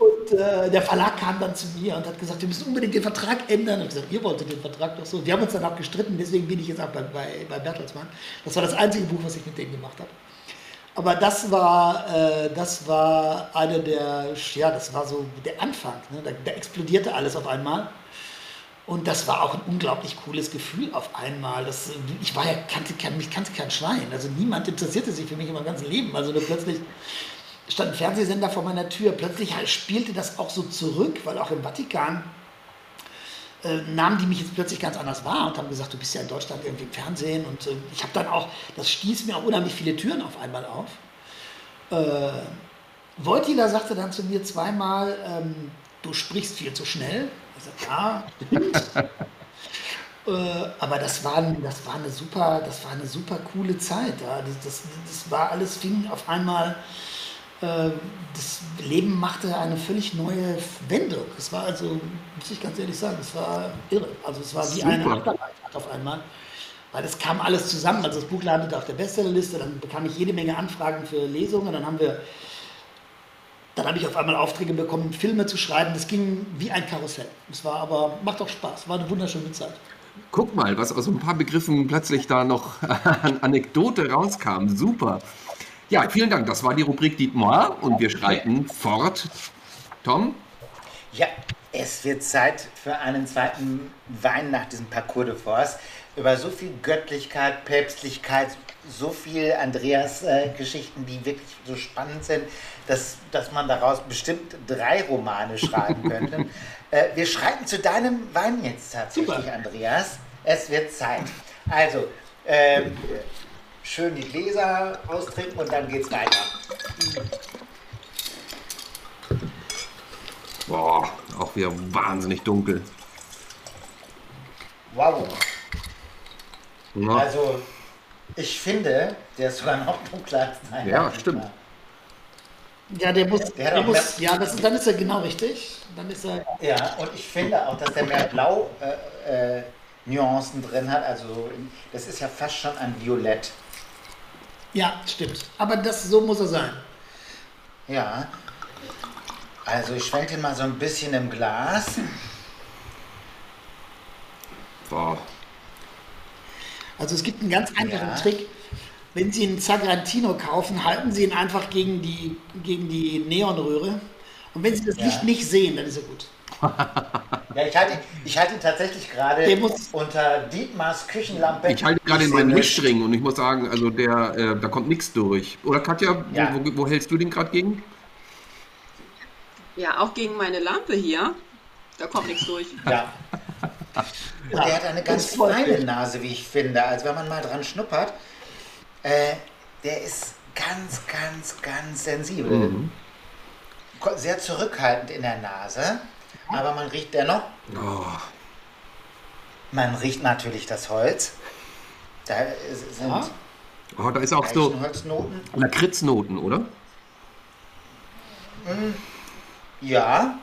Und äh, der Verlag kam dann zu mir und hat gesagt, wir müssen unbedingt den Vertrag ändern. Und ich gesagt, ihr wolltet den Vertrag doch so. Wir haben uns dann auch gestritten, deswegen bin ich jetzt auch bei, bei, bei Bertelsmann. Das war das einzige Buch, was ich mit denen gemacht habe. Aber das war, äh, das war eine der, ja, das war so der Anfang. Ne? Da, da explodierte alles auf einmal. Und das war auch ein unglaublich cooles Gefühl auf einmal. Das, ich war ja, kannte, kein, mich kannte kein Schwein. Also niemand interessierte sich für mich in meinem ganzen Leben. Also plötzlich stand ein Fernsehsender vor meiner Tür. Plötzlich spielte das auch so zurück, weil auch im Vatikan äh, nahmen die mich jetzt plötzlich ganz anders wahr und haben gesagt, du bist ja in Deutschland irgendwie im Fernsehen. Und äh, ich habe dann auch, das stieß mir auch unheimlich viele Türen auf einmal auf. Äh, Wojtila sagte dann zu mir zweimal, ähm, du sprichst viel zu schnell. Ich sagte, ja. <laughs> äh, aber das war, das, war eine super, das war eine super coole Zeit. Ja. Das, das, das war alles, fing auf einmal, das Leben machte eine völlig neue Wendung. Es war also, muss ich ganz ehrlich sagen, es war irre. Also es war wie eine Achterbahn auf einmal. Weil das kam alles zusammen. Also das Buch landete auf der Bestsellerliste, dann bekam ich jede Menge Anfragen für Lesungen, dann haben wir dann habe ich auf einmal Aufträge bekommen, Filme zu schreiben. Das ging wie ein Karussell. Es war aber, macht auch Spaß, war eine wunderschöne Zeit. Guck mal, was aus ein paar Begriffen plötzlich da noch an Anekdote rauskam. Super. Ja, vielen Dank. Das war die Rubrik Dietmar und wir schreiten fort. Tom? Ja, es wird Zeit für einen zweiten Wein nach diesem Parcours de Force. Über so viel Göttlichkeit, Päpstlichkeit, so viel Andreas-Geschichten, die wirklich so spannend sind, dass, dass man daraus bestimmt drei Romane schreiben <laughs> könnte. äh, wir schreiten zu deinem Wein jetzt tatsächlich, Super. Andreas. Es wird Zeit. Also, ähm, schön die Gläser austrinken und dann geht's weiter. Boah, auch wieder wahnsinnig dunkel. Wow. Ja, Also, ich finde, der ist sogar noch dunkler als dein. Ja, stimmt. Ja, der muss, Der der muss ja, das, ist- dann ist er genau richtig. Dann ist er, Ja, und ich finde auch, dass der mehr Blau äh, äh, Nuancen drin hat. Also, das ist ja fast schon ein Violett. Ja, stimmt. Aber das, so muss er sein. Ja. Also, ich schwenke den mal so ein bisschen im Glas. boah. Also es gibt einen ganz einfachen Ja. Trick. Wenn Sie einen Zagrantino kaufen, halten Sie ihn einfach gegen die, gegen die Neonröhre. Und wenn Sie das Ja. Licht nicht sehen, dann ist er gut. Ja, ich halte ihn, ich halte ihn tatsächlich gerade Der muss- unter Dietmars Küchenlampe. Ich halte gerade in meinen. Mischring und ich muss sagen, also der, äh, da kommt nichts durch. Oder Katja, Ja. wo, wo, wo hältst du den gerade gegen? Ja, auch gegen meine Lampe hier. Da kommt nichts durch. Ja. Und der hat eine ganz feine. Nase, wie ich finde. Also wenn man mal dran schnuppert, äh, der ist ganz, ganz, ganz sensibel. Ko- Sehr zurückhaltend in der Nase, aber man riecht dennoch, Oh, man riecht natürlich das Holz. Da ist- sind Ja. oh, da ist auch so Eichenholznoten. Lakritznoten, oder? Ja.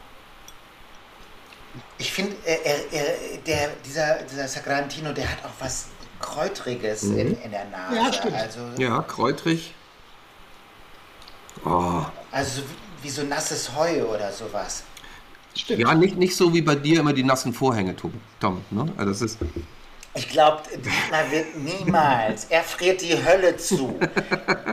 Ich finde, er, er, er, der, dieser, dieser Sagrantino, der hat auch was Kräutriges in, in der Nase. Ja, stimmt. Also, Ja, kräutrig. Oh. also so wie, wie so nasses Heu oder sowas. Stimmt. Ja, nicht, nicht so wie bei dir immer die nassen Vorhänge, Tom. Tom ne? Also das ist, Ich glaube, Dietmar wird niemals, er friert die Hölle zu.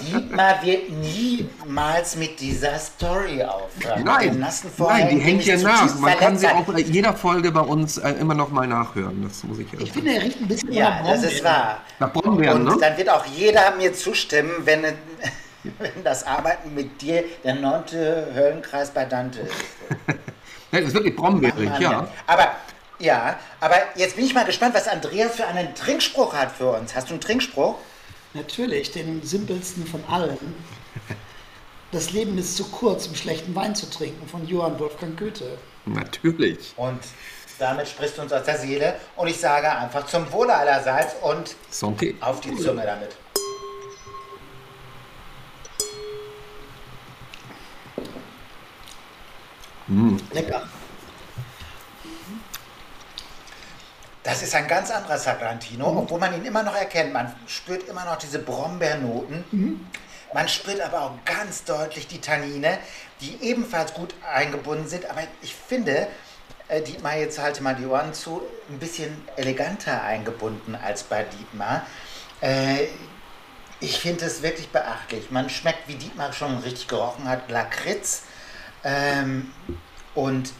Dietmar wird niemals mit dieser Story aufhören. nein, nein, die hängt ja nach. Man kann sie auch in jeder Folge bei uns äh, immer noch mal nachhören. Das muss ich ja Ich finde, er riecht ein bisschen Ja, nach das Brombeeren. ist wahr. Nach Brombeeren, Und ne? dann wird auch jeder mir zustimmen, wenn, <laughs> wenn das Arbeiten mit dir der neunte Höllenkreis bei Dante ist. <laughs> Ja, das ist wirklich brombeerig, ja. Aber ja, aber jetzt bin ich mal gespannt, was Andreas für einen Trinkspruch hat für uns. Hast du einen Trinkspruch? Natürlich, den simpelsten von allen. Das Leben ist zu kurz, um schlechten Wein zu trinken, von Johann Wolfgang Goethe. Natürlich. Und damit sprichst du uns aus der Seele. Und ich sage einfach zum Wohle allerseits und Santé. auf die Zunge damit. Lecker. Das ist ein ganz anderer Sagrantino, Mhm. obwohl man ihn immer noch erkennt. Man spürt immer noch diese Brombeernoten. Mhm. Man spürt aber auch ganz deutlich die Tannine, die ebenfalls gut eingebunden sind. Aber ich finde, äh, Dietmar, jetzt halte mal die Ohren zu, ein bisschen eleganter eingebunden als bei Dietmar. Äh, ich finde es wirklich beachtlich. Man schmeckt, wie Dietmar schon richtig gerochen hat, Lakritz. Ähm, und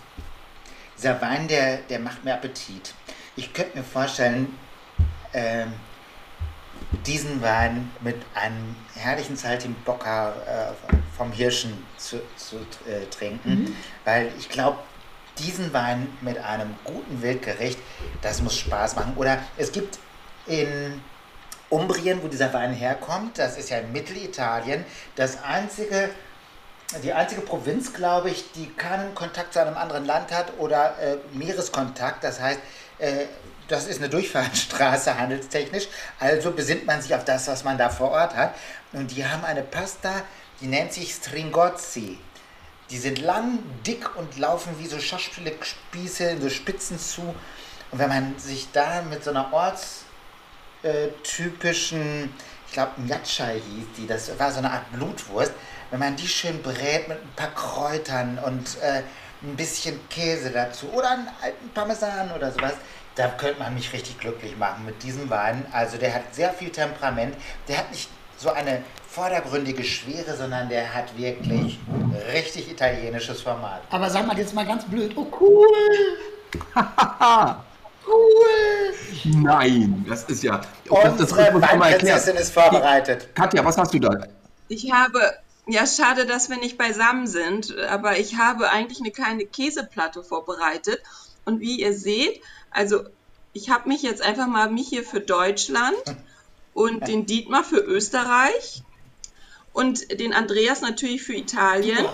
dieser Wein, der, der macht mir Appetit. Ich könnte mir vorstellen, ähm, diesen Wein mit einem herrlichen Saltimbocca äh, vom Hirschen zu, zu äh, trinken, weil ich glaube, diesen Wein mit einem guten Wildgericht, das muss Spaß machen. Oder es gibt in Umbrien, wo dieser Wein herkommt. Das ist ja in Mittelitalien. Das einzige, die einzige Provinz, glaube ich, die keinen Kontakt zu einem anderen Land hat oder äh, Meereskontakt. Das heißt, äh, das ist eine Durchfahrtsstraße handelstechnisch. Also besinnt man sich auf das, was man da vor Ort hat. Und die haben eine Pasta, die nennt sich Stringozzi. Die sind lang, dick und laufen wie so Schachspieße in so Spitzen zu. Und wenn man sich da mit so einer ortstypischen, ich glaube, Nyatscha hieß die, das war so eine Art Blutwurst, wenn man die schön brät mit ein paar Kräutern und äh, ein bisschen Käse dazu oder einen alten Parmesan oder sowas, da könnte man mich richtig glücklich machen mit diesem Wein. Also der hat sehr viel Temperament, der hat nicht so eine vordergründige Schwere, sondern der hat wirklich richtig italienisches Format. Aber sag mal jetzt mal ganz blöd, oh cool! <laughs> cool! Nein, das ist ja. Oh, das, das Unsere Weinprinzessin ist vorbereitet. Katja, was hast du da? Ich habe, ja, schade, dass wir nicht beisammen sind, aber ich habe eigentlich eine kleine Käseplatte vorbereitet. Und wie ihr seht, also ich habe mich jetzt einfach mal mich hier für Deutschland und <laughs> den Dietmar für Österreich und den Andreas natürlich für Italien.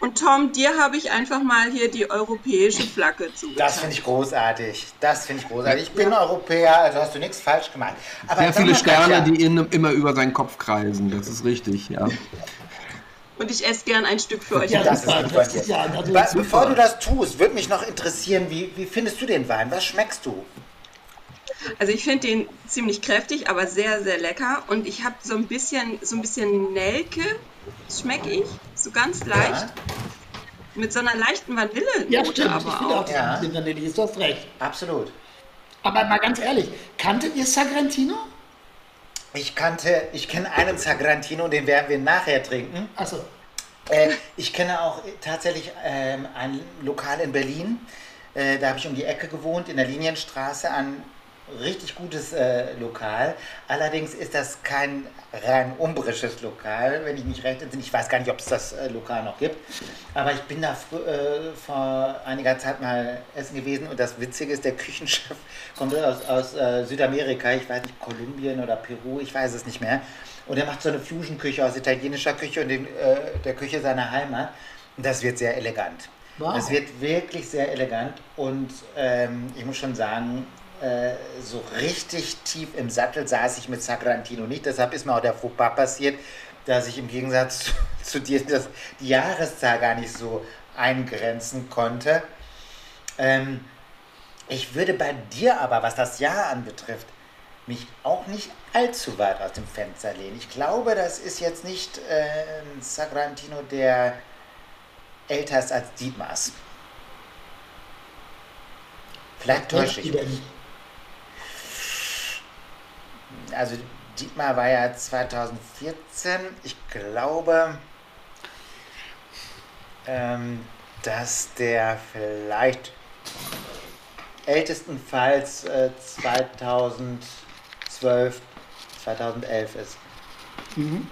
Und Tom, dir habe ich einfach mal hier die europäische Flagge zugetan. Das finde ich großartig. Das finde ich großartig. Ich bin Europäer, also hast du nichts falsch gemacht. Aber Sehr viele Sterne, ja, die in, immer über seinen Kopf kreisen. Das ist richtig, ja. Und ich esse gern ein Stück für euch. Ja, das, das ist, ja, das Bevor du das tust, würde mich noch interessieren, wie, wie findest du den Wein? Was schmeckst du? Also ich finde den ziemlich kräftig, aber sehr, sehr lecker. Und ich habe so ein bisschen, so ein bisschen Nelke, schmecke ich, so ganz leicht. Ja. Mit so einer leichten Vanille. Ja, stimmt. Aber ich finde auch, auch ja. Vanille, du hast recht. Absolut. Aber mal ganz ehrlich, kanntet ihr Sagrantino? Ich kannte, ich kenne einen Sagrantino, den werden wir nachher trinken. Achso. Äh, ich kenne auch tatsächlich ähm, ein Lokal in Berlin. Äh, da habe ich um die Ecke gewohnt, in der Linienstraße an richtig gutes äh, Lokal. Allerdings ist das kein rein umbrisches Lokal, wenn ich mich recht entsinne. Ich weiß gar nicht, ob es das äh, Lokal noch gibt. Aber ich bin da äh, vor einiger Zeit mal essen gewesen und das Witzige ist, der Küchenchef <laughs> kommt aus, aus äh, Südamerika, ich weiß nicht, Kolumbien oder Peru, ich weiß es nicht mehr. Und er macht so eine Fusion-Küche aus italienischer Küche und den, äh, der Küche seiner Heimat. Und das wird sehr elegant. Wow. Das wird wirklich sehr elegant und ähm, ich muss schon sagen, äh, so richtig tief im Sattel saß ich mit Sagrantino nicht. Deshalb ist mir auch der Fauxpas passiert, dass ich im Gegensatz <laughs> zu, zu dir das, die Jahreszahl gar nicht so eingrenzen konnte. Ähm, ich würde bei dir aber, was das Jahr anbetrifft, mich auch nicht allzu weit aus dem Fenster lehnen. Ich glaube, das ist jetzt nicht äh, ein Sagrantino, der älter ist als Dietmars. Vielleicht täusche ich mich also Dietmar war ja 2014. Ich glaube, ähm, dass der vielleicht ältestenfalls äh, 2012, 2011 ist. Mhm.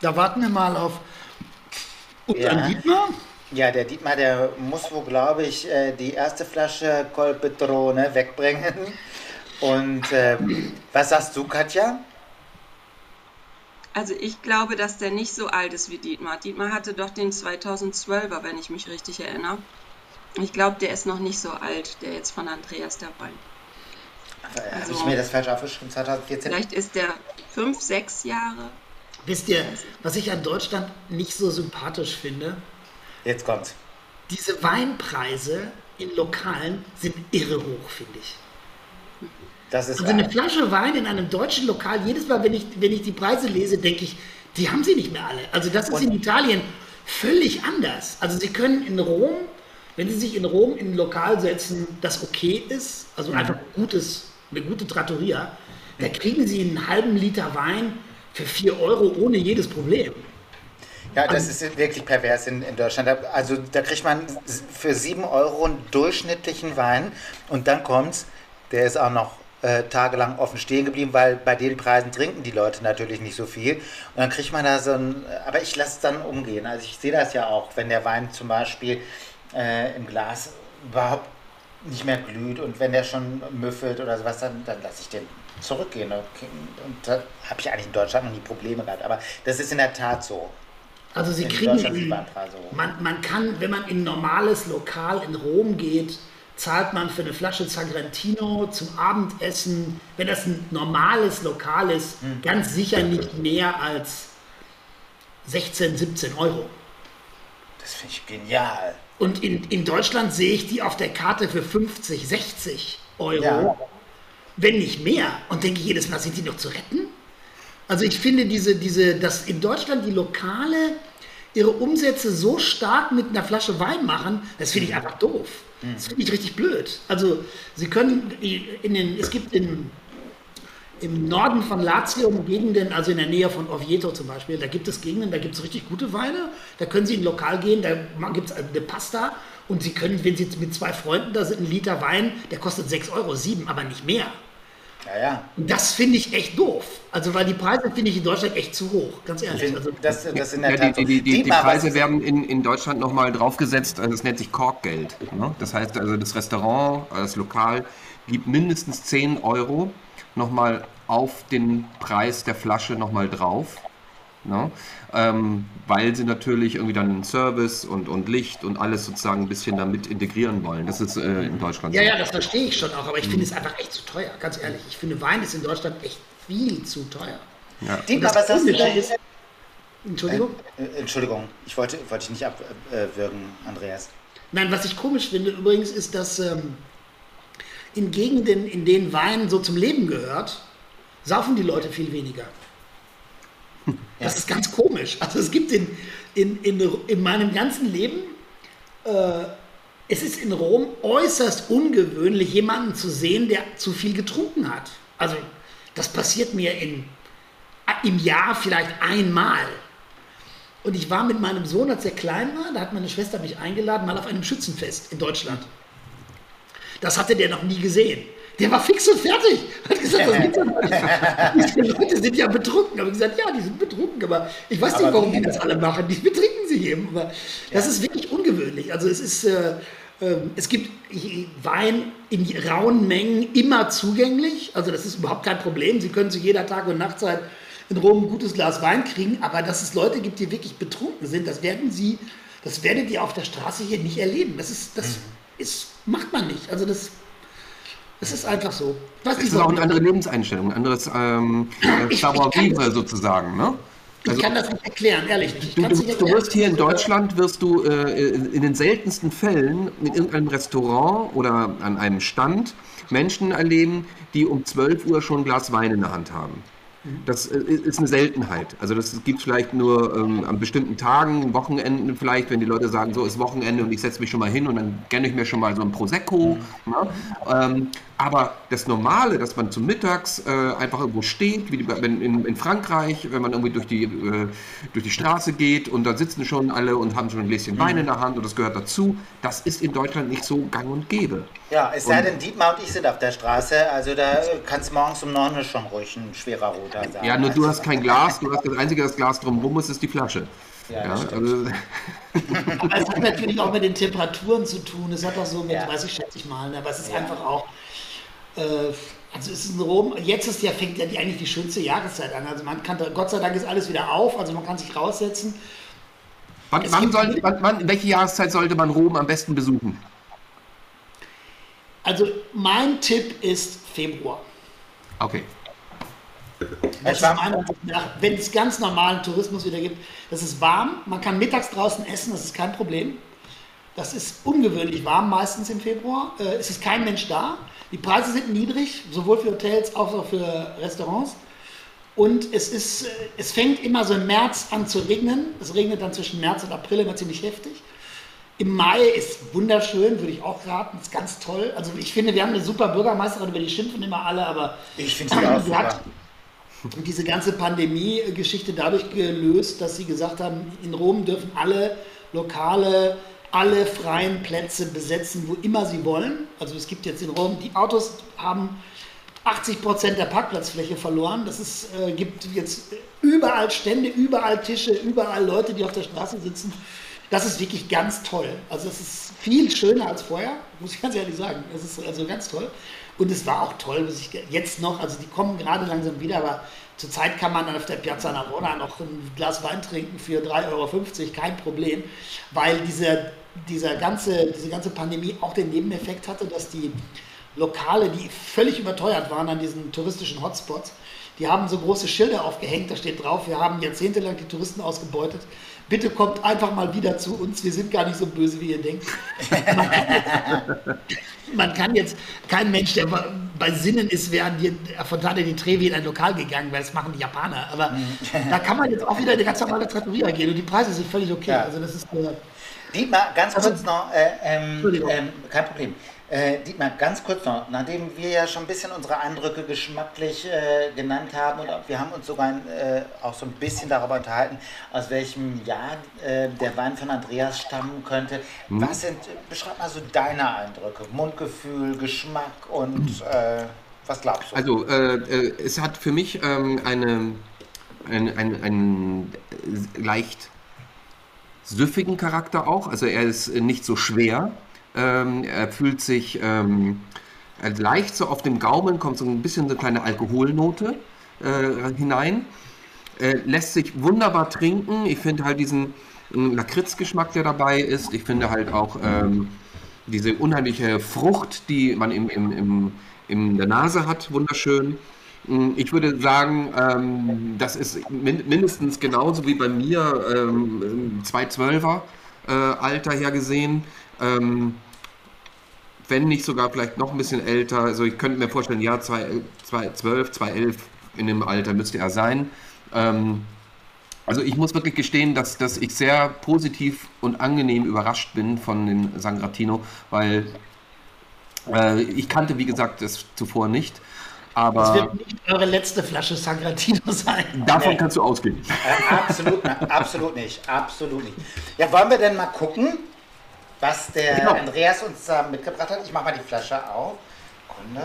Da warten wir mal auf ja. Dietmar. Ja, der Dietmar, der muss wohl, glaube ich, äh, die erste Flasche Colpetrone wegbringen. Und äh, was sagst du, Katja? Also ich glaube, dass der nicht so alt ist wie Dietmar. Dietmar hatte doch den 2012er, wenn ich mich richtig erinnere. Ich glaube, der ist noch nicht so alt, der jetzt von Andreas dabei. Also, Habe ich mir das falsch aufgeschrieben? 2014? Vielleicht ist der fünf, sechs Jahre. Wisst ihr, was ich an Deutschland nicht so sympathisch finde? Jetzt kommt's. Diese Weinpreise in Lokalen sind irre hoch, finde ich. Also eine Flasche Wein in einem deutschen Lokal, jedes Mal, wenn ich, wenn ich die Preise lese, denke ich, die haben sie nicht mehr alle. Also das ist in Italien völlig anders. Also sie können in Rom, wenn sie sich in Rom in ein Lokal setzen, das okay ist, also mhm. einfach gutes, eine gute Trattoria, da kriegen sie einen halben Liter Wein für 4 Euro ohne jedes Problem. Ja, das ist wirklich pervers in, in Deutschland. Also da kriegt man für 7 Euro einen durchschnittlichen Wein und dann kommt's, der ist auch noch äh, tagelang offen stehen geblieben, weil bei den Preisen trinken die Leute natürlich nicht so viel. Und dann kriegt man da so ein, aber ich lasse es dann umgehen. Also ich sehe das ja auch, wenn der Wein zum Beispiel äh, im Glas überhaupt nicht mehr glüht und wenn der schon müffelt oder sowas, dann, dann lasse ich den zurückgehen. Okay. Und da habe ich eigentlich in Deutschland noch nie Probleme gehabt. Aber das ist in der Tat so. Also sie In kriegen, man, man kann, wenn man in ein normales Lokal in Rom geht, zahlt man für eine Flasche Zagrantino zum Abendessen, wenn das ein normales Lokal ist, ganz sicher nicht mehr als 16, 17 Euro. Das finde ich genial. Und in, in Deutschland sehe ich die auf der Karte für 50, 60 Euro, Ja. wenn nicht mehr. Und denke jedes Mal, sind die noch zu retten? Also ich finde diese, diese, dass in Deutschland die Lokale ihre Umsätze so stark mit einer Flasche Wein machen, das finde ich einfach doof. Das finde ich richtig blöd. Also sie können in den, es gibt in, im Norden von Latium Gegenden, also in der Nähe von Oviedo zum Beispiel, da gibt es Gegenden, da gibt es richtig gute Weine. Da können Sie in ein Lokal gehen, da gibt es eine Pasta und Sie können, wenn Sie mit zwei Freunden da sind, ein Liter Wein, der kostet 6 Euro, 7, aber nicht mehr. Ja, ja. Und das finde ich echt doof. Also weil die Preise finde ich in Deutschland echt zu hoch, ganz Ich ehrlich. Also, das, das in der Ja, Tat die, die, die, die Preise werden in, in Deutschland nochmal draufgesetzt, also das nennt sich Korkgeld. Ne? Das heißt also, das Restaurant, das Lokal gibt mindestens 10 Euro nochmal auf den Preis der Flasche nochmal drauf. Ne? Ähm, weil sie natürlich irgendwie dann Service und, und Licht und alles sozusagen ein bisschen damit integrieren wollen. Das ist äh, in Deutschland ja, so. ja, das verstehe ich schon auch, aber ich finde es einfach echt zu teuer, ganz ehrlich. Ich finde Wein ist in Deutschland echt viel zu teuer. Ja. Das du Komische denn? ist- Entschuldigung? Äh, Entschuldigung, ich wollte, wollte dich nicht abwürgen, Andreas. Nein, was ich komisch finde übrigens ist, dass ähm, in Gegenden, in denen Wein so zum Leben gehört, saufen die Leute viel weniger. Das ist ganz komisch. Also es gibt in, in, in, in meinem ganzen Leben, äh, es ist in Rom äußerst ungewöhnlich, jemanden zu sehen, der zu viel getrunken hat. Also das passiert mir in, im Jahr vielleicht einmal. Und ich war mit meinem Sohn, als er klein war, da hat meine Schwester mich eingeladen, mal auf einem Schützenfest in Deutschland. Das hatte der noch nie gesehen. Der war fix und fertig. Hat gesagt, das gibt's doch nicht. <laughs> Die Leute sind ja betrunken. Aber ich gesagt, ja, die sind betrunken. Aber ich weiß nicht, Aber warum wie? die das alle machen. Die betrinken sich eben. Aber das ist wirklich ungewöhnlich. Also es ist, äh, ähm, es gibt Wein in rauen Mengen immer zugänglich. Also das ist überhaupt kein Problem. Sie können zu jeder Tag- und Nachtzeit in Rom ein gutes Glas Wein kriegen. Aber dass es Leute gibt, die wirklich betrunken sind, das werden Sie, das werdet ihr auf der Straße hier nicht erleben. Das ist, das ist, macht man nicht. Also das, das ist einfach so. Weiß Es ist auch eine andere Lebenseinstellung, ein anderes ähm, äh, das- sozusagen. Ne? ich kann das nicht erklären, ehrlich nicht. Ich Du, du, nicht du erklären. wirst hier in Deutschland, wirst du äh, in den seltensten Fällen in irgendeinem Restaurant oder an einem Stand Menschen erleben, die um 12 Uhr schon ein Glas Wein in der Hand haben. Das äh, ist eine Seltenheit. Also das gibt es vielleicht nur ähm, an bestimmten Tagen, Wochenenden vielleicht, wenn die Leute sagen, so ist Wochenende und ich setze mich schon mal hin und dann gönne ich mir schon mal so ein Prosecco. Ne? Ähm, aber das Normale, dass man zum Mittags äh, einfach irgendwo steht, wie wenn in, in Frankreich, wenn man irgendwie durch die, äh, durch die Straße geht und da sitzen schon alle und haben schon ein Gläschen Wein in der Hand und das gehört dazu, das ist in Deutschland nicht so gang und gäbe. Ja, es sei denn, Dietmar und ich sind auf der Straße, also da kann es morgens um 9 Uhr schon ruhig ein schwerer Roter sein. Ja, nur du hast kein Glas, du hast das einzige das Glas drumherum ist, ist die Flasche. Ja, Ja, also, Aber <laughs> es hat natürlich auch mit den Temperaturen zu tun. Es hat auch so mit, Ja. weiß ich, schätze ich mal, ne? aber es ist Ja. einfach auch. Äh, also es ist in Rom, jetzt ist ja, fängt ja die, eigentlich die schönste Jahreszeit an. Also man kann, Gott sei Dank ist alles wieder auf, also man kann sich raussetzen. wann, wann gibt- soll, wann, wann, welche Jahreszeit sollte man Rom am besten besuchen? Also mein Tipp ist Februar. Okay. Wenn es ganz normalen Tourismus wieder gibt, das ist warm, man kann mittags draußen essen, das ist kein Problem. Das ist ungewöhnlich warm meistens im Februar. Äh, es ist kein Mensch da. Die Preise sind niedrig, sowohl für Hotels als auch für Restaurants. Und es, ist, äh, es fängt immer so im März an zu regnen. Es regnet dann zwischen März und April immer ziemlich heftig. Im Mai ist wunderschön, würde ich auch raten, ist ganz toll. Also ich finde, wir haben eine super Bürgermeisterin, über die schimpfen immer alle, aber Ich finde sie auch <clears throat> super. diese ganze Pandemie-Geschichte dadurch gelöst, dass sie gesagt haben, in Rom dürfen alle Lokale, alle freien Plätze besetzen, wo immer sie wollen. Also es gibt jetzt in Rom, die Autos haben 80 Prozent der Parkplatzfläche verloren. Das ist, äh, gibt jetzt überall Stände, überall Tische, überall Leute, die auf der Straße sitzen. Das ist wirklich ganz toll. Also es ist viel schöner als vorher, muss ich ganz ehrlich sagen. Es ist also ganz toll. Und es war auch toll, muss ich jetzt noch, also die kommen gerade langsam wieder, aber zurzeit kann man dann auf der Piazza Navona noch ein Glas Wein trinken für 3,50 Euro, kein Problem, weil dieser, dieser ganze, diese ganze Pandemie auch den Nebeneffekt hatte, dass die Lokale, die völlig überteuert waren an diesen touristischen Hotspots, die haben so große Schilder aufgehängt, da steht drauf, wir haben jahrzehntelang die Touristen ausgebeutet. Bitte kommt einfach mal wieder zu uns, wir sind gar nicht so böse, wie ihr denkt. Man kann jetzt, man kann jetzt kein Mensch, der bei Sinnen ist, wäre an die Fontane di Trevi in ein Lokal gegangen, weil das machen die Japaner. Aber da kann man jetzt auch wieder in eine ganz normale Trattoria gehen und die Preise sind völlig okay. Ja. Also das ist äh, Dietmar, ganz Also- kurz noch, äh, ähm, ähm, kein Problem. Äh, Dietmar, ganz kurz noch, nachdem wir ja schon ein bisschen unsere Eindrücke geschmacklich äh, genannt haben und wir haben uns sogar äh, auch so ein bisschen darüber unterhalten, aus welchem Jahr äh, der Wein von Andreas stammen könnte. Was sind, beschreib mal so deine Eindrücke, Mundgefühl, Geschmack und äh, was glaubst du? Also, äh, es hat für mich ähm, eine, ein, ein, einen äh, leicht süffigen Charakter auch. Also, er ist äh, nicht so schwer. Ähm, er fühlt sich ähm, äh, leicht so auf dem Gaumen, kommt so ein bisschen so eine kleine Alkoholnote äh, hinein. Äh, lässt sich wunderbar trinken. Ich finde halt diesen ähm, Lakritzgeschmack, der dabei ist. Ich finde halt auch ähm, diese unheimliche Frucht, die man im, im, im, in der Nase hat, wunderschön. Mm, Ich würde sagen, ähm, das ist min mindestens genauso wie bei mir ähm, 212er äh, Alter her gesehen. Ähm, wenn nicht sogar vielleicht noch ein bisschen älter. Also ich könnte mir vorstellen, ja, 2012, 2011 in dem Alter müsste er sein. Ähm, also ich muss wirklich gestehen, dass, dass ich sehr positiv und angenehm überrascht bin von dem Sangratino, weil äh, ich kannte, wie gesagt, das zuvor nicht. Das Aber wird nicht eure letzte Flasche Sangratino sein. davon kannst du ausgehen. Äh, absolut, absolut nicht, absolut nicht. Ja, wollen wir denn mal gucken, was der Genau. Andreas uns da mitgebracht hat? Ich mache mal die Flasche auf. Kunde.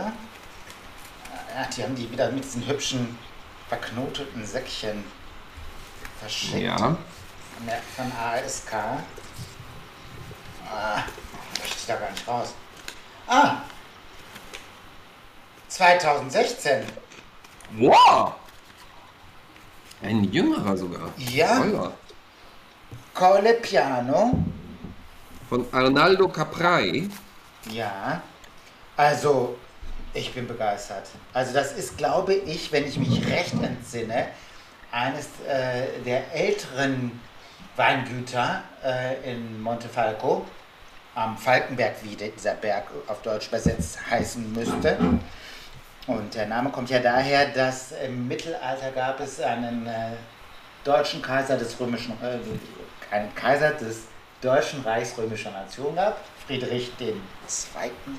Ja, die haben die wieder mit diesen hübschen, verknoteten Säckchen verschickt. Ja. Von, der, von ASK. Ah, möchte ich da gar nicht raus. Ah! 2016. Wow! Ein jüngerer sogar. Ja. Cole Piano. Von Arnaldo Caprai. Ja, also ich bin begeistert. Also das ist, glaube ich, wenn ich mich recht entsinne, eines äh, der älteren Weingüter äh, in Montefalco, am Falkenberg, wie dieser Berg auf Deutsch übersetzt heißen müsste. Und der Name kommt ja daher, dass im Mittelalter gab es einen äh, deutschen Kaiser des römischen, äh, einen Kaiser des Deutschen Reichs römischer Nation gab, Friedrich II.,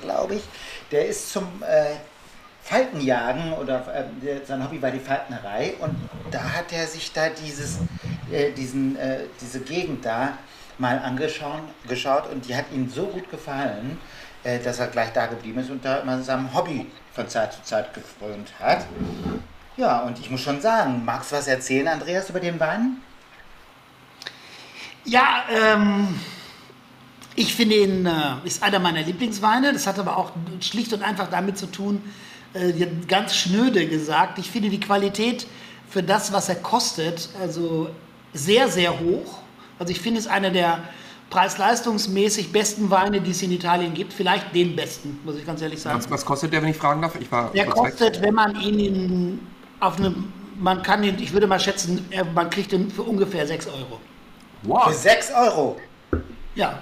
glaube ich. Der ist zum äh, Falkenjagen oder äh, sein Hobby war die Falknerei und da hat er sich da dieses, äh, diesen, äh, diese Gegend da mal angeschaut geschaut und die hat ihm so gut gefallen, äh, dass er gleich da geblieben ist und da immer seinem Hobby von Zeit zu Zeit gefrönt hat. Ja, und ich muss schon sagen, magst du was erzählen, Andreas, über den Wein? Ja, ähm, ich finde ihn, äh, ist einer meiner Lieblingsweine. Das hat aber auch schlicht und einfach damit zu tun, äh, ganz schnöde gesagt, ich finde die Qualität für das, was er kostet, also sehr, sehr hoch. Also ich finde es einer der preis-leistungsmäßig besten Weine, die es in Italien gibt. Vielleicht den besten, muss ich ganz ehrlich sagen. Was, was kostet der, wenn ich fragen darf? Ich war Der weg. kostet, wenn man ihn in, auf einem, man kann ihn, ich würde mal schätzen, man kriegt ihn für ungefähr 6 Euro. Für Wow. 6 Euro. Ja,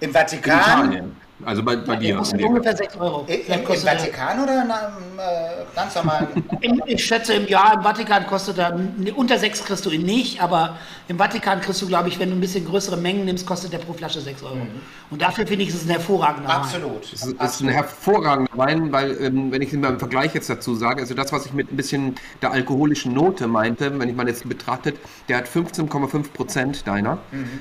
Im In Vatikan? Italien. Also bei, bei der dir. kostet ungefähr 6 Euro. Im, Im Vatikan oder in einem äh, ganz normalen? <laughs> Ich schätze, im Jahr im Vatikan kostet er, unter 6 kriegst du ihn nicht, aber im Vatikan kriegst du, glaube ich, wenn du ein bisschen größere Mengen nimmst, kostet der pro Flasche 6 Euro. Und dafür finde ich, ist es ein hervorragender Wein. Absolut. Es ist, ist ein hervorragender Wein, weil, ähm, wenn ich es mal im Vergleich jetzt dazu sage, also das, was ich mit ein bisschen der alkoholischen Note meinte, wenn ich mal jetzt betrachtet, der hat 15,5 Prozent deiner,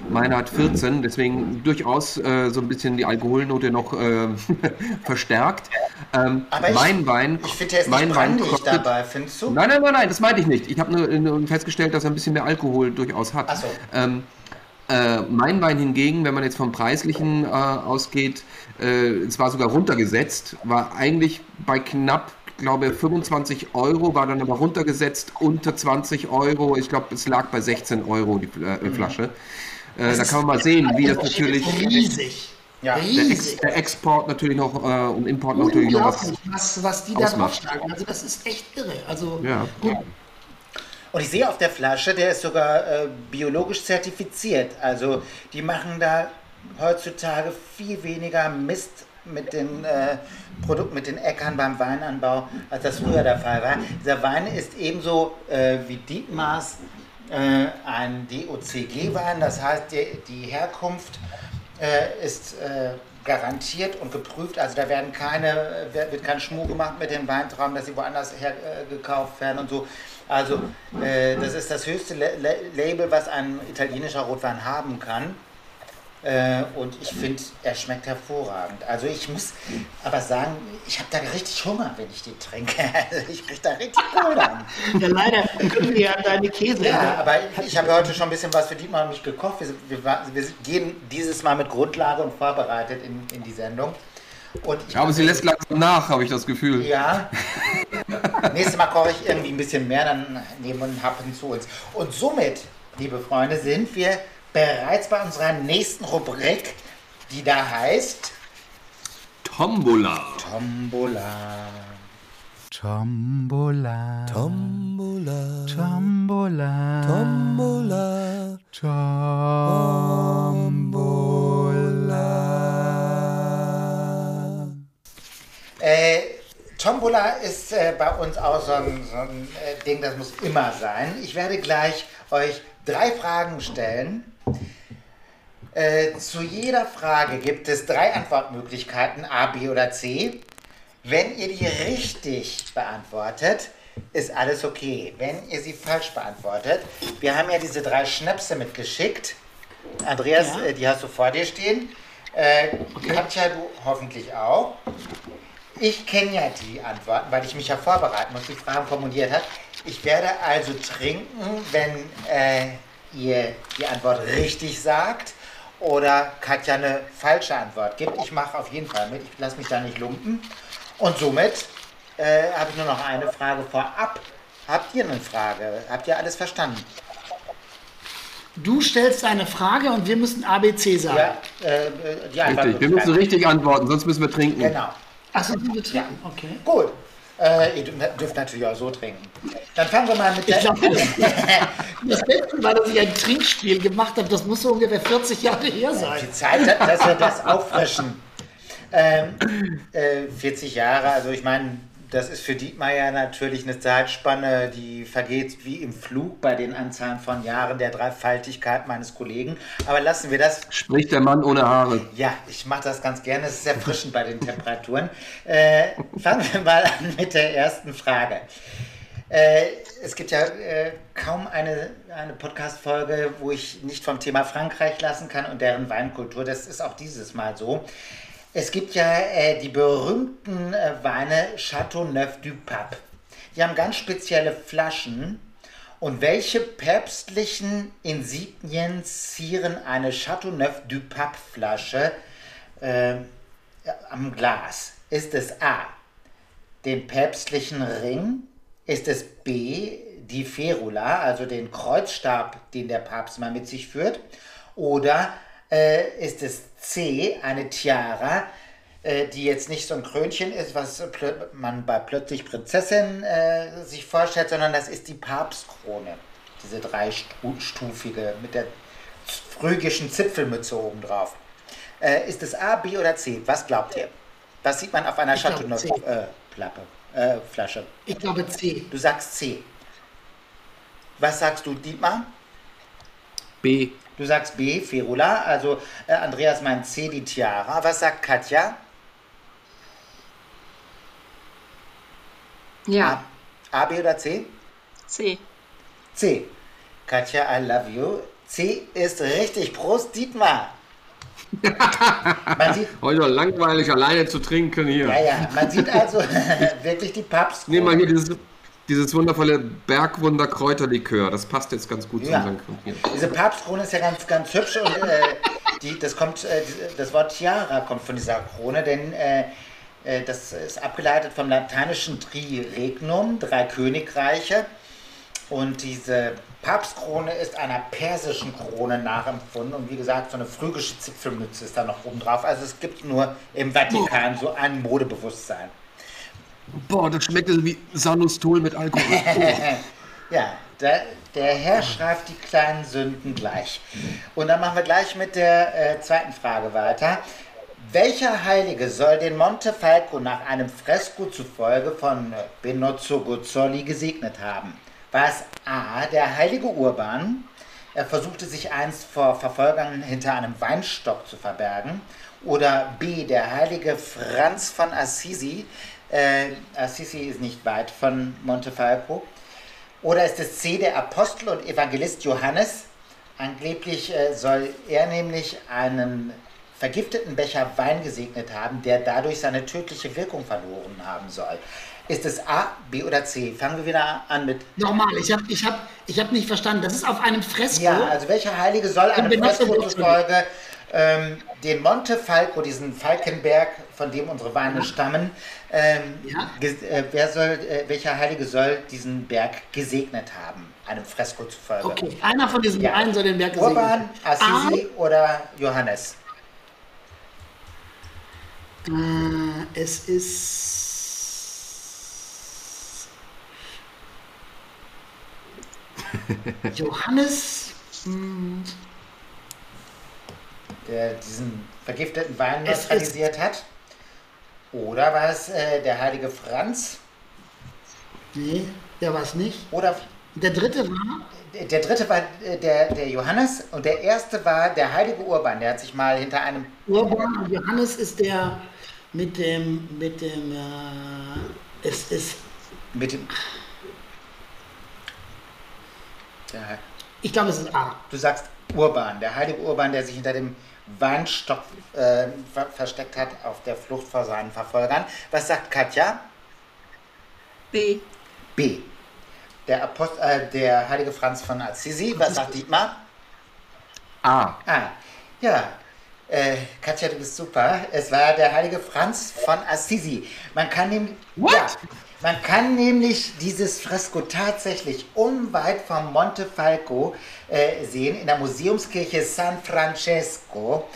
meiner hat 14, deswegen durchaus äh, so ein bisschen die Alkoholnote noch äh, <laughs> verstärkt. Ähm, Aber ich- mein Wein, Ich finde, der ist mein nicht Wein kostet- dabei, findest du? Nein, nein, nein, nein, das meinte ich nicht. Ich habe nur, nur festgestellt, dass er ein bisschen mehr Alkohol durchaus hat. Ach so. Ähm, Äh, mein Wein hingegen, wenn man jetzt vom Preislichen äh, ausgeht, äh, es war sogar runtergesetzt, war eigentlich bei knapp, glaube 25 Euro, war dann aber runtergesetzt unter 20 Euro. Ich glaube, es lag bei 16 Euro die äh, Flasche. Äh, da kann man mal sehen, wie das natürlich. Riesig. Ja. Der, Ex, der Export natürlich noch äh, und Import natürlich noch was. Was, was die da draufschlagen. Also das ist echt irre. Also Ja. gut, Und ich sehe auf der Flasche, der ist sogar äh, biologisch zertifiziert. Also die machen da heutzutage viel weniger Mist mit den äh, Produkten, mit den Äckern beim Weinanbau, als das früher der Fall war. Dieser Wein ist ebenso äh, wie Dietmars äh, ein DOCG-Wein, das heißt, die, die Herkunft äh, ist äh, garantiert und geprüft. Also da werden keine, wird kein Schmuh gemacht mit den Weintrauben, dass sie woanders her äh, werden und so. Also äh, das ist das höchste La La Label, was ein italienischer Rotwein haben kann. Äh, und ich finde, er schmeckt hervorragend. Also ich muss aber sagen, ich habe da richtig Hunger, wenn ich die trinke. <laughs> Also ich kriege da richtig Kohl an. ja, leider können wir ja deine Käse. Ja, aber ich habe heute schon ein bisschen was für Dietmar und mich gekocht. Wir, wir, wir gehen dieses Mal mit Grundlage und vorbereitet in, in die Sendung. Und ich Ja, aber sie lässt langsam nach, habe ich das Gefühl. Ja. Nächstes Mal koche ich irgendwie ein bisschen mehr, dann nehmen wir einen Happen zu uns. Und somit, liebe Freunde, sind wir bereits bei unserer nächsten Rubrik, die da heißt Tombola. Tombola. Tombola. Tombola, Tombola. Tombola, Tombola. Äh, Tombola ist äh, bei uns auch so ein, so ein äh, Ding, das muss immer sein. Ich werde gleich euch drei Fragen stellen. Äh, zu jeder Frage gibt es drei Antwortmöglichkeiten, A, B oder C. Wenn ihr die richtig beantwortet, ist alles okay. Wenn ihr sie falsch beantwortet, wir haben ja diese drei Schnäpse mitgeschickt. Andreas, Ja. äh, die hast du vor dir stehen. Äh, Katja, du hoffentlich auch. Ich kenne ja die Antworten, weil ich mich ja vorbereiten muss, die Fragen formuliert hat. Ich werde also trinken, wenn äh, ihr die Antwort richtig sagt oder Katja eine falsche Antwort gibt. Ich mache auf jeden Fall mit, ich lasse mich da nicht lumpen. Und somit äh, habe ich nur noch eine Frage vorab. Habt ihr eine Frage? Habt ihr alles verstanden? Du stellst eine Frage und wir müssen ABC sagen. Ja, äh, äh, die Antwort. Richtig. Wir müssen richtig antworten, sonst müssen wir trinken. Genau. Achso, du trinken. Okay. Gut. Äh, ihr dürft natürlich auch so trinken. Dann fangen wir mal mit der. Ich glaube, <laughs> das letzte Mal, dass ich ein Trinkspiel gemacht habe, das muss so ungefähr 40 Jahre her sein. Die Zeit, dass wir das auffrischen. Ähm, äh, 40 Jahre, also ich meine, das ist für Dietmar ja natürlich eine Zeitspanne, die vergeht wie im Flug bei den Anzahlen von Jahren der Dreifaltigkeit meines Kollegen. Aber lassen wir das Spricht der Mann ohne Haare. ja, ich mache das ganz gerne. Es ist erfrischend bei den Temperaturen. Äh, fangen wir mal an mit der ersten Frage. Äh, es gibt ja äh, kaum eine, eine Podcast-Folge, wo ich nicht vom Thema Frankreich lassen kann und deren Weinkultur. Das ist auch dieses Mal so. Es gibt ja äh, die berühmten äh, Weine Chateauneuf du Pape. Die haben ganz spezielle Flaschen. Und welche päpstlichen Insignien zieren eine Chateauneuf du Pape Flasche äh, am Glas? Ist es A, den päpstlichen Ring? Ist es B, die Ferula, also den Kreuzstab, den der Papst mal mit sich führt? Oder äh, ist es C, eine Tiara, äh, die jetzt nicht so ein Krönchen ist, was man bei plötzlich Prinzessin äh, sich vorstellt, sondern das ist die Papstkrone. Diese dreistufige mit der phrygischen Zipfelmütze oben drauf. Äh, ist es A, B oder C? Was glaubt ihr? Was sieht man auf einer Ich glaube Chateauneuf C. äh, äh, Flasche? Ich glaube C. Du sagst C. Was sagst du, Dietmar? B. Du sagst B, Ferula. Also äh, Andreas meint C, die Tiara. Was sagt Katja? Ja, A, B oder C? C. C. Katja, I love you. C ist richtig. Prost, Dietmar. man sieht, Heute langweilig, alleine zu trinken hier. ja, ja, man sieht also <laughs> wirklich die Papstkrone. Nehmen wir hier dieses, Dieses wundervolle Bergwunder Kräuterlikör, das passt jetzt ganz gut Ja. zu unserem hier. Diese Papstkrone ist ja ganz, ganz hübsch und äh, die, das, kommt, äh, das Wort Tiara kommt von dieser Krone, denn äh, äh, das ist abgeleitet vom lateinischen Triregnum, drei Königreiche. Und diese Papstkrone ist einer persischen Krone nachempfunden und wie gesagt, so eine phrygische Zipfelmütze ist da noch oben drauf. Also es gibt nur im Vatikan so ein Modebewusstsein. Boah, das schmeckt wie Sanustol mit Alkohol. <laughs> Ja, der, der Herr schreibt die kleinen Sünden gleich. Und dann machen wir gleich mit der äh, zweiten Frage weiter. Welcher Heilige soll den Monte Falco nach einem Fresko zufolge von Benozzo Gozzoli gesegnet haben? War es A, der heilige Urban? Er versuchte sich einst vor Verfolgern hinter einem Weinstock zu verbergen. Oder B, der heilige Franz von Assisi. Äh, Assisi ist nicht weit von Montefalco. Oder ist es C, der Apostel und Evangelist Johannes? Angeblich äh, soll er nämlich einen vergifteten Becher Wein gesegnet haben, der dadurch seine tödliche Wirkung verloren haben soll. Ist es A, B oder C? Fangen wir wieder an mit Nochmal, ich habe ich hab, ich hab nicht verstanden. Das ist auf einem Fresko. Ja, also welcher Heilige soll einem Benozzo Fresko zufolge ähm, den Monte Falco, diesen Falkenberg, von dem unsere Weine stammen, ähm, Ja. äh, wer soll, äh, welcher Heilige soll diesen Berg gesegnet haben, einem Fresko zufolge? Okay, einer von diesen Ja. beiden soll den Berg gesegnet Urban, haben. Assisi oder Johannes? Ah, es ist. <laughs> Johannes. hm, der diesen vergifteten Wein neutralisiert hat? Oder war es äh, der heilige Franz? Nee, der war es nicht. Oder Der dritte war. der dritte war äh, der, der Johannes und der erste war der heilige Urban. Der hat sich mal hinter einem Urban und Johannes ist der mit dem. mit dem. Äh, es ist. mit dem. Der, Ich glaube, es ist A. du sagst Urban, der heilige Urban, der sich hinter dem Weinstock äh, ver versteckt hat auf der Flucht vor seinen Verfolgern. Was sagt Katja? B. B. Der, Apost äh, der heilige Franz von Assisi. Was sagt Dietmar? A. Ah, ja. Äh, Katja, du bist super. Es war der heilige Franz von Assisi. Man kann nämlich, ja, man kann nämlich dieses Fresko tatsächlich unweit vom Monte Falco äh, sehen, in der Museumskirche San Francesco.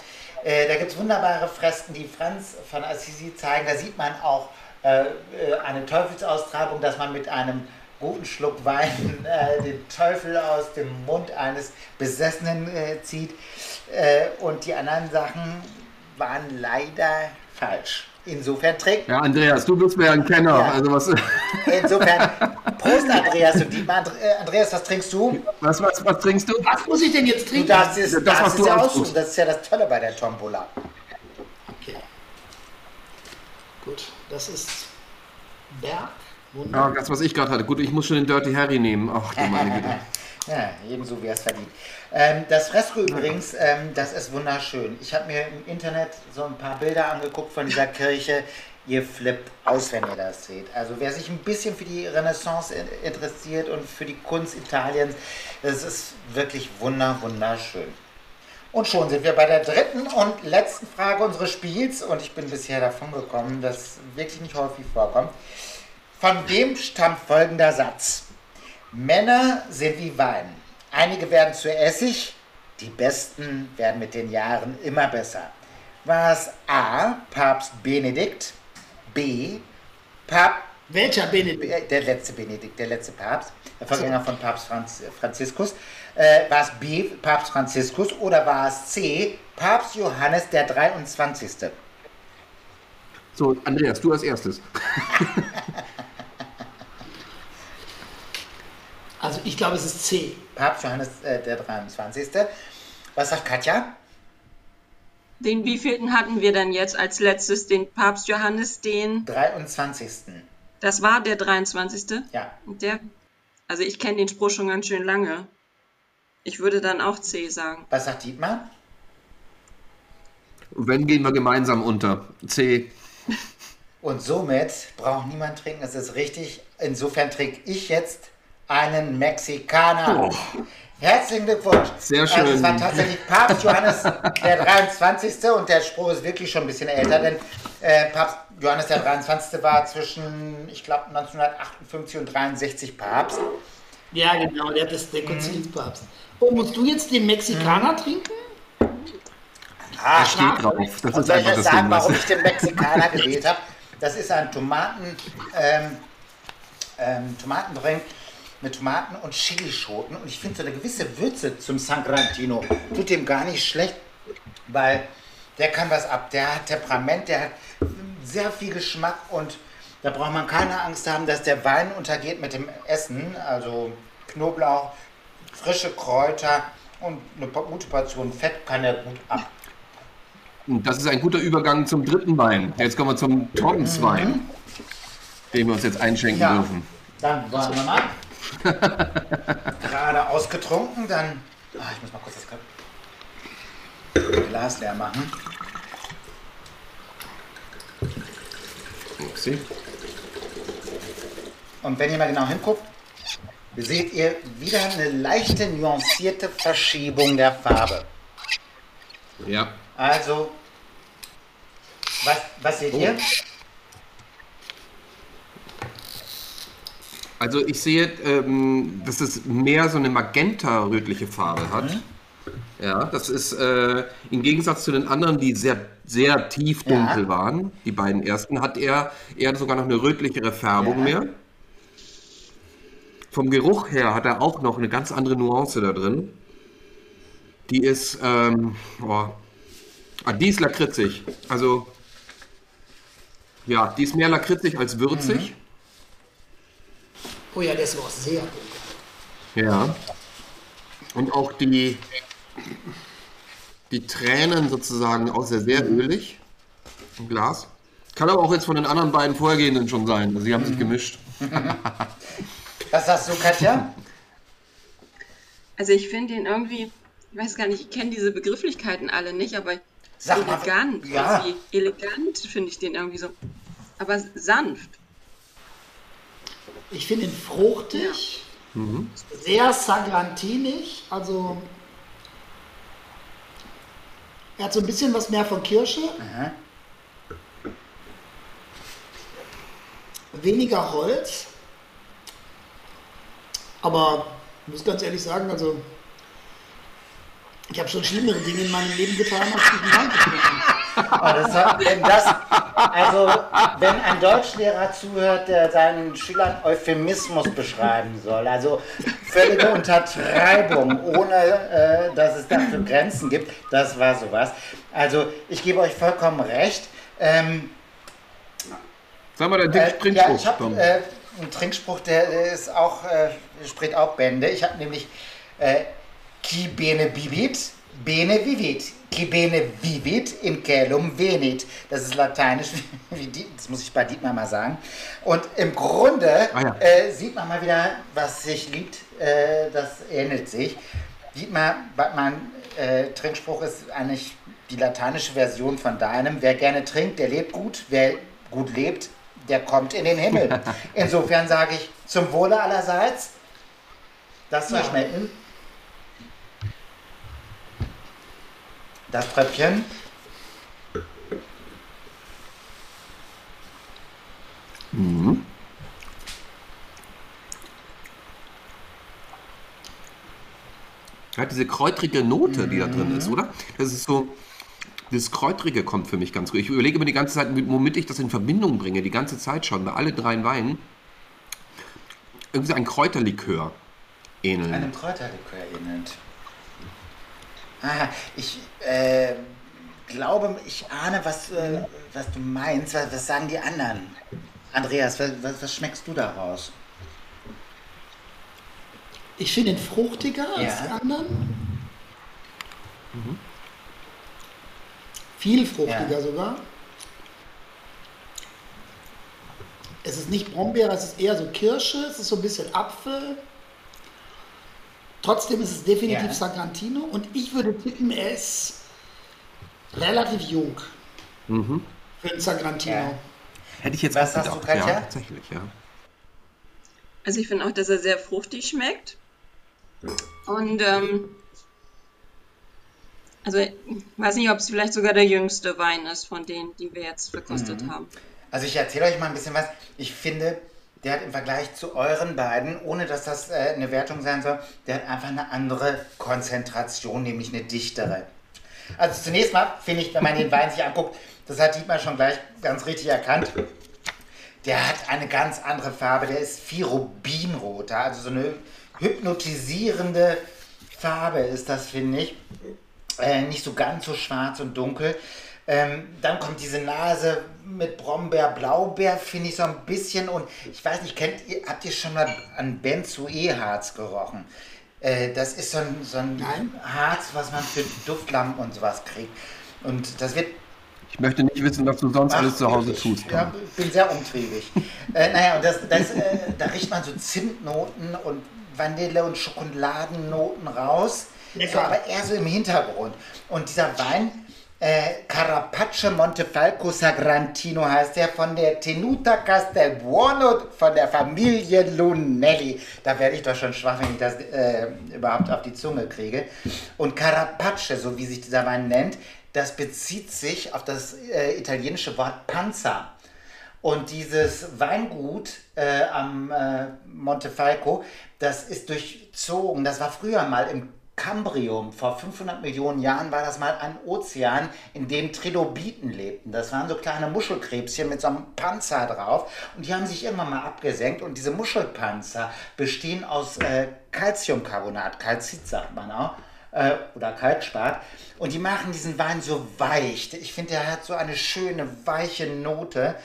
Äh, da gibt es wunderbare Fresken, die Franz von Assisi zeigen. Da sieht man auch äh, äh, eine Teufelsaustreibung, dass man mit einem guten Schluck Wein äh, den Teufel aus dem Mund eines Besessenen äh, zieht. Äh, und die anderen Sachen waren leider falsch. Insofern trägt, Ja, Andreas, du bist mir ein Kenner. Ja. Also was, insofern, <laughs> Prost Andreas und Dietmar. Äh, Andreas, was trinkst du? was, was, was trinkst du? Was muss ich denn jetzt Du trinken? darfst es, Das, darfst was du ja aussuchen. Das ist ja das Tolle bei der Tombola. Okay. Gut, das ist Berg. Ja, das, was ich gerade hatte. Gut, ich muss schon den Dirty Harry nehmen. Ach du meine Güte. <laughs> Ja, ebenso wie er es verdient. Ähm, das Fresko übrigens, ähm, das ist wunderschön. Ich habe mir im Internet so ein paar Bilder angeguckt von dieser Kirche. Ihr flippt aus, wenn ihr das seht. Also wer sich ein bisschen für die Renaissance in- interessiert und für die Kunst Italiens, das ist wirklich wunder, wunderschön. Und schon sind wir bei der dritten und letzten Frage unseres Spiels. Und ich bin bisher davon gekommen, dass wirklich nicht häufig vorkommt. Von wem stammt folgender Satz? Männer sind wie Wein. Einige werden zu Essig, die Besten werden mit den Jahren immer besser. War es A. Papst Benedikt, B. Papst Welcher Benedikt? äh, der letzte Benedikt, der letzte Papst, der Vorgänger von Papst Franz, Franziskus. Äh, war es B, Papst Franziskus, oder war es C, Papst Johannes der 23.? So, Andreas, du als erstes. <laughs> Also ich glaube, es ist C. Papst Johannes äh, der 23. Was sagt Katja? Den wievielten hatten wir denn jetzt als letztes? Den Papst Johannes, den. 23. Das war der 23. Ja. Und der. Also ich kenne den Spruch schon ganz schön lange. Ich würde dann auch C sagen. Was sagt Dietmar? Wenn gehen wir gemeinsam unter. C. Und somit braucht niemand trinken, es ist richtig. insofern trinke ich jetzt einen Mexikaner. Herzlichen Glückwunsch. Sehr Also es schön. war tatsächlich Papst Johannes <laughs> der 23. und der Spruch ist wirklich schon ein bisschen älter, denn äh, Papst Johannes der 23. war zwischen, ich glaube, 1958 und 63 Papst. Ja, genau, der, das, der Konzilspapst. Oh, musst du jetzt den Mexikaner trinken? Ah, Steht drauf. Das Und ist soll ich einfach euch das sagen, Ding. warum ich den Mexikaner gewählt habe? Das ist ein Tomaten, ähm, ähm, Tomatendrink mit Tomaten und Chilischoten. Und ich finde so eine gewisse Würze zum San Grantino tut dem gar nicht schlecht, weil der kann was ab. Der hat Temperament, der hat sehr viel Geschmack und da braucht man keine Angst haben, dass der Wein untergeht mit dem Essen. Also Knoblauch, frische Kräuter und eine gute Portion Fett kann er gut ab. Das ist ein guter Übergang zum dritten Wein. Jetzt kommen wir zum Tommswein, den wir uns jetzt einschenken Ja. dürfen. Dann warten wir mal. Gerade ausgetrunken, dann. Ah, ich muss mal kurz das Glas leer machen. Upsi. Und wenn ihr mal genau hinguckt, seht ihr wieder eine leichte nuancierte Verschiebung der Farbe. Ja. Also, was, was seht ihr? Also ich sehe, ähm, dass es mehr so eine magenta-rötliche Farbe hat. Ja, das ist äh, im Gegensatz zu den anderen, die sehr, sehr tief dunkel Ja. waren, die beiden ersten, hat er eher sogar noch eine rötlichere Färbung Ja. mehr. Vom Geruch her hat er auch noch eine ganz andere Nuance da drin. Die ist, ähm, boah, ah, die ist lakritzig. Also, ja, die ist mehr lakritzig als würzig. Oh ja, der ist aber auch sehr dunkel. Ja. Und auch die, die Tränen sozusagen auch sehr, sehr ölig im Glas. Kann aber auch jetzt von den anderen beiden vorhergehenden schon sein. Also, sie haben sich gemischt. <laughs> Was sagst du, Katja? Also ich finde ihn irgendwie, ich weiß gar nicht, ich kenne diese Begrifflichkeiten alle nicht, aber Sag mal, elegant, ja. irgendwie elegant finde ich den irgendwie so. Aber sanft. Ich finde ihn fruchtig, sehr sagrantinig, also er hat so ein bisschen was mehr von Kirsche. Weniger Holz. Aber ich muss ganz ehrlich sagen, also ich habe schon schlimmere Dinge in meinem Leben getan, als diesen Wein zu trinken. Das hat, wenn das, also wenn ein Deutschlehrer zuhört, der seinen Schülern Euphemismus beschreiben soll, also völlige Untertreibung, ohne äh, dass es dafür Grenzen gibt, das war sowas. Also ich gebe euch vollkommen recht. Ähm, Sag mal deinen äh, Trinkspruch, ja, ich habe äh, einen Trinkspruch, der, der ist auch, äh, spricht auch Bände. Ich habe nämlich äh, Qui bene vivit, bene vivit. Qui bene vivit, in celum venit. Das ist lateinisch, <laughs> wie die, das muss ich bei Dietmar mal sagen. Und im Grunde Ah ja. äh, sieht man mal wieder, was sich liebt, äh, das ähnelt sich. Dietmar, mein äh, Trinkspruch ist eigentlich die lateinische Version von deinem. Wer gerne trinkt, der lebt gut. Wer gut lebt, der kommt in den Himmel. <laughs> Insofern sage ich zum Wohle allerseits. Das soll Ja. schmecken. Das Tröpfchen. Er hat diese kräutrige Note, die da drin ist, oder? Das ist so, das Kräutrige kommt für mich ganz gut. Ich überlege mir die ganze Zeit, womit ich das in Verbindung bringe, die ganze Zeit schon, bei alle drei Weinen. Irgendwie ein Kräuterlikör ähneln. Einem Kräuterlikör ähnelt. Ich äh, glaube, ich ahne, was, äh, was du meinst. Was, was sagen die anderen? Andreas, was, was, schmeckst du daraus? Ich finde ihn fruchtiger als Ja. die anderen. Viel fruchtiger Ja. sogar. Es ist nicht Brombeere, es ist eher so Kirsche, es ist so ein bisschen Apfel. Trotzdem ist es definitiv Ja. Sagrantino und ich würde tippen, er ist relativ jung für einen Sagrantino. Ja. Hätte ich jetzt Was auch du, gedacht. Katja? Ja, tatsächlich, ja. Also ich finde auch, dass er sehr fruchtig schmeckt. Und ähm, also ich weiß nicht, ob es vielleicht sogar der jüngste Wein ist von denen, die wir jetzt verkostet haben. Also ich erzähle euch mal ein bisschen was. Ich finde, der hat im Vergleich zu euren beiden, ohne dass das äh, eine Wertung sein soll, der hat einfach eine andere Konzentration, nämlich eine dichtere. Also zunächst mal finde ich, wenn man den Wein sich anguckt, das hat Dietmar schon gleich ganz richtig erkannt. Der hat eine ganz andere Farbe, der ist viel rubinroter, also so eine hypnotisierende Farbe ist das, finde ich. Äh, nicht so ganz so schwarz und dunkel. Ähm, dann kommt diese Nase mit Brombeer, Blaubeer, finde ich so ein bisschen. Und ich weiß nicht, kennt ihr, habt ihr schon mal an Benzoe-Harz gerochen? Äh, das ist so ein, so ein Nein. Harz, was man für Duftlampen und sowas kriegt. Und das wird Ich möchte nicht wissen, was du sonst alles zu Hause ich, tust. Ja, ich bin sehr umtriebig. äh, naja, und das, das, äh, da riecht man so Zimtnoten und Vanille- und Schokoladennoten raus. So, aber eher so im Hintergrund. Und dieser Wein, äh, Carapace Montefalco Sagrantino heißt der, von der Tenuta Castelbuono, von der Familie Lunelli. Da werde ich doch schon schwach, wenn ich das äh, überhaupt auf die Zunge kriege. Und Carapace, so wie sich dieser Wein nennt, das bezieht sich auf das äh, italienische Wort Panzer. Und dieses Weingut äh, am äh, Montefalco, das ist durchzogen. Das war früher mal im Kambrium. Vor 500 Millionen Jahren war das mal ein Ozean, in dem Trilobiten lebten. Das waren so kleine Muschelkrebschen mit so einem Panzer drauf. Und die haben sich irgendwann mal abgesenkt. Und diese Muschelpanzer bestehen aus äh, Calciumcarbonat, Calcit sagt man auch äh, oder Kalkspat. Und die machen diesen Wein so weich. Ich finde, der hat so eine schöne, weiche Note.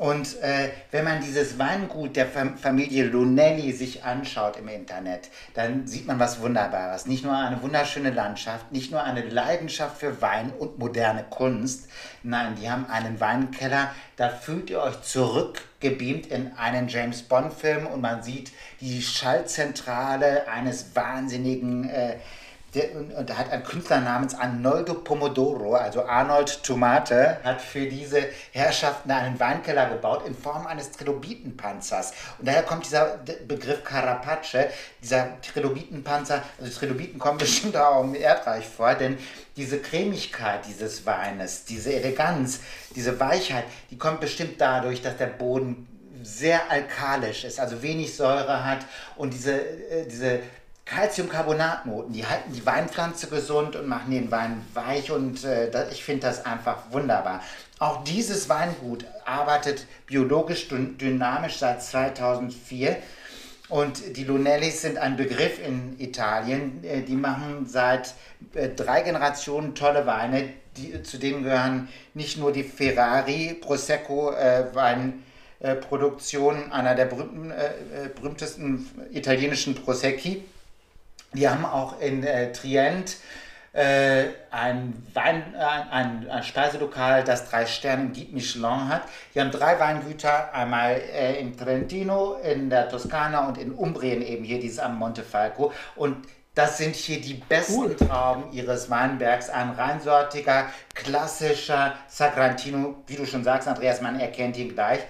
Und äh, wenn man dieses Weingut der Fam Familie Lunelli sich anschaut im Internet, dann sieht man was Wunderbares. Nicht nur eine wunderschöne Landschaft, nicht nur eine Leidenschaft für Wein und moderne Kunst. Nein, die haben einen Weinkeller, da fühlt ihr euch zurückgebeamt in einen James Bond-Film und man sieht die Schallzentrale eines wahnsinnigen äh, und, da hat ein Künstler namens Arnoldo Pomodoro, also Arnold Tomate, hat für diese Herrschaften einen Weinkeller gebaut in Form eines Trilobitenpanzers. Und daher kommt dieser Begriff Carapace, dieser Trilobitenpanzer, also Trilobiten kommen <laughs> bestimmt auch im Erdreich vor, denn diese Cremigkeit dieses Weines, diese Eleganz, diese Weichheit, die kommt bestimmt dadurch, dass der Boden sehr alkalisch ist, also wenig Säure hat und diese, äh, diese Calciumcarbonatnoten, die halten die Weinpflanze gesund und machen den Wein weich und äh, das, ich finde das einfach wunderbar. Auch dieses Weingut arbeitet biologisch dyn- dynamisch seit 2004 und die Lunellis sind ein Begriff in Italien. Äh, Die machen seit äh, drei Generationen tolle Weine. Die, zu denen gehören nicht nur die Ferrari Prosecco äh, Weinproduktion, einer der berühmten, äh, äh, berühmtesten italienischen Prosecchi. Die haben auch in äh, Trient äh, ein, Wein, äh, ein, ein Speiselokal, das drei Sterne Guide Michelin hat. Die haben drei Weingüter, einmal äh, in Trentino, in der Toskana und in Umbrien eben hier, dieses am Montefalco. Und das sind hier die besten Trauben ihres Weinbergs. Ein reinsortiger, klassischer Sagrantino, wie du schon sagst, Andreas, man erkennt ihn gleich.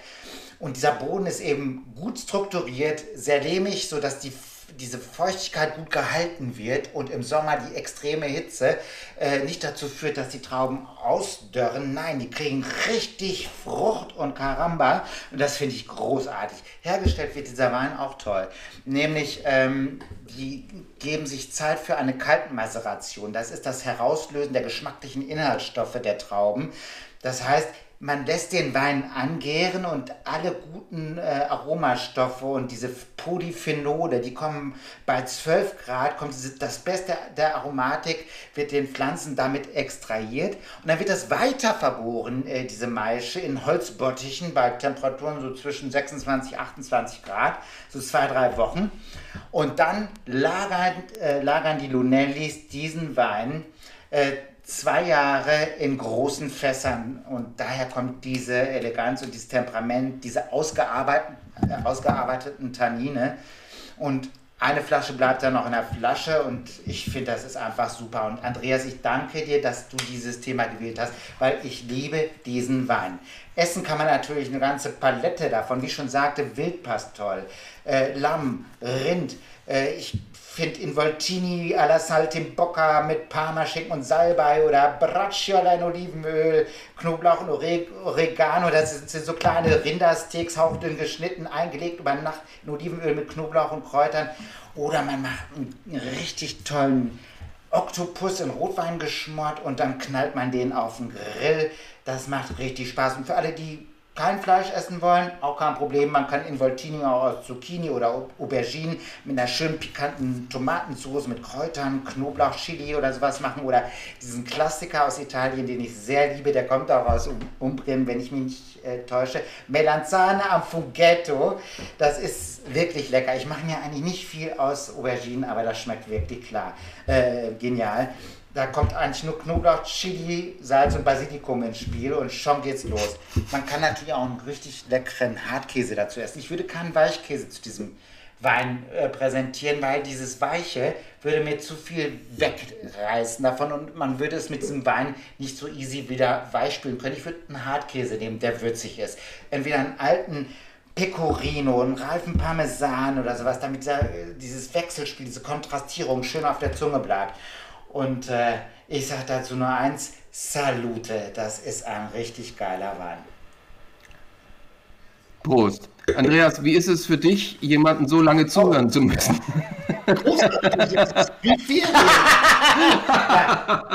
Und dieser Boden ist eben gut strukturiert, sehr lehmig, sodass die diese Feuchtigkeit gut gehalten wird und im Sommer die extreme Hitze äh, nicht dazu führt, dass die Trauben ausdörren. Nein, die kriegen richtig Frucht und Karamba und das finde ich großartig. Hergestellt wird dieser Wein auch toll, nämlich ähm, die geben sich Zeit für eine Kaltmaceration. Das ist das Herauslösen der geschmacklichen Inhaltsstoffe der Trauben. Das heißt, man lässt den Wein angären und alle guten äh, Aromastoffe und diese Polyphenole, die kommen bei 12 Grad, kommt das Beste der Aromatik, wird den Pflanzen damit extrahiert und dann wird das weiter vergoren, äh, diese Maische, in Holzbottichen bei Temperaturen so zwischen 26, 28 Grad, so zwei, drei Wochen. Und dann lagern, äh, lagern die Lunellis diesen Wein äh, zwei Jahre in großen Fässern und daher kommt diese Eleganz und dieses Temperament, diese ausgearbeiteten, äh, ausgearbeiteten Tannine und eine Flasche bleibt dann noch in der Flasche und ich finde, das ist einfach super. Und Andreas, ich danke dir, dass du dieses Thema gewählt hast, weil ich liebe diesen Wein. Essen kann man natürlich eine ganze Palette davon. Wie ich schon sagte, Wildpass toll, äh, Lamm, Rind. Äh, ich finde Involtini alla Saltimbocca mit Parmaschinken und Salbei oder Bracciola in Olivenöl, Knoblauch und Ore Oregano. Das sind, sind so kleine Rindersteaks, hauchdünn geschnitten, eingelegt über Nacht in Olivenöl mit Knoblauch und Kräutern. Oder man macht einen richtig tollen Oktopus in Rotwein geschmort und dann knallt man den auf den Grill. Das macht richtig Spaß. Und für alle, die kein Fleisch essen wollen, auch kein Problem. Man kann Involtini auch aus Zucchini oder Auberginen mit einer schön pikanten Tomatensauce mit Kräutern, Knoblauch, Chili oder sowas machen. Oder diesen Klassiker aus Italien, den ich sehr liebe, der kommt auch aus Umbrien, wenn ich mich nicht äh, täusche. Melanzane am Fughetto. Das ist wirklich lecker. Ich mache mir eigentlich nicht viel aus Auberginen, aber das schmeckt wirklich klar. Äh, genial. Da kommt eigentlich nur Knoblauch, Chili, Salz und Basilikum ins Spiel und schon geht's los. Man kann natürlich auch einen richtig leckeren Hartkäse dazu essen. Ich würde keinen Weichkäse zu diesem Wein äh, präsentieren, weil dieses Weiche würde mir zu viel wegreißen davon und man würde es mit diesem Wein nicht so easy wieder weich spülen können. Ich würde einen Hartkäse nehmen, der würzig ist. Entweder einen alten Pecorino, einen reifen Parmesan oder sowas, damit dieser, dieses Wechselspiel, diese Kontrastierung schön auf der Zunge bleibt. Und äh, ich sage dazu nur eins, Salute, das ist ein richtig geiler Wein. Prost. Andreas, wie ist es für dich, jemanden so lange zuhören oh. zu müssen? Großartig, wie ja,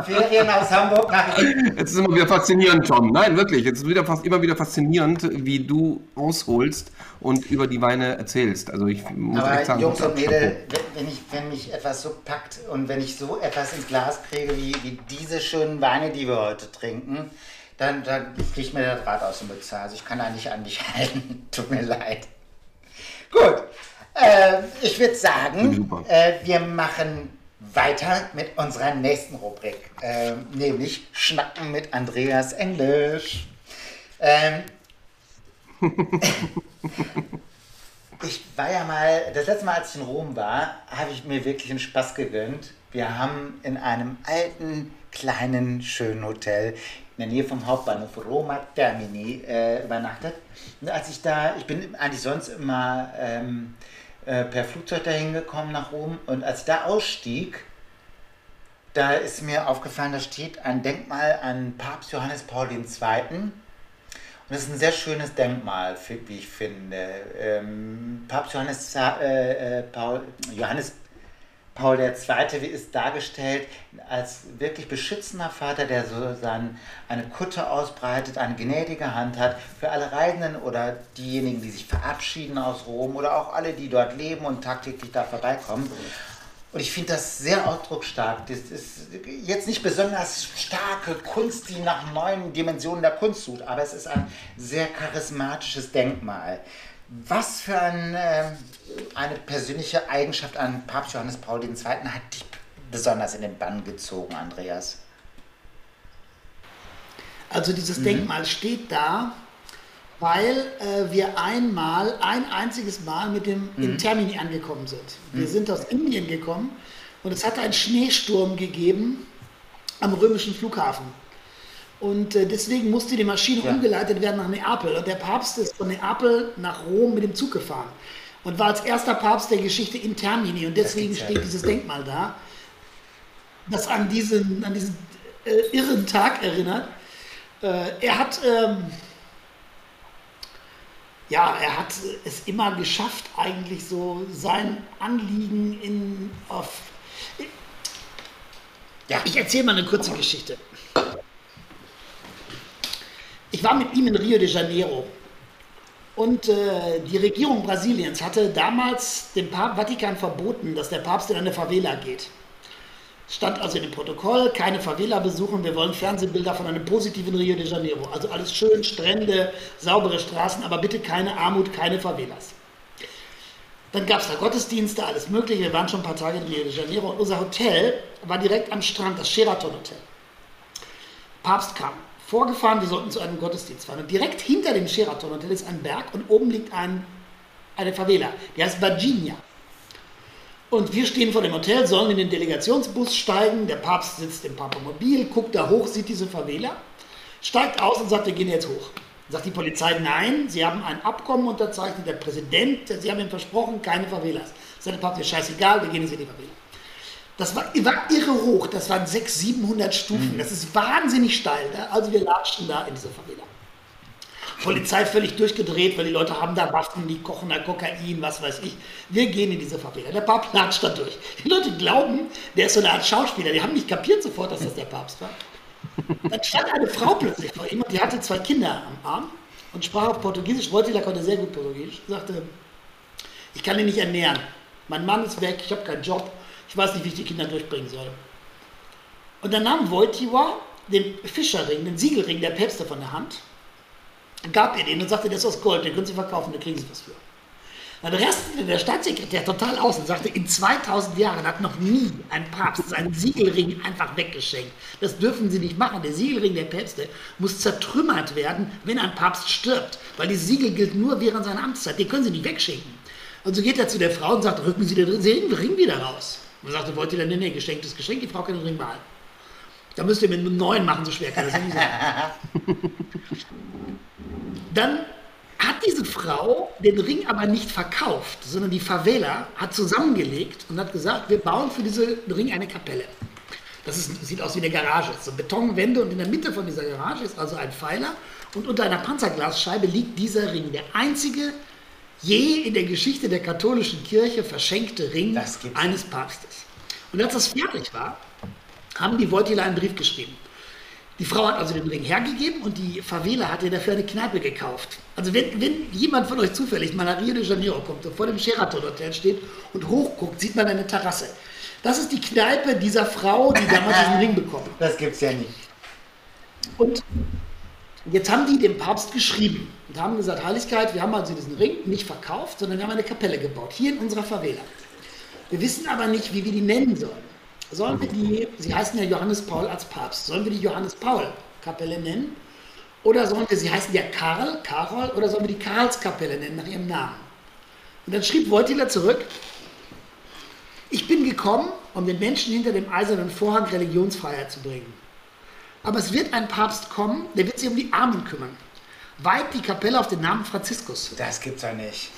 Ferien aus Hamburg nach Jetzt ist immer wieder faszinierend, John. Nein, wirklich. Jetzt ist wieder fast immer wieder faszinierend, wie du ausholst und über die Weine erzählst. Also ich muss Aber echt sagen, Jungs und Mädels, wenn, ich, wenn mich etwas so packt und wenn ich so etwas ins Glas kriege wie, wie diese schönen Weine, die wir heute trinken, dann, dann fliegt mir der Draht aus dem Mütze. Also ich kann da nicht an dich <laughs> halten. Tut mir leid. Gut. Äh, ich würde sagen, äh, wir machen weiter mit unserer nächsten Rubrik, äh, nämlich Schnacken mit Andreas Englisch. Ähm, <laughs> ich war ja mal, das letzte Mal, als ich in Rom war, habe ich mir wirklich einen Spaß gegönnt. Wir haben in einem alten, kleinen, schönen Hotel in der Nähe vom Hauptbahnhof Roma Termini äh, übernachtet. Und als ich da, ich bin eigentlich sonst immer ähm, äh, per Flugzeug dahin gekommen nach Rom und als ich da ausstieg, da ist mir aufgefallen, da steht ein Denkmal an Papst Johannes Paul II. Und das ist ein sehr schönes Denkmal, wie ich finde. Ähm, Papst Johannes, äh, äh, Paul, Johannes Paul II. ist dargestellt als wirklich beschützender Vater, der so sein, eine Kutte ausbreitet, eine gnädige Hand hat für alle Reisenden oder diejenigen, die sich verabschieden aus Rom oder auch alle, die dort leben und tagtäglich da vorbeikommen. Und ich finde das sehr ausdrucksstark. Das ist jetzt nicht besonders starke Kunst, die nach neuen Dimensionen der Kunst sucht, aber es ist ein sehr charismatisches Denkmal. Was für ein, äh, eine persönliche Eigenschaft an Papst Johannes Paul II. hat dich besonders in den Bann gezogen, Andreas? Also dieses mhm. Denkmal steht da, weil äh, wir einmal, ein einziges Mal mit dem mhm. in Termini angekommen sind. Wir mhm. sind aus Indien gekommen und es hatte einen Schneesturm gegeben am römischen Flughafen. Und äh, deswegen musste die Maschine ja. umgeleitet werden nach Neapel. Und der Papst ist von Neapel nach Rom mit dem Zug gefahren. Und war als erster Papst der Geschichte in Termini. Und deswegen steht dieses Denkmal da, das an diesen, an diesen äh, irren Tag erinnert. Äh, er hat. Ähm, ja, er hat es immer geschafft, eigentlich so sein Anliegen in auf. Ja, ich erzähle mal eine kurze Geschichte. Ich war mit ihm in Rio de Janeiro. Und äh, die Regierung Brasiliens hatte damals dem Papst Vatikan verboten, dass der Papst in eine Favela geht. Stand also in dem Protokoll, keine Favela besuchen, wir wollen Fernsehbilder von einem positiven Rio de Janeiro. Also alles schön, Strände, saubere Straßen, aber bitte keine Armut, keine Favelas. Dann gab es da Gottesdienste, alles Mögliche. Wir waren schon ein paar Tage in Rio de Janeiro und unser Hotel war direkt am Strand, das Sheraton Hotel. Papst kam vorgefahren, wir sollten zu einem Gottesdienst fahren. Und direkt hinter dem Sheraton Hotel ist ein Berg und oben liegt ein, eine Favela, die heißt Virginia. Und wir stehen vor dem Hotel, sollen in den Delegationsbus steigen. Der Papst sitzt im Papamobil, guckt da hoch, sieht diese Favela, steigt aus und sagt, wir gehen jetzt hoch. Sagt die Polizei, nein, sie haben ein Abkommen unterzeichnet, der Präsident, sie haben ihm versprochen, keine Favelas. Sagt der Papst, ist scheißegal, wir gehen jetzt in die Favela. Das war, war irre hoch, das waren 600, 700 Stufen, das ist wahnsinnig steil. Ne? Also wir latschen da in diese Favela. Polizei völlig durchgedreht, weil die Leute haben da Waffen, die kochen da Kokain, was weiß ich. Wir gehen in diese Favela. Der Papst latscht da durch. Die Leute glauben, der ist so eine Art Schauspieler. Die haben nicht kapiert sofort, dass das der Papst war. Dann stand eine Frau plötzlich vor ihm und die hatte zwei Kinder am Arm und sprach auf Portugiesisch. Wojtyla konnte sehr gut Portugiesisch. Sagte, ich kann ihn nicht ernähren. Mein Mann ist weg, ich habe keinen Job. Ich weiß nicht, wie ich die Kinder durchbringen soll. Und dann nahm Wojtyła den Fischerring, den Siegelring der Päpste von der Hand gab ihr den und sagte, das ist aus Gold, den können Sie verkaufen, da kriegen Sie was für. Dann rastete der Staatssekretär total aus und sagte, in 2000 Jahren hat noch nie ein Papst seinen Siegelring einfach weggeschenkt. Das dürfen Sie nicht machen. Der Siegelring der Päpste muss zertrümmert werden, wenn ein Papst stirbt. Weil dieses Siegel gilt nur während seiner Amtszeit. Den können Sie nicht wegschenken. Und so geht er zu der Frau und sagt, rücken Sie den Ring wieder raus. Und sagte, wollt ihr dann, nee, nee, geschenktes Geschenk, die Frau kann den Ring behalten. Da müsst ihr mit einem neuen machen, so schwer kann das nicht sein. <laughs> Dann hat diese Frau den Ring aber nicht verkauft, sondern die Favela hat zusammengelegt und hat gesagt, wir bauen für diesen Ring eine Kapelle. Das ist, sieht aus wie eine Garage. So Betonwände und in der Mitte von dieser Garage ist also ein Pfeiler und unter einer Panzerglasscheibe liegt dieser Ring. Der einzige je in der Geschichte der katholischen Kirche verschenkte Ring eines Papstes. Und als das fertig war, haben die Wojtyla einen Brief geschrieben. Die Frau hat also den Ring hergegeben und die Favela hat ihr dafür eine Kneipe gekauft. Also wenn, wenn jemand von euch zufällig mal nach Rio de Janeiro kommt und vor dem Sheraton Hotel steht und hochguckt, sieht man eine Terrasse. Das ist die Kneipe dieser Frau, die damals diesen Ring bekommen hat. Das gibt's ja nicht. Und jetzt haben die dem Papst geschrieben und haben gesagt, Heiligkeit, wir haben also diesen Ring nicht verkauft, sondern wir haben eine Kapelle gebaut, hier in unserer Favela. Wir wissen aber nicht, wie wir die nennen sollen. Sollen wir die, Sie heißen ja Johannes Paul als Papst, sollen wir die Johannes Paul Kapelle nennen? Oder sollen wir, Sie heißen ja Karl, Karol, oder sollen wir die Karlskapelle nennen nach ihrem Namen? Und dann schrieb Wojtyla zurück, ich bin gekommen, um den Menschen hinter dem eisernen Vorhang Religionsfreiheit zu bringen. Aber es wird ein Papst kommen, der wird sich um die Armen kümmern. Weiht die Kapelle auf den Namen Franziskus. Das gibt's doch nicht.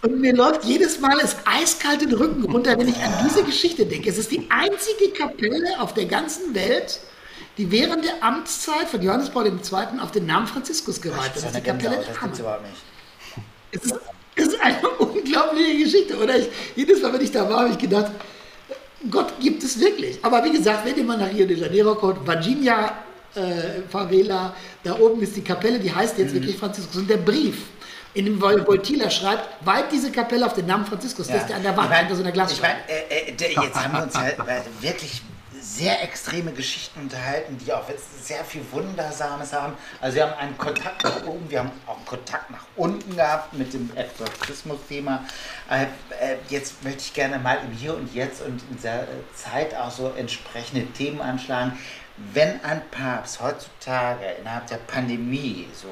Und mir läuft jedes Mal das eiskalt den Rücken runter, wenn ich an diese Geschichte denke. Es ist die einzige Kapelle auf der ganzen Welt, die während der Amtszeit von Johannes Paul II. auf den Namen Franziskus geweiht wird. Das ist die Kapelle Gänsehaut, das gibt's überhaupt nicht. Es ist, es ist eine <laughs> unglaubliche Geschichte, oder? Ich, jedes Mal, wenn ich da war, habe ich gedacht, Gott gibt es wirklich. Aber wie gesagt, wenn ihr mal nach Rio de Janeiro kommt, Virginia äh, Favela, da oben ist die Kapelle, die heißt jetzt mhm. wirklich Franziskus. Und der Brief, in dem Wojtyla schreibt, weiht diese Kapelle auf den Namen Franziskus. Ja. Das ist der an der Wand, ich mein, unter so einer Glasscheibe. Ich mein, äh, äh, jetzt haben wir uns ja wirklich sehr extreme Geschichten unterhalten, die auch sehr viel Wundersames haben. Also wir haben einen Kontakt nach oben, wir haben auch einen Kontakt nach unten gehabt mit dem Exorzismus-Thema. Äh, jetzt möchte ich gerne mal im Hier und Jetzt und in dieser Zeit auch so entsprechende Themen anschlagen. Wenn ein Papst heutzutage innerhalb der Pandemie so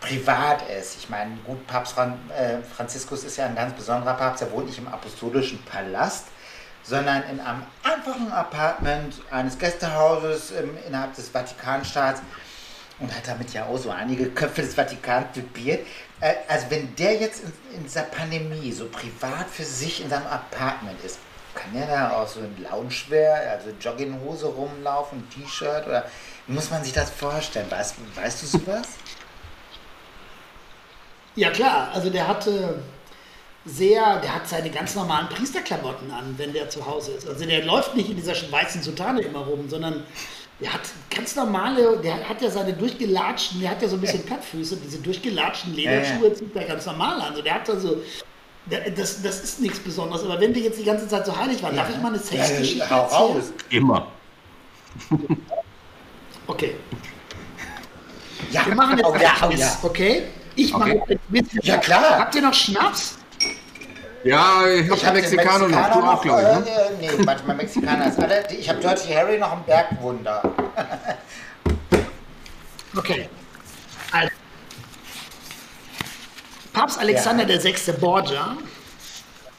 privat ist. Ich meine, gut, Papst äh, Franziskus ist ja ein ganz besonderer Papst, er wohnt nicht im apostolischen Palast, sondern in einem einfachen Apartment eines Gästehauses im, innerhalb des Vatikanstaats und hat damit ja auch so einige Köpfe des Vatikans typiert. Äh, also wenn der jetzt in, in, dieser Pandemie so privat für sich in seinem Apartment ist, kann der da auch so in Loungewear, also Jogginghose rumlaufen, T-Shirt oder muss man sich das vorstellen? Weißt, weißt du sowas? Ja klar, also der hatte sehr, der hat seine ganz normalen Priesterklamotten an, wenn der zu Hause ist. Also der läuft nicht in dieser weißen Sutane immer rum, sondern der hat ganz normale, der hat ja seine durchgelatschten, der hat ja so ein bisschen Plattfüße, diese durchgelatschten Lederschuhe zieht er ganz normal an. Also der hat also, das, das ist nichts Besonderes. Aber wenn wir jetzt die ganze Zeit so heilig waren, ja. darf ich mal eine Sexgeschichte ja, erzählen? Immer. Okay. Ja, wir machen jetzt ja, ja. okay? Ich okay. mache mit. Ja, klar. Habt ihr noch Schnaps? Ja, ich habe hab Mexikaner, noch. Du auch, glaube ich. Ne? Äh, nee, manchmal Mexikaner ist alle. Ich habe Dirty Harry noch im Bergwunder. <laughs> okay. Also. Papst Alexander ja. VI. Borgia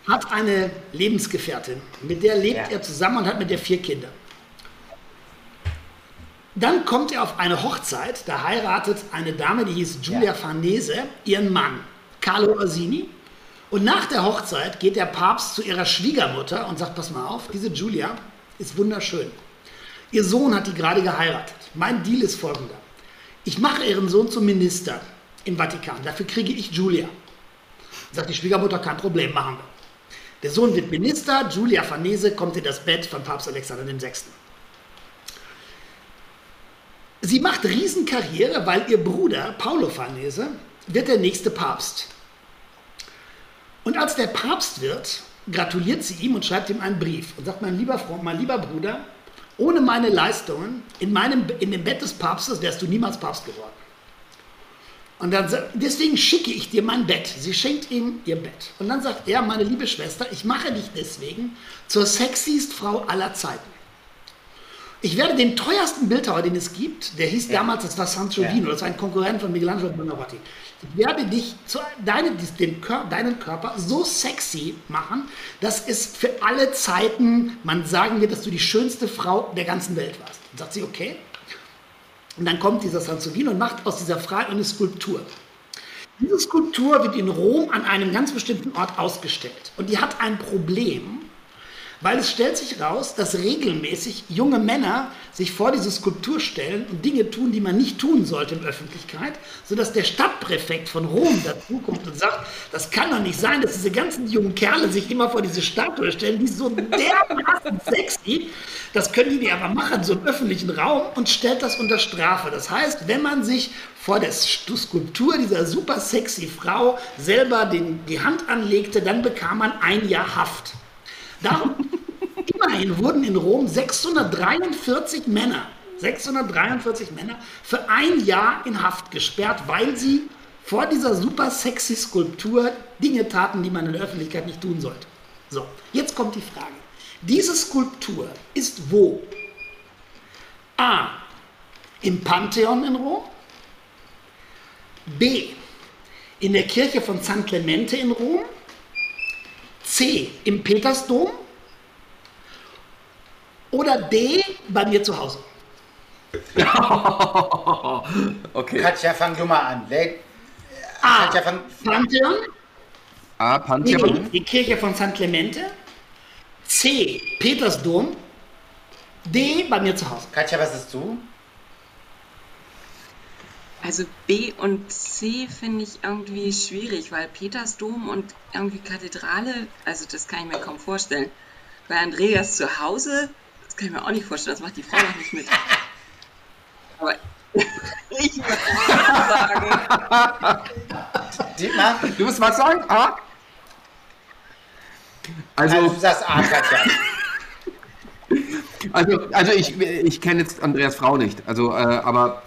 hat eine Lebensgefährtin. Mit der lebt Ja. er zusammen und hat mit der vier Kinder. Dann kommt er auf eine Hochzeit, da heiratet eine Dame, die hieß Giulia Ja. Farnese, ihren Mann, Carlo Orsini. Und nach der Hochzeit geht der Papst zu ihrer Schwiegermutter und sagt, pass mal auf, diese Giulia ist wunderschön. Ihr Sohn hat die gerade geheiratet. Mein Deal ist folgender. Ich mache ihren Sohn zum Minister im Vatikan. Dafür kriege ich Giulia. Sagt die Schwiegermutter, kein Problem, machen wir. Der Sohn wird Minister, Giulia Farnese kommt in das Bett von Papst Alexander VI. Sie macht Riesenkarriere, weil ihr Bruder Paolo Farnese wird der nächste Papst. Und als der Papst wird, gratuliert sie ihm und schreibt ihm einen Brief und sagt, mein lieber Freund, mein lieber Bruder, ohne meine Leistungen in, meinem, in dem Bett des Papstes wärst du niemals Papst geworden. Und dann sagt, deswegen schicke ich dir mein Bett. Sie schenkt ihm ihr Bett. Und dann sagt er, meine liebe Schwester, ich mache dich deswegen zur sexiest Frau aller Zeiten. Ich werde den teuersten Bildhauer, den es gibt, der hieß damals, das war Sangiovino, Ja. das war ein Konkurrent von Michelangelo Buonarroti. Ich werde dich, zu, deine, den, deinen Körper so sexy machen, dass es für alle Zeiten, man sagen wird, dass du die schönste Frau der ganzen Welt warst. Und sagt sie, okay. Und dann kommt dieser Sansovino und macht aus dieser Frau eine Skulptur. Diese Skulptur wird in Rom an einem ganz bestimmten Ort ausgestellt. Und die hat ein Problem, weil es stellt sich raus, dass regelmäßig junge Männer sich vor diese Skulptur stellen und Dinge tun, die man nicht tun sollte in Öffentlichkeit, sodass der Stadtpräfekt von Rom dazukommt und sagt, das kann doch nicht sein, dass diese ganzen jungen Kerle sich immer vor diese Statue stellen, die so dermaßen sexy, das können die aber machen, so im öffentlichen Raum und stellt das unter Strafe. Das heißt, wenn man sich vor der Skulptur dieser super sexy Frau selber den, die Hand anlegte, dann bekam man ein Jahr Haft. Darum, immerhin wurden in Rom 643 Männer, 643 Männer für ein Jahr in Haft gesperrt, weil sie vor dieser super sexy Skulptur Dinge taten, die man in der Öffentlichkeit nicht tun sollte. So, jetzt kommt die Frage. Diese Skulptur ist wo? A. Im Pantheon in Rom. B. In der Kirche von San Clemente in Rom. C. Im Petersdom. Oder D. Bei mir zu Hause. <laughs> Okay. Katja, fang du mal an. Le A. Katja, fang. Pantheon. A. Pantheon. Die Kirche von San Clemente. C. Petersdom. D. Bei mir zu Hause. Katja, was ist du? Also B und C finde ich irgendwie schwierig, weil Petersdom und irgendwie Kathedrale, also das kann ich mir kaum vorstellen. Bei Andreas zu Hause, das kann ich mir auch nicht vorstellen, das macht die Frau noch nicht mit. Aber <laughs> ich würde sagen, Dietmar? Du musst was sagen? A? Also, Also, du sagst A, Katja. also, also ich, ich kenne jetzt Andreas Frau nicht. Also, äh, aber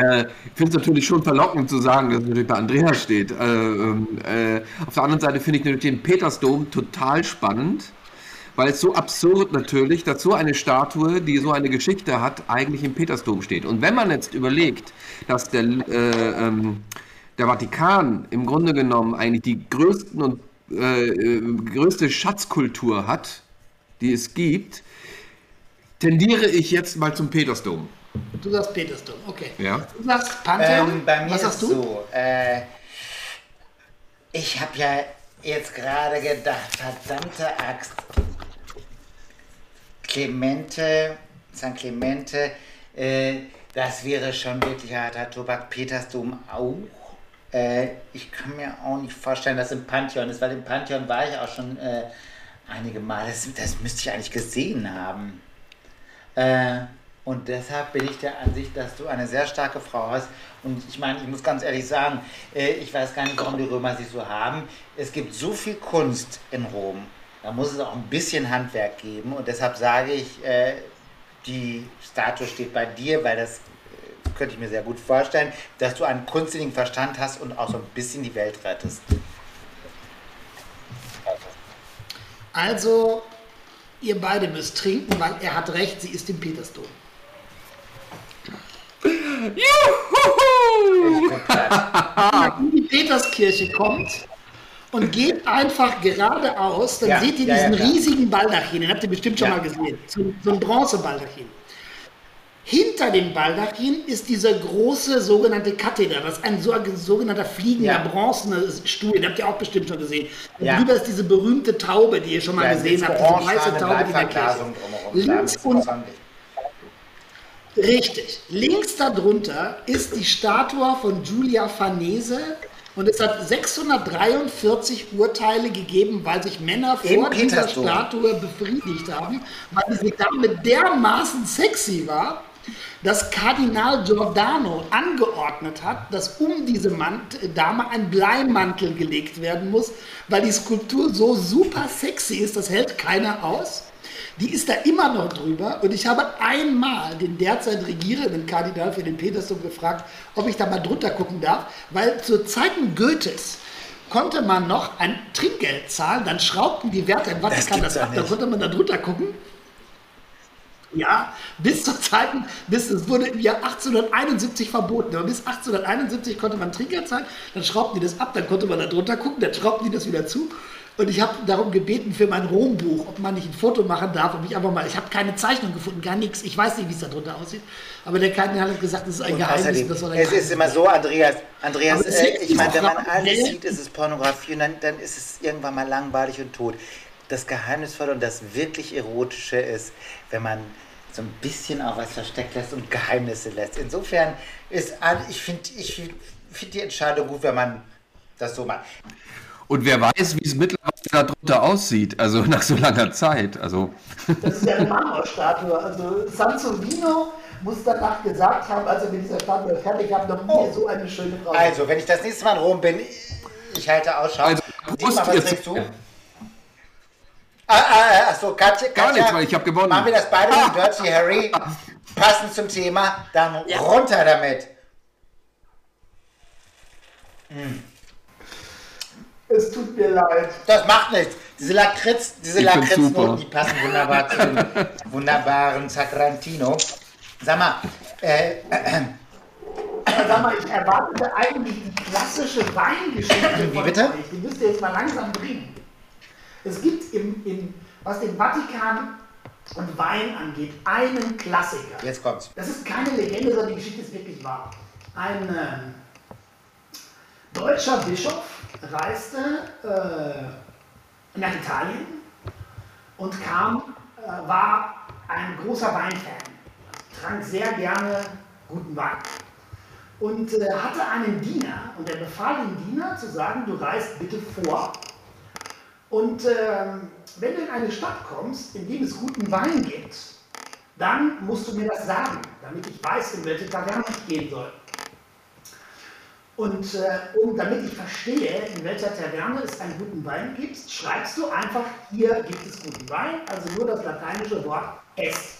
äh, ich finde es natürlich schon verlockend zu sagen, dass es natürlich bei Andreas steht. Äh, ähm, äh, auf der anderen Seite finde ich natürlich den Petersdom total spannend, weil es so absurd natürlich, dass so eine Statue, die so eine Geschichte hat, eigentlich im Petersdom steht. Und wenn man jetzt überlegt, dass der, äh, ähm, der Vatikan im Grunde genommen eigentlich die größten und äh, äh, größte Schatzkultur hat, die es gibt, tendiere ich jetzt mal zum Petersdom. Du sagst Petersdom. Okay. Ja. Du sagst Pantheon. Ähm, bei mir Was ist sagst du? so, äh, ich habe ja jetzt gerade gedacht, verdammte Axt. Clemente, San Clemente, äh, das wäre schon wirklich harter Tobak. Petersdom auch. Äh, ich kann mir auch nicht vorstellen, dass im Pantheon ist, weil im Pantheon war ich auch schon äh, einige Mal. Das, das müsste ich eigentlich gesehen haben. Und deshalb bin ich der Ansicht, dass du eine sehr starke Frau hast. Und ich meine, ich muss ganz ehrlich sagen, äh, ich weiß gar nicht, warum die Römer sich so haben. Es gibt so viel Kunst in Rom. Da muss es auch ein bisschen Handwerk geben. Und deshalb sage ich, äh, die Statue steht bei dir, weil das äh, könnte ich mir sehr gut vorstellen, dass du einen kunstsinnigen Verstand hast und auch so ein bisschen die Welt rettest. Also, ihr beide müsst trinken, weil er hat recht, sie ist im Petersdom. Grad. in die Peterskirche kommt und geht einfach geradeaus, dann Ja, seht ihr ja, ja, diesen klar. riesigen Baldachin, den habt ihr bestimmt schon Ja. mal gesehen, so, so ein Bronzebaldachin. Hinter dem Baldachin ist dieser große sogenannte Katheter, das ist ein so, sogenannter fliegender Ja. bronzener Stuhl, den habt ihr auch bestimmt schon gesehen. Und Ja. drüber ist diese berühmte Taube, die ihr schon mal Ja, gesehen habt, diese weiße Taube in der Kirche. Bleifanglasung drumherum. Da Links ist und. Richtig. Links darunter ist die Statue von Giulia Farnese und es hat 643 Urteile gegeben, weil sich Männer Im vor dieser. Statue befriedigt haben, weil diese Dame dermaßen sexy war, dass Kardinal Giordano angeordnet hat, dass um diese Mant Dame ein Bleimantel gelegt werden muss, weil die Skulptur so super sexy ist, das hält keiner aus. Die ist da immer noch drüber. Und ich habe einmal den derzeit regierenden Kardinal für den Petersdom gefragt, ob ich da mal drunter gucken darf, weil zu Zeiten Goethes konnte man noch ein Trinkgeld zahlen, dann schraubten die Wärter im Vatikan das, doch ab, dann konnte man da drunter gucken. Ja, bis zur Zeiten, bis es wurde im Jahr 1871 verboten, aber bis 1871 konnte man Trinkgeld zahlen, dann schraubten die das ab, dann konnte man da drunter gucken, dann schraubten die das wieder zu. Und ich habe darum gebeten für mein Rombuch, ob man nicht ein Foto machen darf, ob ich einfach mal, ich habe keine Zeichnung gefunden, gar nichts, ich weiß nicht, wie es da drunter aussieht, aber der Kardinal hat gesagt, das ist ein Und Geheimnis. das soll ein es ist Geheimnis immer so, Andreas, Andreas, äh, ich meine, wenn man alles Frage- sieht, ist es Pornografie und dann, dann ist es irgendwann mal langweilig und tot. Das Geheimnisvolle und das wirklich Erotische ist, wenn man so ein bisschen auch was versteckt lässt und Geheimnisse lässt. Insofern ist, ich finde ich find die Entscheidung gut, wenn man das so macht. Und wer weiß, wie es mittlerweile darunter aussieht, also <laughs> nach so langer Zeit. Also, Das ist ja eine Marmorstatue. Also Sansovino muss danach gesagt haben, als er mit dieser Statue fertig hat, noch nie so eine schöne Frau. Also, wenn ich das nächste Mal in Rom bin, ich halte Ausschau. Also, Prost was jetzt. trinkst du? Ah, ah, achso, Katja, Gar Katja, nichts, weil ich hab gewonnen. Machen wir das beide mit <laughs> Dirty Harry, passend zum Thema, dann Ja. runter damit. Es tut mir leid. Das macht nichts. Diese Lakritz, diese Lakritznoten, die passen wunderbar zu dem wunderbaren Sacrantino. Sag mal, äh, Sag mal, ich erwartete eigentlich die klassische Weingeschichte Wie bitte? euch. Die müsst ihr jetzt mal langsam bringen. Es gibt, im, im, was den Vatikan und Wein angeht, einen Klassiker. jetzt kommt's. Das ist keine Legende, sondern die Geschichte ist wirklich wahr. Ein ähm, deutscher Bischof reiste äh, nach Italien und kam, äh, war ein großer Weinfan, trank sehr gerne guten Wein und äh, hatte einen Diener und er befahl dem Diener zu sagen, du reist bitte vor und ähm, wenn du in eine Stadt kommst, in dem es guten Wein gibt, dann musst du mir das sagen, damit ich weiß, in welche Taverne ich gehen soll. Und äh, um, damit ich verstehe, in welcher Taverne es einen guten Wein gibt, schreibst du einfach, hier gibt es guten Wein, also nur das lateinische Wort es.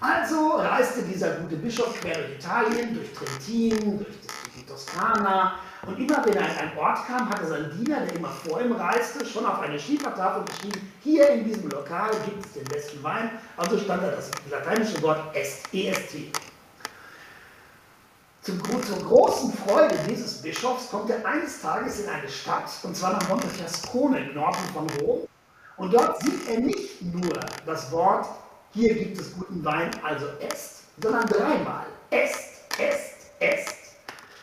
Also reiste dieser gute Bischof quer durch Italien, durch Trentin, durch die Toskana und immer wenn er an einen Ort kam, hatte sein Diener, der immer vor ihm reiste, schon auf eine Schiefertafel geschrieben, hier in diesem Lokal gibt es den besten Wein. Also stand da das lateinische Wort est, est. Zum, zur großen Freude dieses Bischofs kommt er eines Tages in eine Stadt, und zwar nach Montefiascone im Norden von Rom. Und dort sieht er nicht nur das Wort, hier gibt es guten Wein, also est, sondern dreimal. Est, est, est.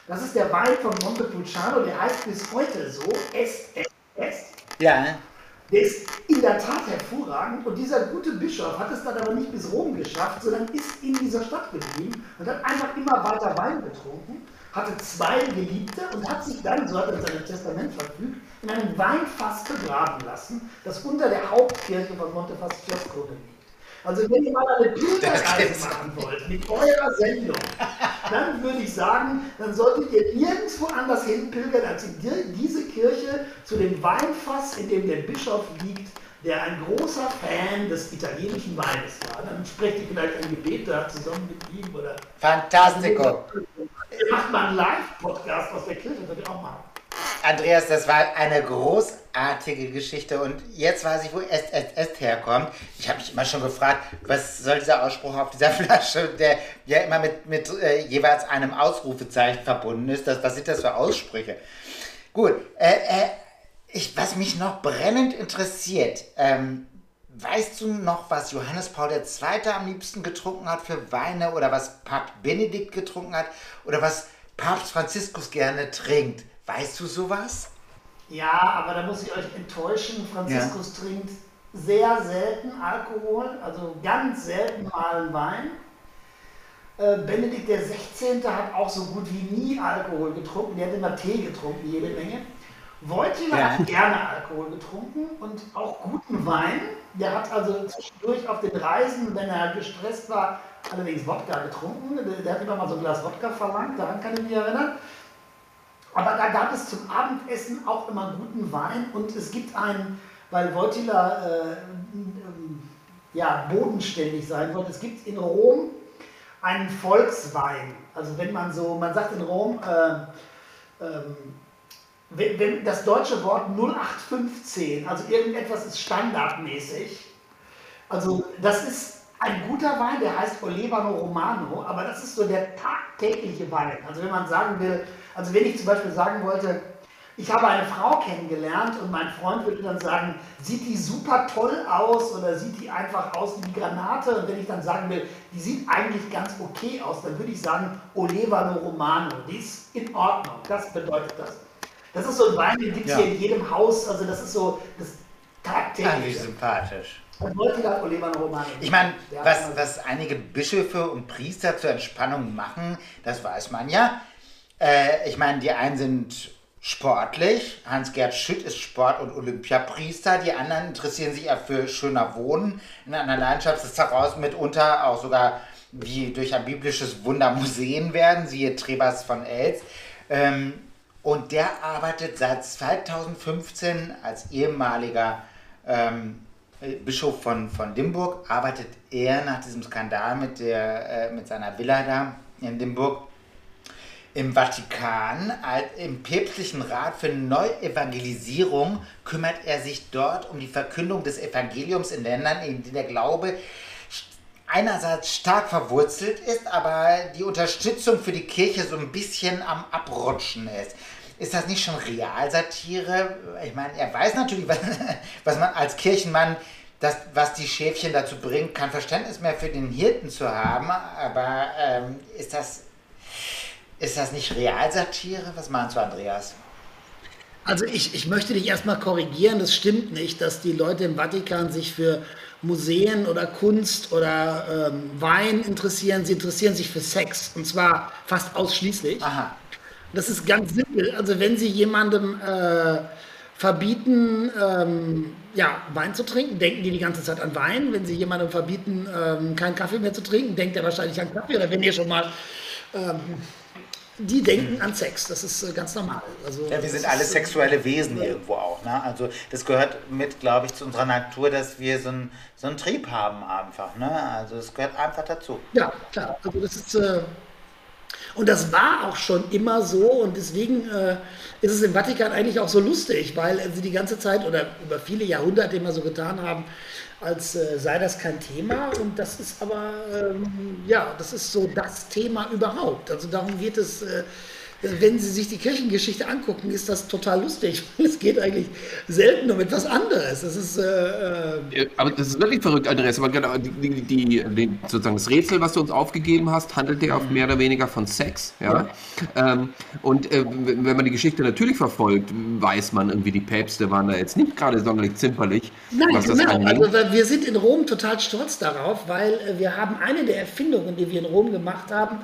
Das ist der Wein von Montepulciano, der heißt bis heute so, est, est, est. Ja, ne? Der ist in der Tat hervorragend und dieser gute Bischof hat es dann aber nicht bis Rom geschafft, sondern ist in dieser Stadt geblieben und hat einfach immer weiter Wein getrunken, hatte zwei Geliebte und hat sich dann, so hat er in seinem Testament verfügt, in einem Weinfass begraben lassen, das unter der Hauptkirche von Montefiasco liegt. Also wenn ihr mal eine Pilgerreise gibt's machen wollt mit eurer Sendung, dann würde ich sagen, dann solltet ihr nirgendwo anders hin pilgern als in die- diese Kirche zu dem Weinfass, in dem der Bischof liegt, der ein großer Fan des italienischen Weines war. Dann sprecht ihr vielleicht ein Gebet da zusammen mit ihm oder Fantastico. macht mal einen Live-Podcast aus der Kirche, das würde ich auch machen. Andreas, das war eine großartige Geschichte und jetzt weiß ich, wo Est herkommt. Ich habe mich immer schon gefragt, was soll dieser Ausspruch auf dieser <laughs> Flasche, der ja immer mit, mit äh, jeweils einem Ausrufezeichen verbunden ist. Das, was sind das für Aussprüche? Gut, äh, äh, ich, was mich noch brennend interessiert, ähm, weißt du noch, was Johannes Paul II. am liebsten getrunken hat für Weine oder was Papst Benedikt getrunken hat oder was Papst Franziskus gerne trinkt? Weißt du sowas? Ja, aber da muss ich euch enttäuschen. Franziskus trinkt sehr selten Alkohol, also ganz selten mal einen Wein. Äh, Benedikt der 16. hat auch so gut wie nie Alkohol getrunken. Der hat immer Tee getrunken, jede Menge. Wojtyla Ja. hat gerne Alkohol getrunken und auch guten Wein. Der hat also zwischendurch auf den Reisen, wenn er gestresst war, allerdings Wodka getrunken. Der hat immer mal so ein Glas Wodka verlangt, daran kann ich mich erinnern. Aber da gab es zum Abendessen auch immer guten Wein und es gibt einen, weil Wojtyla äh, ja, bodenständig sein wollte, es gibt in Rom einen Volkswein. Also wenn man so, man sagt in Rom, äh, ähm, wenn, wenn das deutsche Wort 0815, also irgendetwas ist standardmäßig, also das ist ein guter Wein, der heißt Olevano Romano, aber das ist so der tagtägliche Wein. Also wenn man sagen will, also wenn ich zum Beispiel sagen wollte, ich habe eine Frau kennengelernt und mein Freund würde dann sagen, sieht die super toll aus oder sieht die einfach aus wie die Granate? Und wenn ich dann sagen will, die sieht eigentlich ganz okay aus, dann würde ich sagen, Olevano Romano, die ist in Ordnung. Das bedeutet das. Das ist so ein Wein, den gibt es Ja. hier in jedem Haus, also das ist so das wie tagtägliche. sympathisch. Und Wojtyla Olevano Romano. Ich meine, was, immer- was einige Bischöfe und Priester zur Entspannung machen, das weiß man ja. Äh, ich meine, die einen sind sportlich. Hans-Gerd Schütt ist Sport- und Olympiapriester. Die anderen interessieren sich eher für schöner Wohnen. In einer Leidenschaft ist daraus mitunter auch sogar wie durch ein biblisches Wunder Museen werden, siehe Trebas von Els. Ähm, und der arbeitet seit 2015 als ehemaliger ähm, äh, Bischof von, von Limburg, arbeitet er nach diesem Skandal mit, der, äh, mit seiner Villa da in Limburg im Vatikan, im päpstlichen Rat für Neuevangelisierung, kümmert er sich dort um die Verkündung des Evangeliums in Ländern, in denen der Glaube einerseits stark verwurzelt ist, aber die Unterstützung für die Kirche so ein bisschen am Abrutschen ist. Ist das nicht schon Realsatire? Ich meine, er weiß natürlich, <laughs> was, was man als Kirchenmann, das, was die Schäfchen dazu bringt, kein Verständnis mehr für den Hirten zu haben. Aber ähm, ist, das, ist das nicht Realsatire? Was meinst du, Andreas? Also ich, ich möchte dich erstmal korrigieren, das stimmt nicht, dass die Leute im Vatikan sich für Museen oder Kunst oder ähm, Wein interessieren. Sie interessieren sich für Sex und zwar fast ausschließlich. Aha. Das ist ganz simpel. Also wenn Sie jemandem äh, verbieten, ähm, ja, Wein zu trinken, denken die die ganze Zeit an Wein. Wenn Sie jemandem verbieten, ähm, keinen Kaffee mehr zu trinken, denkt er wahrscheinlich an Kaffee. Oder wenn ihr schon mal, ähm, die denken an Sex. Das ist äh, ganz normal. Also, Ja, wir das sind alle sexuelle Wesen irgendwo auch. Ne? Also das gehört mit, glaube ich, zu unserer Natur, dass wir so einen so einen Trieb haben einfach. Ne? Also es gehört einfach dazu. Ja, klar. Also das ist äh, und das war auch schon immer so und deswegen äh, ist es im Vatikan eigentlich auch so lustig, weil sie die ganze Zeit oder über viele Jahrhunderte immer so getan haben, als äh, sei das kein Thema und das ist aber ähm, ja, das ist so das Thema überhaupt. Also darum geht es. Äh, wenn Sie sich die Kirchengeschichte angucken, ist das total lustig. <laughs> Es geht eigentlich selten um etwas anderes. Das ist äh, äh, Aber das ist wirklich verrückt, Andreas. Aber genau, die, die, die, sozusagen das Rätsel, was du uns aufgegeben hast, handelt ja auch mehr oder weniger von Sex. Ja? Ähm, und äh, wenn man die Geschichte natürlich verfolgt, weiß man irgendwie, die Päpste waren da jetzt nicht gerade sonderlich zimperlich, Nein, was das genau. angeht. Also wir sind in Rom total stolz darauf, weil äh, wir haben eine der Erfindungen, die wir in Rom gemacht haben,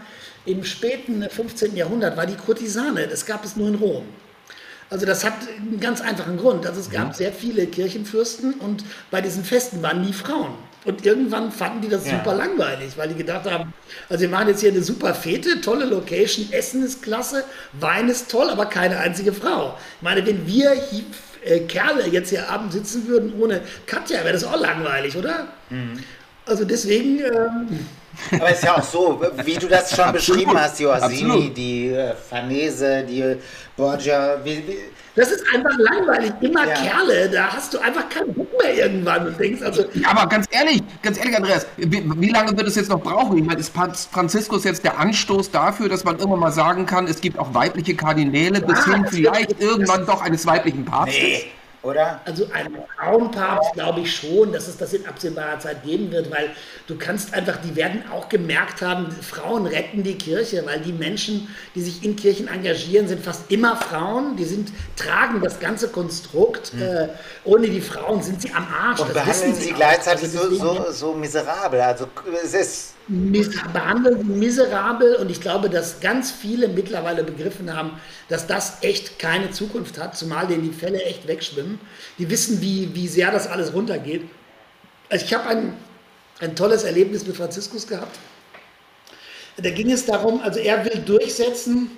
im späten 15. Jahrhundert war die Kurtisane. Das gab es nur in Rom. Also das hat einen ganz einfachen Grund. Also es gab sehr viele Kirchenfürsten und bei diesen Festen waren nie Frauen. Und irgendwann fanden die das Ja. super langweilig, weil die gedacht haben, also wir machen jetzt hier eine super Fete, tolle Location, Essen ist klasse, Wein ist toll, aber keine einzige Frau. Ich meine, wenn wir hier, äh, Kerle jetzt hier abends sitzen würden ohne Katja, wäre das auch langweilig, oder? Also deswegen, ähm, Aber es ist ja auch so, wie du das schon beschrieben hast, Absolut. die äh, Farnese, die Borgia. Wie, wie, Das ist einfach langweilig. Immer Ja. Kerle, da hast du einfach keinen Bock mehr irgendwann und denkst, also, Ja, aber ganz ehrlich, ganz ehrlich, Andreas, wie, wie lange wird es jetzt noch brauchen? Ich meine, ist Franziskus jetzt der Anstoß dafür, dass man irgendwann mal sagen kann, es gibt auch weibliche Kardinäle, bis hin vielleicht wird- irgendwann doch eines weiblichen Papstes? Nee, oder? Also ein Frauenpapst glaube ich schon, dass es das in absehbarer Zeit geben wird, weil du kannst einfach, die werden auch gemerkt haben, Frauen retten die Kirche, weil die Menschen, die sich in Kirchen engagieren, sind fast immer Frauen, die sind, tragen das ganze Konstrukt. Äh, ohne die Frauen sind sie am Arsch. Hm. Und das behandeln sie auch. gleichzeitig Also so, so, so miserabel. Also es ist. Behandeln sie miserabel und ich glaube, dass ganz viele mittlerweile begriffen haben, dass das echt keine Zukunft hat, zumal denen die Fälle echt wegschwimmen. Die wissen, wie, wie sehr das alles runtergeht. Also ich habe ein, ein tolles Erlebnis mit Franziskus gehabt. Da ging es darum, also er will durchsetzen,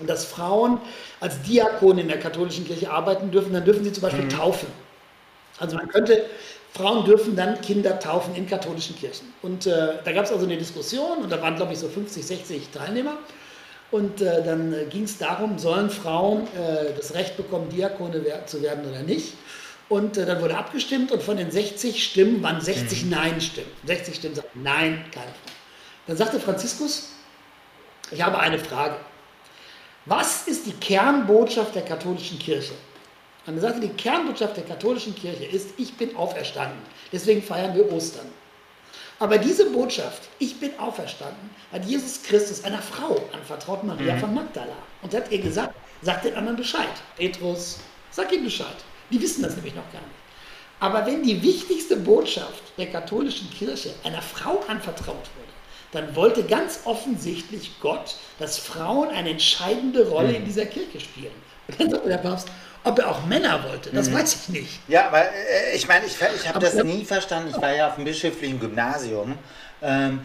dass Frauen als Diakon in der katholischen Kirche arbeiten dürfen, dann dürfen sie zum Beispiel taufen. Also man könnte, Frauen dürfen dann Kinder taufen in katholischen Kirchen. Und äh, da gab es also eine Diskussion und da waren, glaube ich, so 50, 60 Teilnehmer. Und äh, dann ging es darum, sollen Frauen äh, das Recht bekommen, Diakone zu werden oder nicht. Und äh, dann wurde abgestimmt und von den 60 Stimmen waren 60 Nein-Stimmen. 60 Stimmen sagten Nein, keine Frau. Dann sagte Franziskus, ich habe eine Frage. Was ist die Kernbotschaft der katholischen Kirche? Er sagte, die Kernbotschaft der katholischen Kirche ist, ich bin auferstanden. Deswegen feiern wir Ostern. Aber diese Botschaft, ich bin auferstanden, hat Jesus Christus einer Frau anvertraut, Maria von Magdala. Und hat ihr gesagt, sagt den anderen Bescheid. Petrus, sag ihnen Bescheid. Die wissen das nämlich noch gar nicht. Aber wenn die wichtigste Botschaft der katholischen Kirche einer Frau anvertraut wurde, dann wollte ganz offensichtlich Gott, dass Frauen eine entscheidende Rolle in dieser Kirche spielen. Und dann sagte der Papst, ob er auch Männer wollte, das weiß ich nicht. Ja, aber äh, ich meine, ich, ich habe das nie verstanden. Ich war ja auf dem bischöflichen Gymnasium ähm,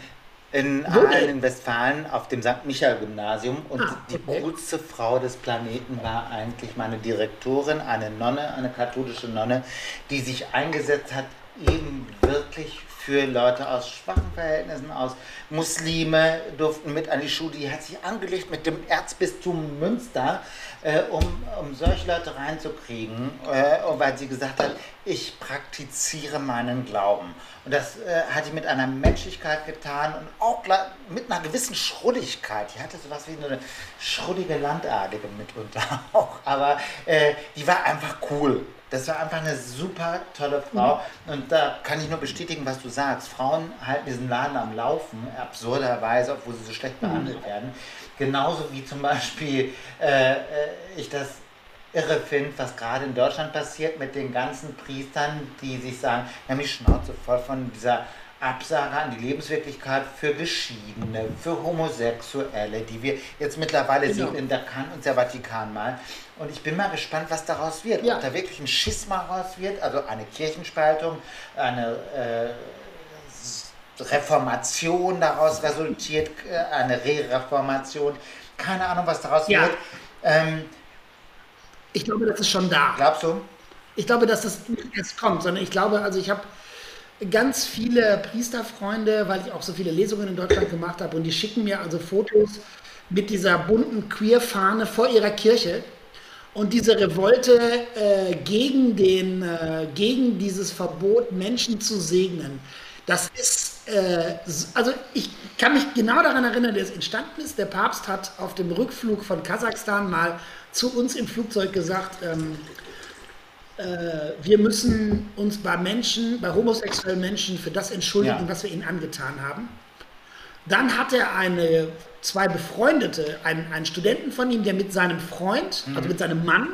in Aalen in Westfalen auf dem St. Michael-Gymnasium und Ah, die okay. coolste Frau des Planeten war eigentlich meine Direktorin, eine Nonne, eine katholische Nonne, die sich eingesetzt hat, eben wirklich für Leute aus schwachen Verhältnissen, aus Muslime durften mit an die Schule. Die hat sich angelegt mit dem Erzbistum Münster, äh, um, um solche Leute reinzukriegen, äh, weil sie gesagt hat, ich praktiziere meinen Glauben. Und das äh, hat sie mit einer Menschlichkeit getan und auch mit einer gewissen Schrulligkeit. Die hatte sowas wie eine schrullige Landadlige mitunter <laughs> auch, aber äh, die war einfach cool. Das war einfach eine super tolle Frau. Und da kann ich nur bestätigen, was du sagst. Frauen halten diesen Laden am Laufen, absurderweise, obwohl sie so schlecht behandelt werden. Genauso wie zum Beispiel äh, äh, ich das irre finde, was gerade in Deutschland passiert mit den ganzen Priestern, die sich sagen, wir haben die Schnauze voll von dieser Absage an die Lebenswirklichkeit für Geschiedene, für Homosexuelle, die wir jetzt mittlerweile Genau. sehen, in da kann uns der Vatikan mal. Und ich bin mal gespannt, was daraus wird. Ja. Ob da wirklich ein Schisma raus wird, also eine Kirchenspaltung, eine äh, Reformation daraus resultiert, äh, eine Re-Reformation. Keine Ahnung, was daraus Ja. wird. Ähm, Ich glaube, das ist schon da. glaubst du? Ich glaube, dass das nicht erst kommt, sondern ich glaube, also ich habe ganz viele Priesterfreunde, weil ich auch so viele Lesungen in Deutschland gemacht habe und die schicken mir also Fotos mit dieser bunten Queer-Fahne vor ihrer Kirche und diese Revolte äh, gegen, den, äh, gegen dieses Verbot, Menschen zu segnen. Das ist, äh, also ich kann mich genau daran erinnern, wie es entstanden ist. Der Papst hat auf dem Rückflug von Kasachstan mal zu uns im Flugzeug gesagt, ähm, äh, wir müssen uns bei Menschen, bei homosexuellen Menschen für das entschuldigen, Ja. was wir ihnen angetan haben. Dann hat er eine, zwei Befreundete, einen, einen Studenten von ihm, der mit seinem Freund, also mit seinem Mann,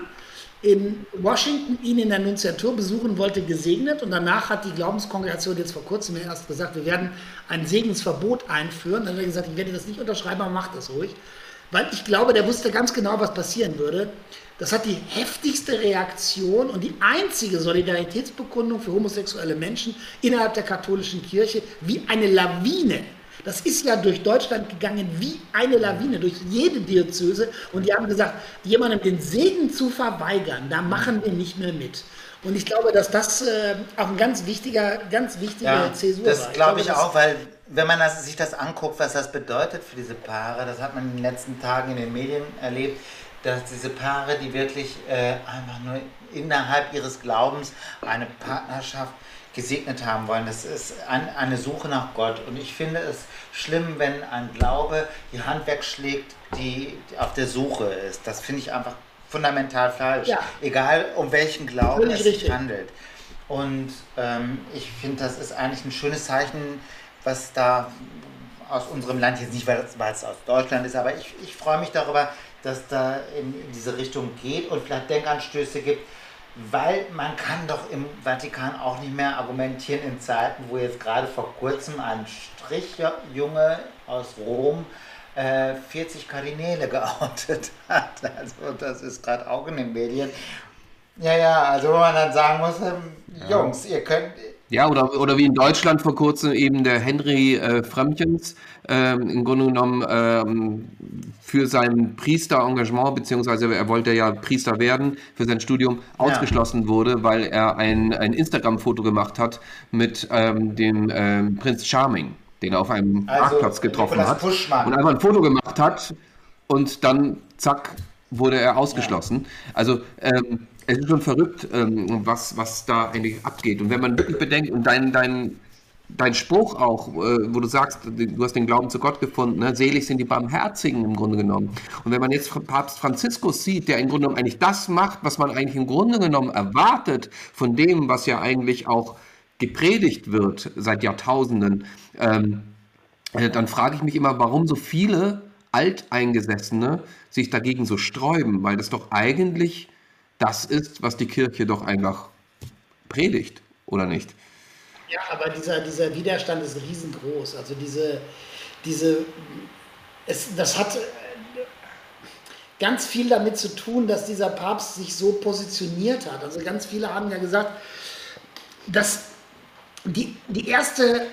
in Washington ihn in der Nunziatur besuchen wollte, gesegnet. Und danach hat die Glaubenskongregation jetzt vor kurzem erst gesagt, wir werden ein Segensverbot einführen. Dann hat er gesagt, ich werde das nicht unterschreiben, aber macht das ruhig. Weil ich glaube, der wusste ganz genau, was passieren würde. Das hat die heftigste Reaktion und die einzige Solidaritätsbekundung für homosexuelle Menschen innerhalb der katholischen Kirche wie eine Lawine. Das ist ja durch Deutschland gegangen wie eine Lawine, durch jede Diözese. Und die haben gesagt, jemandem den Segen zu verweigern, da machen wir nicht mehr mit. Und ich glaube, dass das äh, auch ein ganz wichtiger, ganz wichtiger Ja, Zäsur das war. glaube ich das- auch, weil wenn man das, sich das anguckt, was das bedeutet für diese Paare, das hat man in den letzten Tagen in den Medien erlebt, dass diese Paare, die wirklich äh, einfach nur innerhalb ihres Glaubens eine Partnerschaft gesegnet haben wollen. Das ist ein, eine Suche nach Gott. Und ich finde es schlimm, wenn ein Glaube die Hand wegschlägt, die auf der Suche ist. Das finde ich einfach fundamental falsch. Ja. Egal um welchen Glauben es sich handelt. Und ähm, ich finde, das ist eigentlich ein schönes Zeichen, was da aus unserem Land, jetzt nicht, weil es, weil es aus Deutschland ist, aber ich, ich freue mich darüber, dass da in, diese Richtung geht und vielleicht Denkanstöße gibt, weil man kann doch im Vatikan auch nicht mehr argumentieren in Zeiten, wo jetzt gerade vor kurzem ein Strichjunge aus Rom äh, 40 Kardinäle <laughs> geoutet hat. Also das ist gerade auch in den Medien. Ja, ja, also wo man dann sagen muss, ähm, Jungs, ihr könnt, Ja, oder, oder wie in Deutschland vor kurzem eben der Henry äh, Frömmchens ähm, im Grunde genommen ähm, für sein Priesterengagement, beziehungsweise er wollte ja Priester werden für sein Studium, ausgeschlossen wurde, weil er ein, ein Instagram-Foto gemacht hat mit ähm, dem ähm, Prinz Charming, den er auf einem Also, Marktplatz getroffen hat. Puschmann. Und einfach ein Foto gemacht hat und dann zack wurde er ausgeschlossen. Also ähm, es ist schon verrückt, ähm, was, was da eigentlich abgeht. Und wenn man wirklich bedenkt und dein, dein, dein Spruch auch, äh, wo du sagst, du hast den Glauben zu Gott gefunden, ne? selig sind die Barmherzigen im Grunde genommen. Und wenn man jetzt Papst Franziskus sieht, der im Grunde genommen eigentlich das macht, was man eigentlich im Grunde genommen erwartet von dem, was ja eigentlich auch gepredigt wird seit Jahrtausenden, ähm, äh, dann frage ich mich immer, warum so viele Alteingesessene sich dagegen so sträuben, weil das doch eigentlich das ist, was die Kirche doch einfach predigt, oder nicht? Ja, aber dieser, dieser Widerstand ist riesengroß. Also diese, diese es, das hat äh, ganz viel damit zu tun, dass dieser Papst sich so positioniert hat. Also ganz viele haben ja gesagt, dass die, die erste,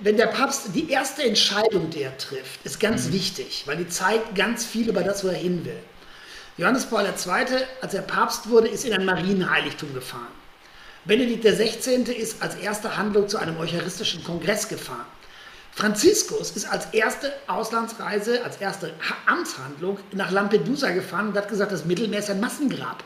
wenn der Papst die erste Entscheidung, die er trifft, ist ganz wichtig, weil die zeigt ganz viel über das, wo er hin will. Johannes Paul II., als er Papst wurde, ist in ein Marienheiligtum gefahren. Benedikt XVI. ist als erste Handlung zu einem eucharistischen Kongress gefahren. Franziskus ist als erste Auslandsreise, als erste Ha- Amtshandlung nach Lampedusa gefahren und hat gesagt, das Mittelmeer ist ein Massengrab.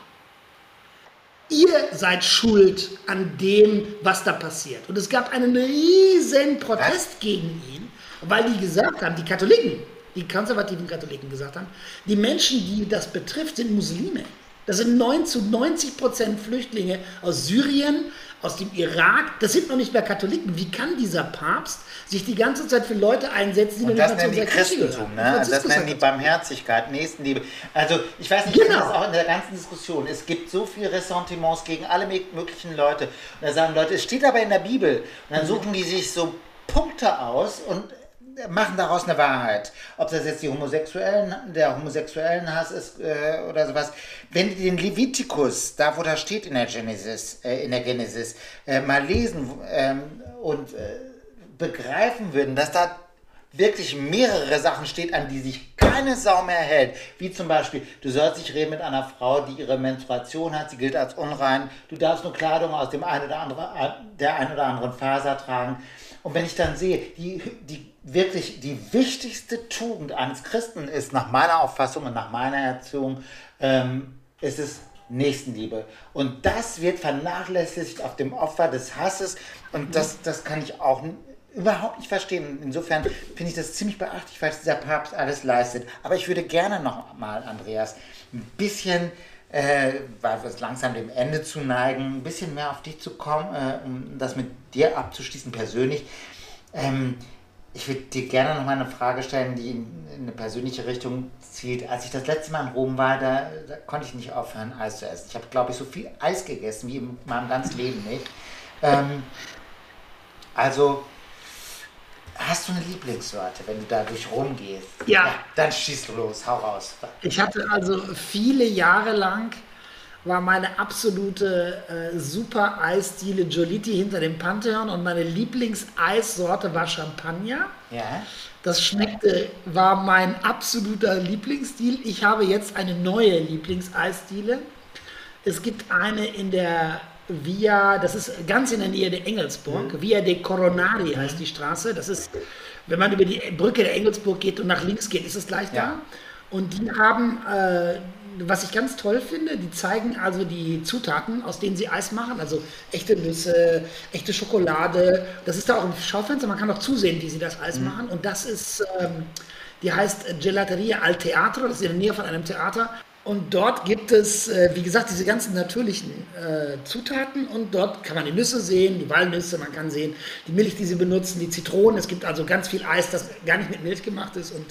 Ihr seid schuld an dem, was da passiert. Und es gab einen riesen Protest gegen ihn, weil die gesagt haben, die Katholiken, die konservativen Katholiken gesagt haben, die Menschen, die das betrifft, sind Muslime. Das sind 9 zu 90 Prozent Flüchtlinge aus Syrien, aus dem Irak. Das sind noch nicht mehr Katholiken. Wie kann dieser Papst sich die ganze Zeit für Leute einsetzen, die Und noch nicht mal zu unserer Kirche Christentum, ne? Das nennen die. Barmherzigkeit, Nächstenliebe. Also ich weiß nicht, ich Genau. das auch in der ganzen Diskussion. Es gibt so viele Ressentiments gegen alle möglichen Leute. Und da sagen Leute, es steht aber in der Bibel. Und dann suchen die sich so Punkte aus und machen daraus eine Wahrheit. Ob das jetzt die Homosexuellen, der homosexuellen Hass ist äh, oder sowas. Wenn die den Levitikus, da wo da steht in der Genesis, äh, in der Genesis, äh, mal lesen ähm, und äh, begreifen würden, dass da wirklich mehrere Sachen steht, an die sich keine Sau mehr hält. Wie zum Beispiel, du sollst nicht reden mit einer Frau, die ihre Menstruation hat, sie gilt als unrein. Du darfst nur Kleidung aus dem ein oder andere, der ein oder anderen Faser tragen. Und wenn ich dann sehe, die, die wirklich die wichtigste Tugend eines Christen ist, nach meiner Auffassung und nach meiner Erziehung, ähm, ist es Nächstenliebe. Und das wird vernachlässigt auf dem Opfer des Hasses. Und das, das kann ich auch überhaupt nicht verstehen. Insofern finde ich das ziemlich beachtlich, was dieser Papst alles leistet. Aber ich würde gerne noch mal, Andreas, ein bisschen, äh, weil wir es langsam dem Ende zu neigen, ein bisschen mehr auf dich zu kommen, äh, um das mit dir abzuschließen persönlich. Ähm, ich würde dir gerne noch mal eine Frage stellen, die in, in eine persönliche Richtung zielt. Als ich das letzte Mal in Rom war, da, da konnte ich nicht aufhören, Eis zu essen. Ich habe, glaube ich, so viel Eis gegessen wie in meinem ganzen Leben nicht. Ähm, also, hast du eine Lieblingssorte, wenn du da durch Rom gehst? Ja. Dann schieß los, hau raus. Ich hatte also viele Jahre lang war meine absolute äh, super Eisdiele Giolitti hinter dem Pantheon und meine Lieblingseissorte war Champagner. Ja? Das schmeckte, war mein absoluter Lieblingsstil. Ich habe jetzt eine neue Lieblingseisdiele. Es gibt eine in der Via, das ist ganz in der Nähe der Engelsburg. Via de Coronari heißt die Straße. Das ist, wenn man über die Brücke der Engelsburg geht und nach links geht, ist es gleich Ja. da. Und die haben äh, was ich ganz toll finde, die zeigen also die Zutaten, aus denen sie Eis machen, also echte Nüsse, echte Schokolade. Das ist da auch im Schaufenster, man kann auch zusehen, wie sie das Eis Mhm. machen. Und das ist, ähm, die heißt Gelateria al Teatro, das ist in der Nähe von einem Theater. Und dort gibt es, äh, wie gesagt, diese ganzen natürlichen äh, Zutaten und dort kann man die Nüsse sehen, die Walnüsse, man kann sehen die Milch, die sie benutzen, die Zitronen. Es gibt also ganz viel Eis, das gar nicht mit Milch gemacht ist. Und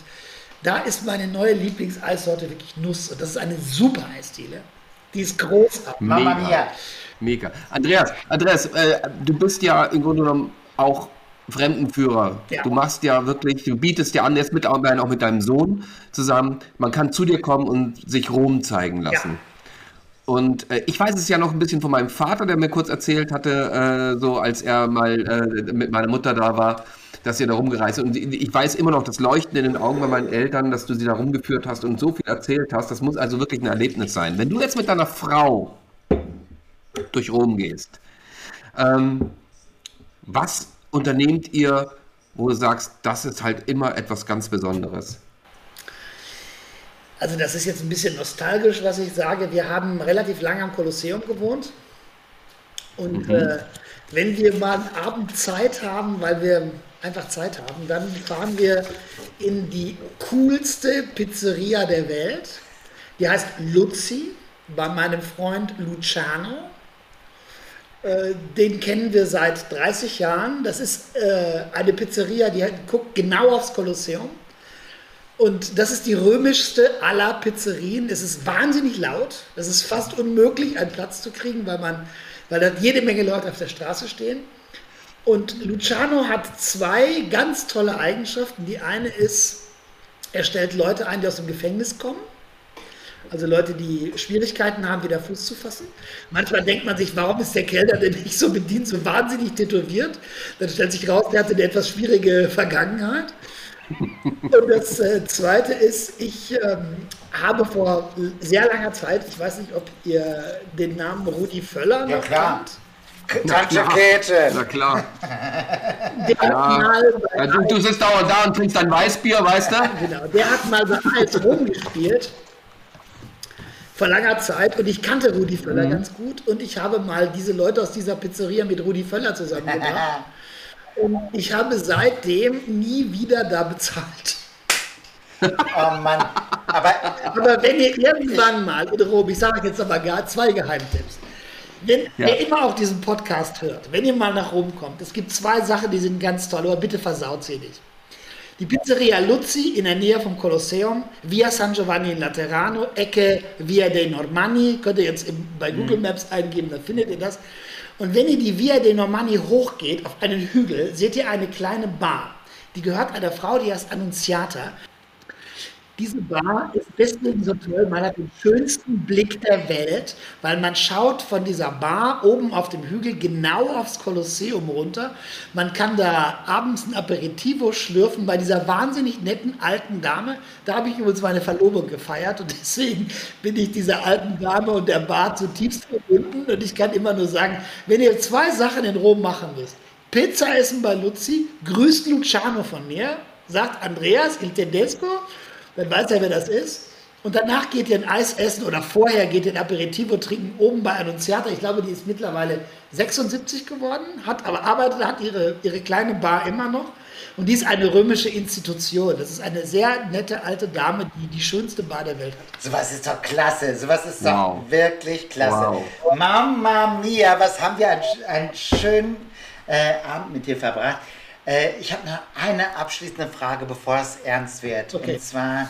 da ist meine neue Lieblingseissorte wirklich Nuss. Und das ist eine super Eisdiele. Die ist großartig. Mega. mia. Mega. Andreas, Andreas, äh, du bist ja im Grunde genommen auch Fremdenführer. Ja. Du machst ja wirklich, du bietest ja an, jetzt mittlerweile auch mit deinem Sohn zusammen, man kann zu dir kommen und sich Rom zeigen lassen. Und äh, ich weiß es ja noch ein bisschen von meinem Vater, der mir kurz erzählt hatte, äh, so als er mal äh, mit meiner Mutter da war, dass ihr da rumgereist seid. Und ich weiß immer noch das Leuchten in den Augen bei meinen Eltern, dass du sie da rumgeführt hast und so viel erzählt hast. Das muss also wirklich ein Erlebnis sein. Wenn du jetzt mit deiner Frau durch Rom gehst, ähm, was unternehmt ihr, wo du sagst, das ist halt immer etwas ganz Besonderes? Also das ist jetzt ein bisschen nostalgisch, was ich sage. Wir haben relativ lange am Kolosseum gewohnt. Und äh, wenn wir mal einen Abend Zeit haben, weil wir einfach Zeit haben, dann fahren wir in die coolste Pizzeria der Welt. Die heißt Luzi, bei meinem Freund Luciano. Äh, Den kennen wir seit 30 Jahren. Das ist äh, eine Pizzeria, die guckt genau aufs Kolosseum. Und das ist die römischste aller Pizzerien. Es ist wahnsinnig laut. Es ist fast unmöglich, einen Platz zu kriegen, weil, man, weil da jede Menge Leute auf der Straße stehen. Und Luciano hat zwei ganz tolle Eigenschaften. Die eine ist, er stellt Leute ein, die aus dem Gefängnis kommen. Also Leute, die Schwierigkeiten haben, wieder Fuß zu fassen. Manchmal denkt man sich, warum ist der Kellner denn nicht so bedient, so wahnsinnig tätowiert? Dann stellt sich raus, der hatte eine etwas schwierige Vergangenheit. Und das äh, Zweite ist, ich ähm, habe vor sehr langer Zeit, ich weiß nicht, ob ihr den Namen Rudi Völler Ja, noch klar. kennt. Tante Na klar. Der hat mal Ja, du, du sitzt dauernd da und trinkst dein Weißbier, weißt du? Genau, der hat mal bei AS Rom gespielt. Vor langer Zeit und ich kannte Rudi Völler ganz gut und ich habe mal diese Leute aus dieser Pizzeria mit Rudi Völler zusammengebracht <laughs> und ich habe seitdem nie wieder da bezahlt. Oh Mann. Aber Aber wenn ihr irgendwann mal in Rom, ich sage jetzt aber gar zwei Geheimtipps, wenn Ja. wer immer auch diesen Podcast hört, wenn ihr mal nach Rom kommt, es gibt zwei Sachen, die sind ganz toll, aber bitte versaut sie nicht. Die Pizzeria Luzzi in der Nähe vom Kolosseum, Via San Giovanni in Laterano, Ecke Via dei Normanni, könnt ihr jetzt bei Google Maps eingeben, dann findet ihr das. Und wenn ihr die Via dei Normanni hochgeht, auf einen Hügel, seht ihr eine kleine Bar. Die gehört einer Frau, die heißt Annunziata. Diese Bar ist deswegen so toll, man hat den schönsten Blick der Welt, weil man schaut von dieser Bar oben auf dem Hügel genau aufs Kolosseum runter. Man kann da abends ein Aperitivo schlürfen bei dieser wahnsinnig netten alten Dame. Da habe ich übrigens meine Verlobung gefeiert und <laughs> deswegen bin ich dieser alten Dame und der Bar zutiefst verbunden. Und ich kann immer nur sagen, wenn ihr zwei Sachen in Rom machen müsst, Pizza essen bei Luzi, grüßt Luciano von mir, sagt Andreas Il Tedesco, dann weiß er, wer das ist. Und danach geht ihr ein Eis essen oder vorher geht ihr ein Aperitivo trinken oben bei Annunziata. Ich glaube, die ist mittlerweile 76 geworden, hat aber arbeitet, hat ihre, ihre kleine Bar immer noch. Und die ist eine römische Institution. Das ist eine sehr nette alte Dame, die die schönste Bar der Welt hat. sowas ist doch klasse. Sowas ist Wow. doch wirklich klasse. Wow. Mamma mia, was haben wir einen, einen schönen äh, Abend mit dir verbracht. Äh, ich habe noch eine abschließende Frage, bevor es ernst wird. Okay. Und zwar,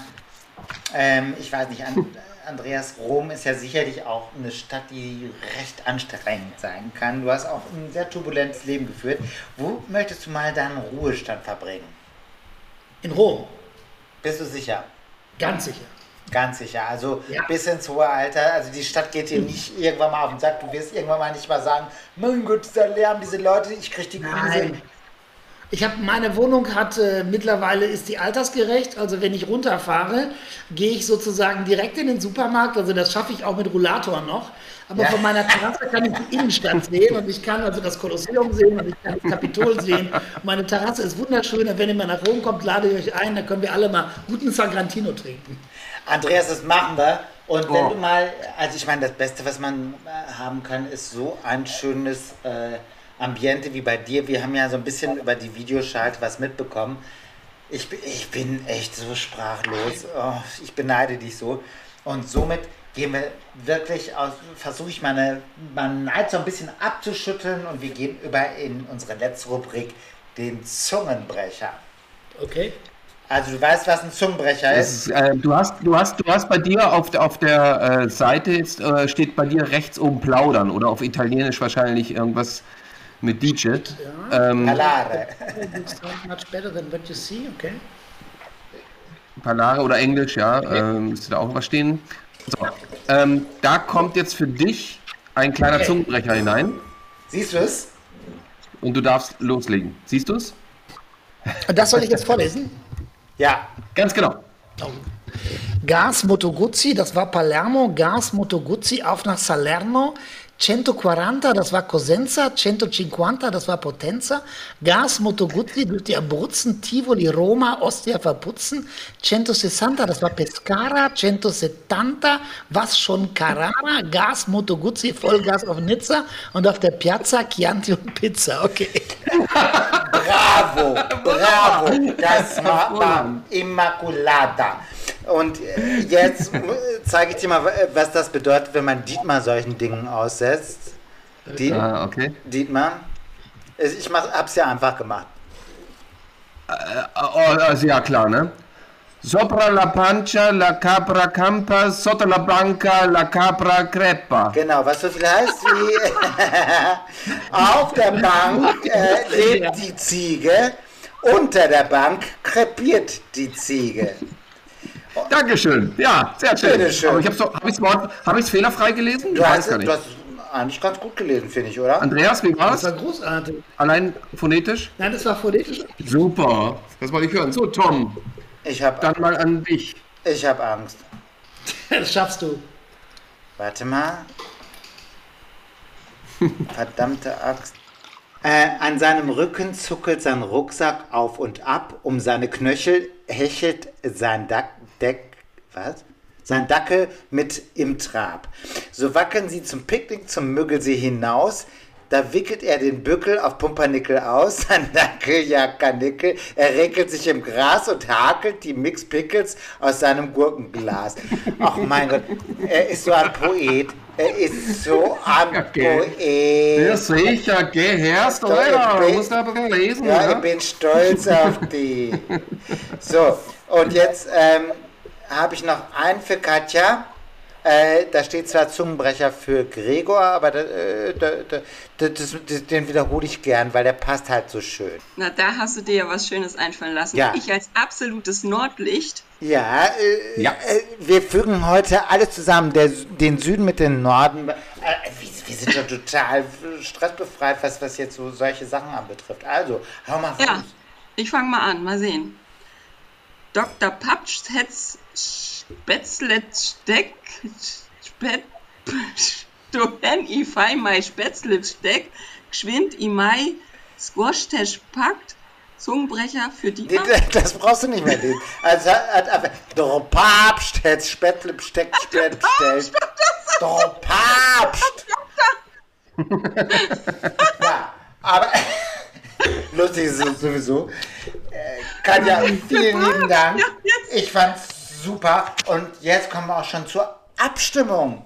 ähm, ich weiß nicht, an, Andreas, Rom ist ja sicherlich auch eine Stadt, die recht anstrengend sein kann. Du hast auch ein sehr turbulentes Leben geführt. Wo möchtest du mal deinen Ruhestand verbringen? In Rom, Bist du sicher? ganz sicher. Ganz sicher. Also Ja. bis ins hohe Alter. Also die Stadt geht dir nicht irgendwann mal auf den Sack. Du wirst irgendwann mal nicht mal sagen, mein Gott, dieser Lärm, diese Leute, ich krieg die Krise. Nein. Ich habe meine Wohnung hat äh, mittlerweile ist die altersgerecht. Also wenn ich runterfahre, gehe ich sozusagen direkt in den Supermarkt. Also das schaffe ich auch mit Rollator noch. Aber Ja. von meiner Terrasse kann ich die Innenstadt sehen und ich kann also das Kolosseum sehen und ich kann das Kapitol sehen. Und meine Terrasse ist wunderschön. Und wenn ihr mal nach Rom kommt, lade ich euch ein. Da können wir alle mal guten Sagrantino trinken. Andreas, das machen wir. Und wenn Oh. du mal, also ich meine, das Beste, was man äh, haben kann, ist so ein schönes äh, Ambiente wie bei dir. Wir haben ja so ein bisschen über die Videoschalte was mitbekommen. Ich, bin- ich bin echt so sprachlos. Oh, ich beneide dich so. Und somit gehen wir wirklich aus, versuche ich meine, meinen Neid so ein bisschen abzuschütteln und wir gehen über in unsere letzte Rubrik, den Zungenbrecher. Okay. Also du weißt, was ein Zungenbrecher Das ist? ist, äh, du, hast, du, hast, du hast bei dir auf, der- auf der äh, Seite jetzt, äh, steht bei dir rechts oben plaudern oder auf Italienisch wahrscheinlich irgendwas mit Digit. Ähm, Palare. Much better than what you see, okay? Palare oder Englisch, ja, ähm, müsste da auch was stehen. So, ähm, da kommt jetzt für dich ein kleiner Okay. Zungenbrecher hinein Siehst du es? und du darfst loslegen. Siehst du es? Und das soll ich jetzt vorlesen? Ja. Ganz genau. Gas Moto Guzzi, das war Palermo, Gas Moto Guzzi auf nach Salerno, 140, das war Cosenza, 150, das war Potenza, Gas Moto Guzzi durch die Abruzzen, Tivoli, Roma, Ostia verputzen, 160, das war Pescara, 170, was schon Carrara, Gas Moto Guzzi, Vollgas auf Nizza und auf der Piazza Chianti und Pizza, okay. <laughs> Bravo, bravo. Das war. Immaculata. Und äh, jetzt zeige ich dir mal, was das bedeutet, wenn man Dietmar solchen Dingen aussetzt. Diet, Ah, okay. Dietmar? Ich mach, hab's ja einfach gemacht. Also ja, klar, ne? Sopra la pancia, la capra campa, sotto la banca, la capra crepa. Genau, was so viel heißt wie <laughs> auf der Bank äh, lebt die Ziege, unter der Bank krepiert die Ziege. Dankeschön. Ja, sehr schön. Bitteschön. Aber ich hab's doch, hab ich's, hab ich's fehlerfrei gelesen? Du Ich hast, weiß gar du nicht. hast eigentlich ganz gut gelesen, finde ich, oder? Andreas, wie war's? Das war großartig. Allein phonetisch? Nein, das war phonetisch. Super. Das wollte ich hören. So, Tom, Ich habe dann mal an dich. ich hab Angst. <laughs> Das schaffst du. Warte mal. Verdammte Axt. Äh, an seinem Rücken zuckelt sein Rucksack auf und ab. Um seine Knöchel hechelt sein Dack, Deck, was? Sein Dackel mit im Trab. So wackeln sie zum Picknick zum Müggelsee hinaus. Da wickelt er den Bückel auf Pumpernickel aus, <laughs> sein Dackel jagt Karnickel, er regelt sich im Gras und hakelt die Mix Pickles aus seinem Gurkenglas. Ach mein Gott, er ist so ein Poet. Er ist so ein Okay. Ja, Poet. sicher, geh herst, oder? Du musst bisschen lesen, Ja, ja? ich bin stolz auf die. So, und jetzt ähm, habe ich noch einen für Katja. Äh, da steht zwar Zungenbrecher für Gregor, aber da, äh, da, da, da, das, den wiederhole ich gern, weil der passt halt so schön. Na, da hast du dir ja was Schönes einfallen lassen. Ja. Ich als absolutes Nordlicht. Ja, äh, Ja. Äh, wir fügen heute alles zusammen, der, den Süden mit dem Norden. Äh, wir, wir sind ja total stressbefreit, was, was jetzt so solche Sachen anbetrifft. Also, hau mal raus. Ja, ich fange mal an, mal sehen. Dr. Papsch hetz Spätzlet Steck Spät Stohen i fei mei Spätzlet Steck geschwind i mei Squash packt Zungenbrecher für die Das brauchst du nicht mehr lesen. Also der Papst hat Spätzle Besteck bestellt. Der Papst. <laughs> <laughs> ja, aber <laughs> lustig ist es sowieso. Äh, Katja, vielen lieben Dank. Ich fand's super. Und jetzt kommen wir auch schon zur Abstimmung.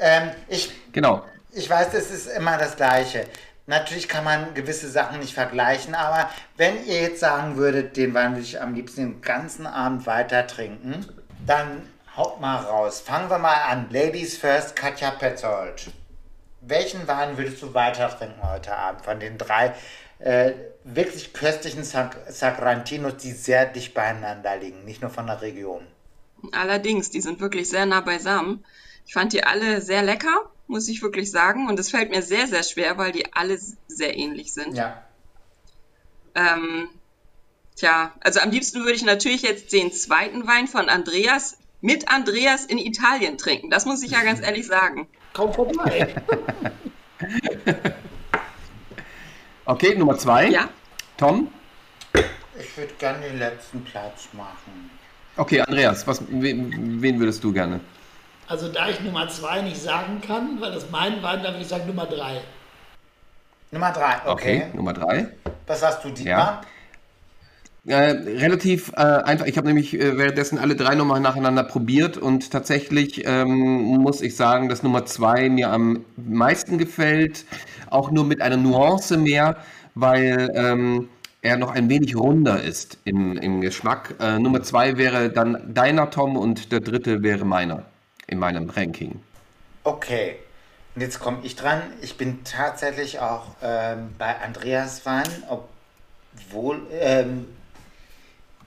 Ähm, ich Genau. ich weiß, es ist immer das Gleiche. Natürlich kann man gewisse Sachen nicht vergleichen, aber wenn ihr jetzt sagen würdet, den Wein würde ich am liebsten den ganzen Abend weiter trinken, dann haut mal raus. Fangen wir mal an. Ladies first, Katja Petzold. Welchen Wein würdest du weiter trinken heute Abend von den drei äh, wirklich köstlichen Sac Sacrantinos, die sehr dicht beieinander liegen, nicht nur von der Region? Allerdings, die sind wirklich sehr nah beisammen. Ich fand die alle sehr lecker, muss ich wirklich sagen. Und es fällt mir sehr, sehr schwer, weil die alle sehr ähnlich sind. Ja. Ähm, tja, also am liebsten würde ich natürlich jetzt den zweiten Wein von Andreas mit Andreas in Italien trinken. Das muss ich ja ganz <laughs> ehrlich sagen. Komm vorbei. <laughs> Okay, Nummer zwei. Ja, Tom. Ich würde gerne den letzten Platz machen. Okay, Andreas, was, wen, wen würdest du gerne? Also da ich Nummer zwei nicht sagen kann, weil das mein Wein, dann würde ich sagen Nummer drei. Nummer drei, okay. Okay, Nummer drei. Was hast du, Dietmar? Äh, relativ äh, einfach. Ich habe nämlich äh, währenddessen alle drei nochmal nacheinander probiert und tatsächlich ähm, muss ich sagen, dass Nummer zwei mir am meisten gefällt. Auch nur mit einer Nuance mehr, weil ähm, er noch ein wenig runder ist im, im Geschmack. Äh, Nummer zwei wäre dann deiner, Tom, und der dritte wäre meiner in meinem Ranking. Okay. Und jetzt komme ich dran. Ich bin tatsächlich auch ähm, bei Andreas Wein, obwohl, ähm,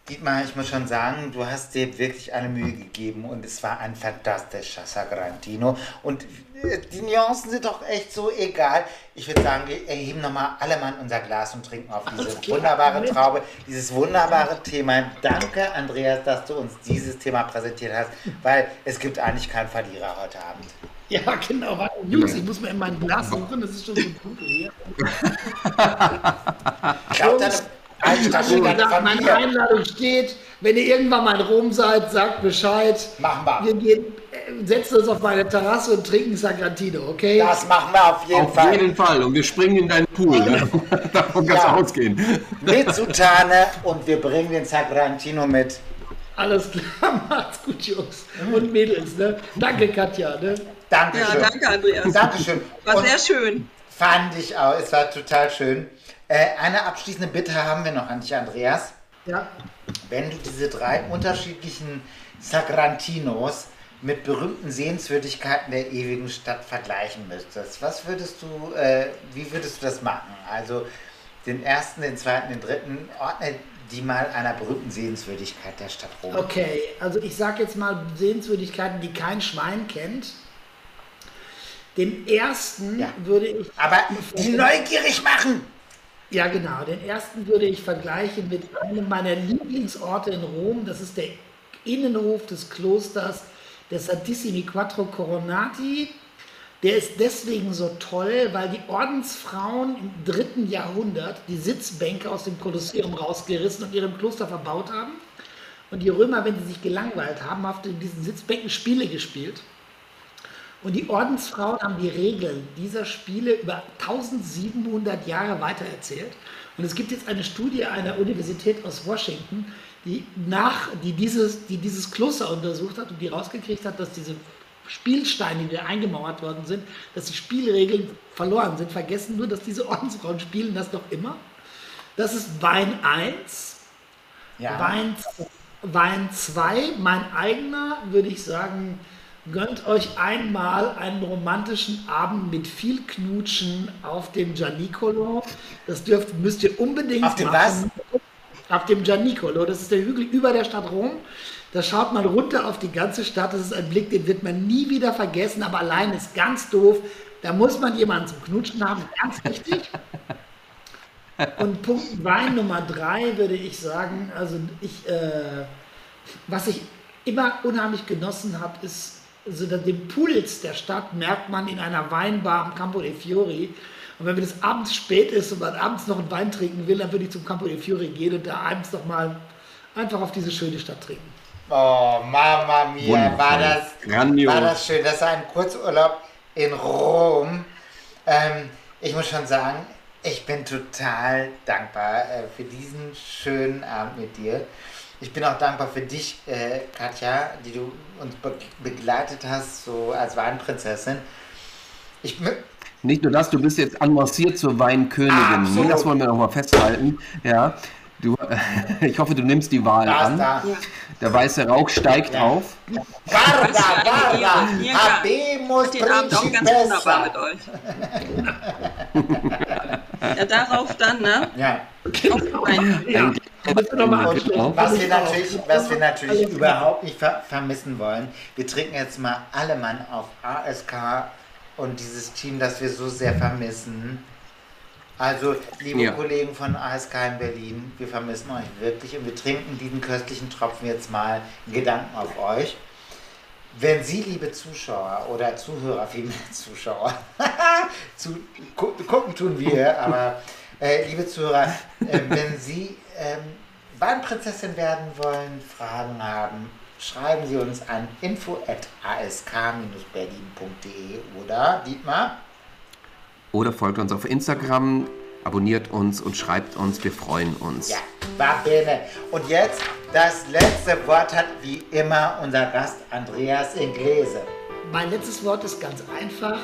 Dietmar, ich muss schon sagen, du hast dir wirklich eine Mühe gegeben und es war ein fantastischer Sagrantino. Und äh, die Nuancen sind doch echt so egal. Ich würde sagen, wir erheben nochmal alle Mann unser Glas und trinken auf diese klar, wunderbare Moment. Traube, dieses wunderbare Thema. Danke, Andreas, dass du uns dieses Thema präsentiert hast, weil es gibt eigentlich keinen Verlierer heute Abend. Ja, genau. Jungs, ich muss mir in mein Glas suchen, das ist schon so dunkel hier. Laut deinem Wie Altstadtschüler gesagt, meine. Einladung steht. Wenn ihr irgendwann mal in Rom seid, sagt Bescheid. Machen wir. Wir gehen, äh, setzen uns auf meine Terrasse und trinken Sagrantino, okay? Das machen wir auf jeden Auf Fall. jeden Fall. Und wir springen in deinen Pool. <laughs> Davon kannst du Ja. ausgehen. Mit Sutane und wir bringen den Sagrantino mit. Alles klar, <laughs> macht's gut, Jungs und Mädels. Ne? Danke, Katja. Ne? Ja, Dankeschön. danke, Andreas. Dankeschön. War Und sehr schön. fand ich auch, es war total schön. Äh, eine abschließende Bitte haben wir noch an dich, Andreas. Ja. Wenn du diese drei unterschiedlichen Sagrantinos mit berühmten Sehenswürdigkeiten der ewigen Stadt vergleichen müsstest, was würdest du, äh, wie würdest du das machen? Also den ersten, den zweiten, den dritten, ordne die mal einer berühmten Sehenswürdigkeit der Stadt Rom. Okay, also ich sag jetzt mal Sehenswürdigkeiten, die kein Schwein kennt. Den ersten Ja. würde ich. Aber die neugierig machen! Ja, genau. Den ersten würde ich vergleichen mit einem meiner Lieblingsorte in Rom. Das ist der Innenhof des Klosters der Santissimi Quattro Coronati. Der ist deswegen so toll, weil die Ordensfrauen im dritten Jahrhundert die Sitzbänke aus dem Kolosseum rausgerissen und ihrem Kloster verbaut haben. Und die Römer, wenn sie sich gelangweilt haben, haben auf diesen Sitzbänken Spiele gespielt. Und die Ordensfrauen haben die Regeln dieser Spiele über 1700 Jahre weitererzählt. Und es gibt jetzt eine Studie einer Universität aus Washington, die, nach, die, dieses, die dieses Kloster untersucht hat und die rausgekriegt hat, dass diese Spielsteine, die da eingemauert worden sind, dass die Spielregeln verloren sind, vergessen nur, dass diese Ordensfrauen spielen das noch immer. Das ist Wein 1. Ja. Wein, Wein 2, mein eigener, würde ich sagen, gönnt euch einmal einen romantischen Abend mit viel Knutschen auf dem Gianicolo. Das dürft, müsst ihr unbedingt Auf dem machen. Auf dem Gianicolo, das ist der Hügel über der Stadt Rom. Da schaut man runter auf die ganze Stadt. Das ist ein Blick, den wird man nie wieder vergessen, aber allein ist ganz doof. Da muss man jemanden zum Knutschen haben, ganz wichtig. <laughs> Und Punkt Wein Nummer drei würde ich sagen, also ich, äh, was ich immer unheimlich genossen habe, ist so dass den Puls der Stadt merkt man in einer Weinbar am Campo dei Fiori. Und wenn mir das abends spät ist und man abends noch einen Wein trinken will, dann würde ich zum Campo dei Fiori gehen und da abends noch mal einfach auf diese schöne Stadt trinken. Oh, Mama mia, Wundervoll. war das, Grandios. war das schön. Das war ein Kurzurlaub in Rom. Ähm, ich muss schon sagen, ich bin total dankbar äh, für diesen schönen Abend mit dir. Ich bin auch dankbar für dich, äh, Katja, die du uns be begleitet hast, so als Weinprinzessin. Ich, Nicht nur das, du bist jetzt annonciert zur Weinkönigin. Absolut. Das wollen wir noch mal festhalten. Ja, du, <laughs> ich hoffe, du nimmst die Wahl an. Der weiße Rauch steigt Ja. auf. Vielen Dank. habemos Den Abend auch ganz wunderbar mit euch. <laughs> Ja, darauf dann, ne? Ja. Was wir natürlich, was wir natürlich überhaupt nicht ver vermissen wollen, wir trinken jetzt mal alle Mann auf ASK und dieses Team, das wir so sehr vermissen. Also, liebe Ja. Kollegen von ASK in Berlin, wir vermissen euch wirklich und wir trinken diesen köstlichen Tropfen jetzt mal in Gedanken auf euch. Wenn Sie, liebe Zuschauer oder Zuhörer, vielmehr Zuschauer, <laughs> zu, gu gucken tun wir, aber äh, liebe Zuhörer, äh, wenn Sie ähm, Weinprinzessin werden wollen, Fragen haben, schreiben Sie uns an info.ask-berlin.de oder Dietmar? Oder folgt uns auf Instagram, abonniert uns und schreibt uns. Wir freuen uns. Ja, war bene. Und jetzt das letzte Wort hat wie immer unser Gast Andreas Inglese. Mein letztes Wort ist ganz einfach.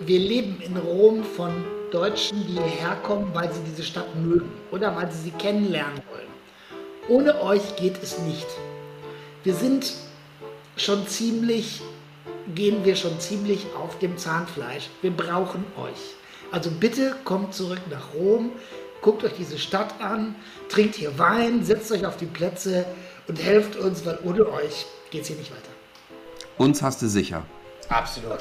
Wir leben in Rom von Deutschen, die hierher kommen, weil sie diese Stadt mögen oder weil sie sie kennenlernen wollen. Ohne euch geht es nicht. Wir sind schon ziemlich, gehen wir schon ziemlich auf dem Zahnfleisch. Wir brauchen euch. Also bitte kommt zurück nach Rom, guckt euch diese Stadt an, trinkt hier Wein, setzt euch auf die Plätze und helft uns, weil ohne euch geht es hier nicht weiter. Uns hast du sicher. Absolut.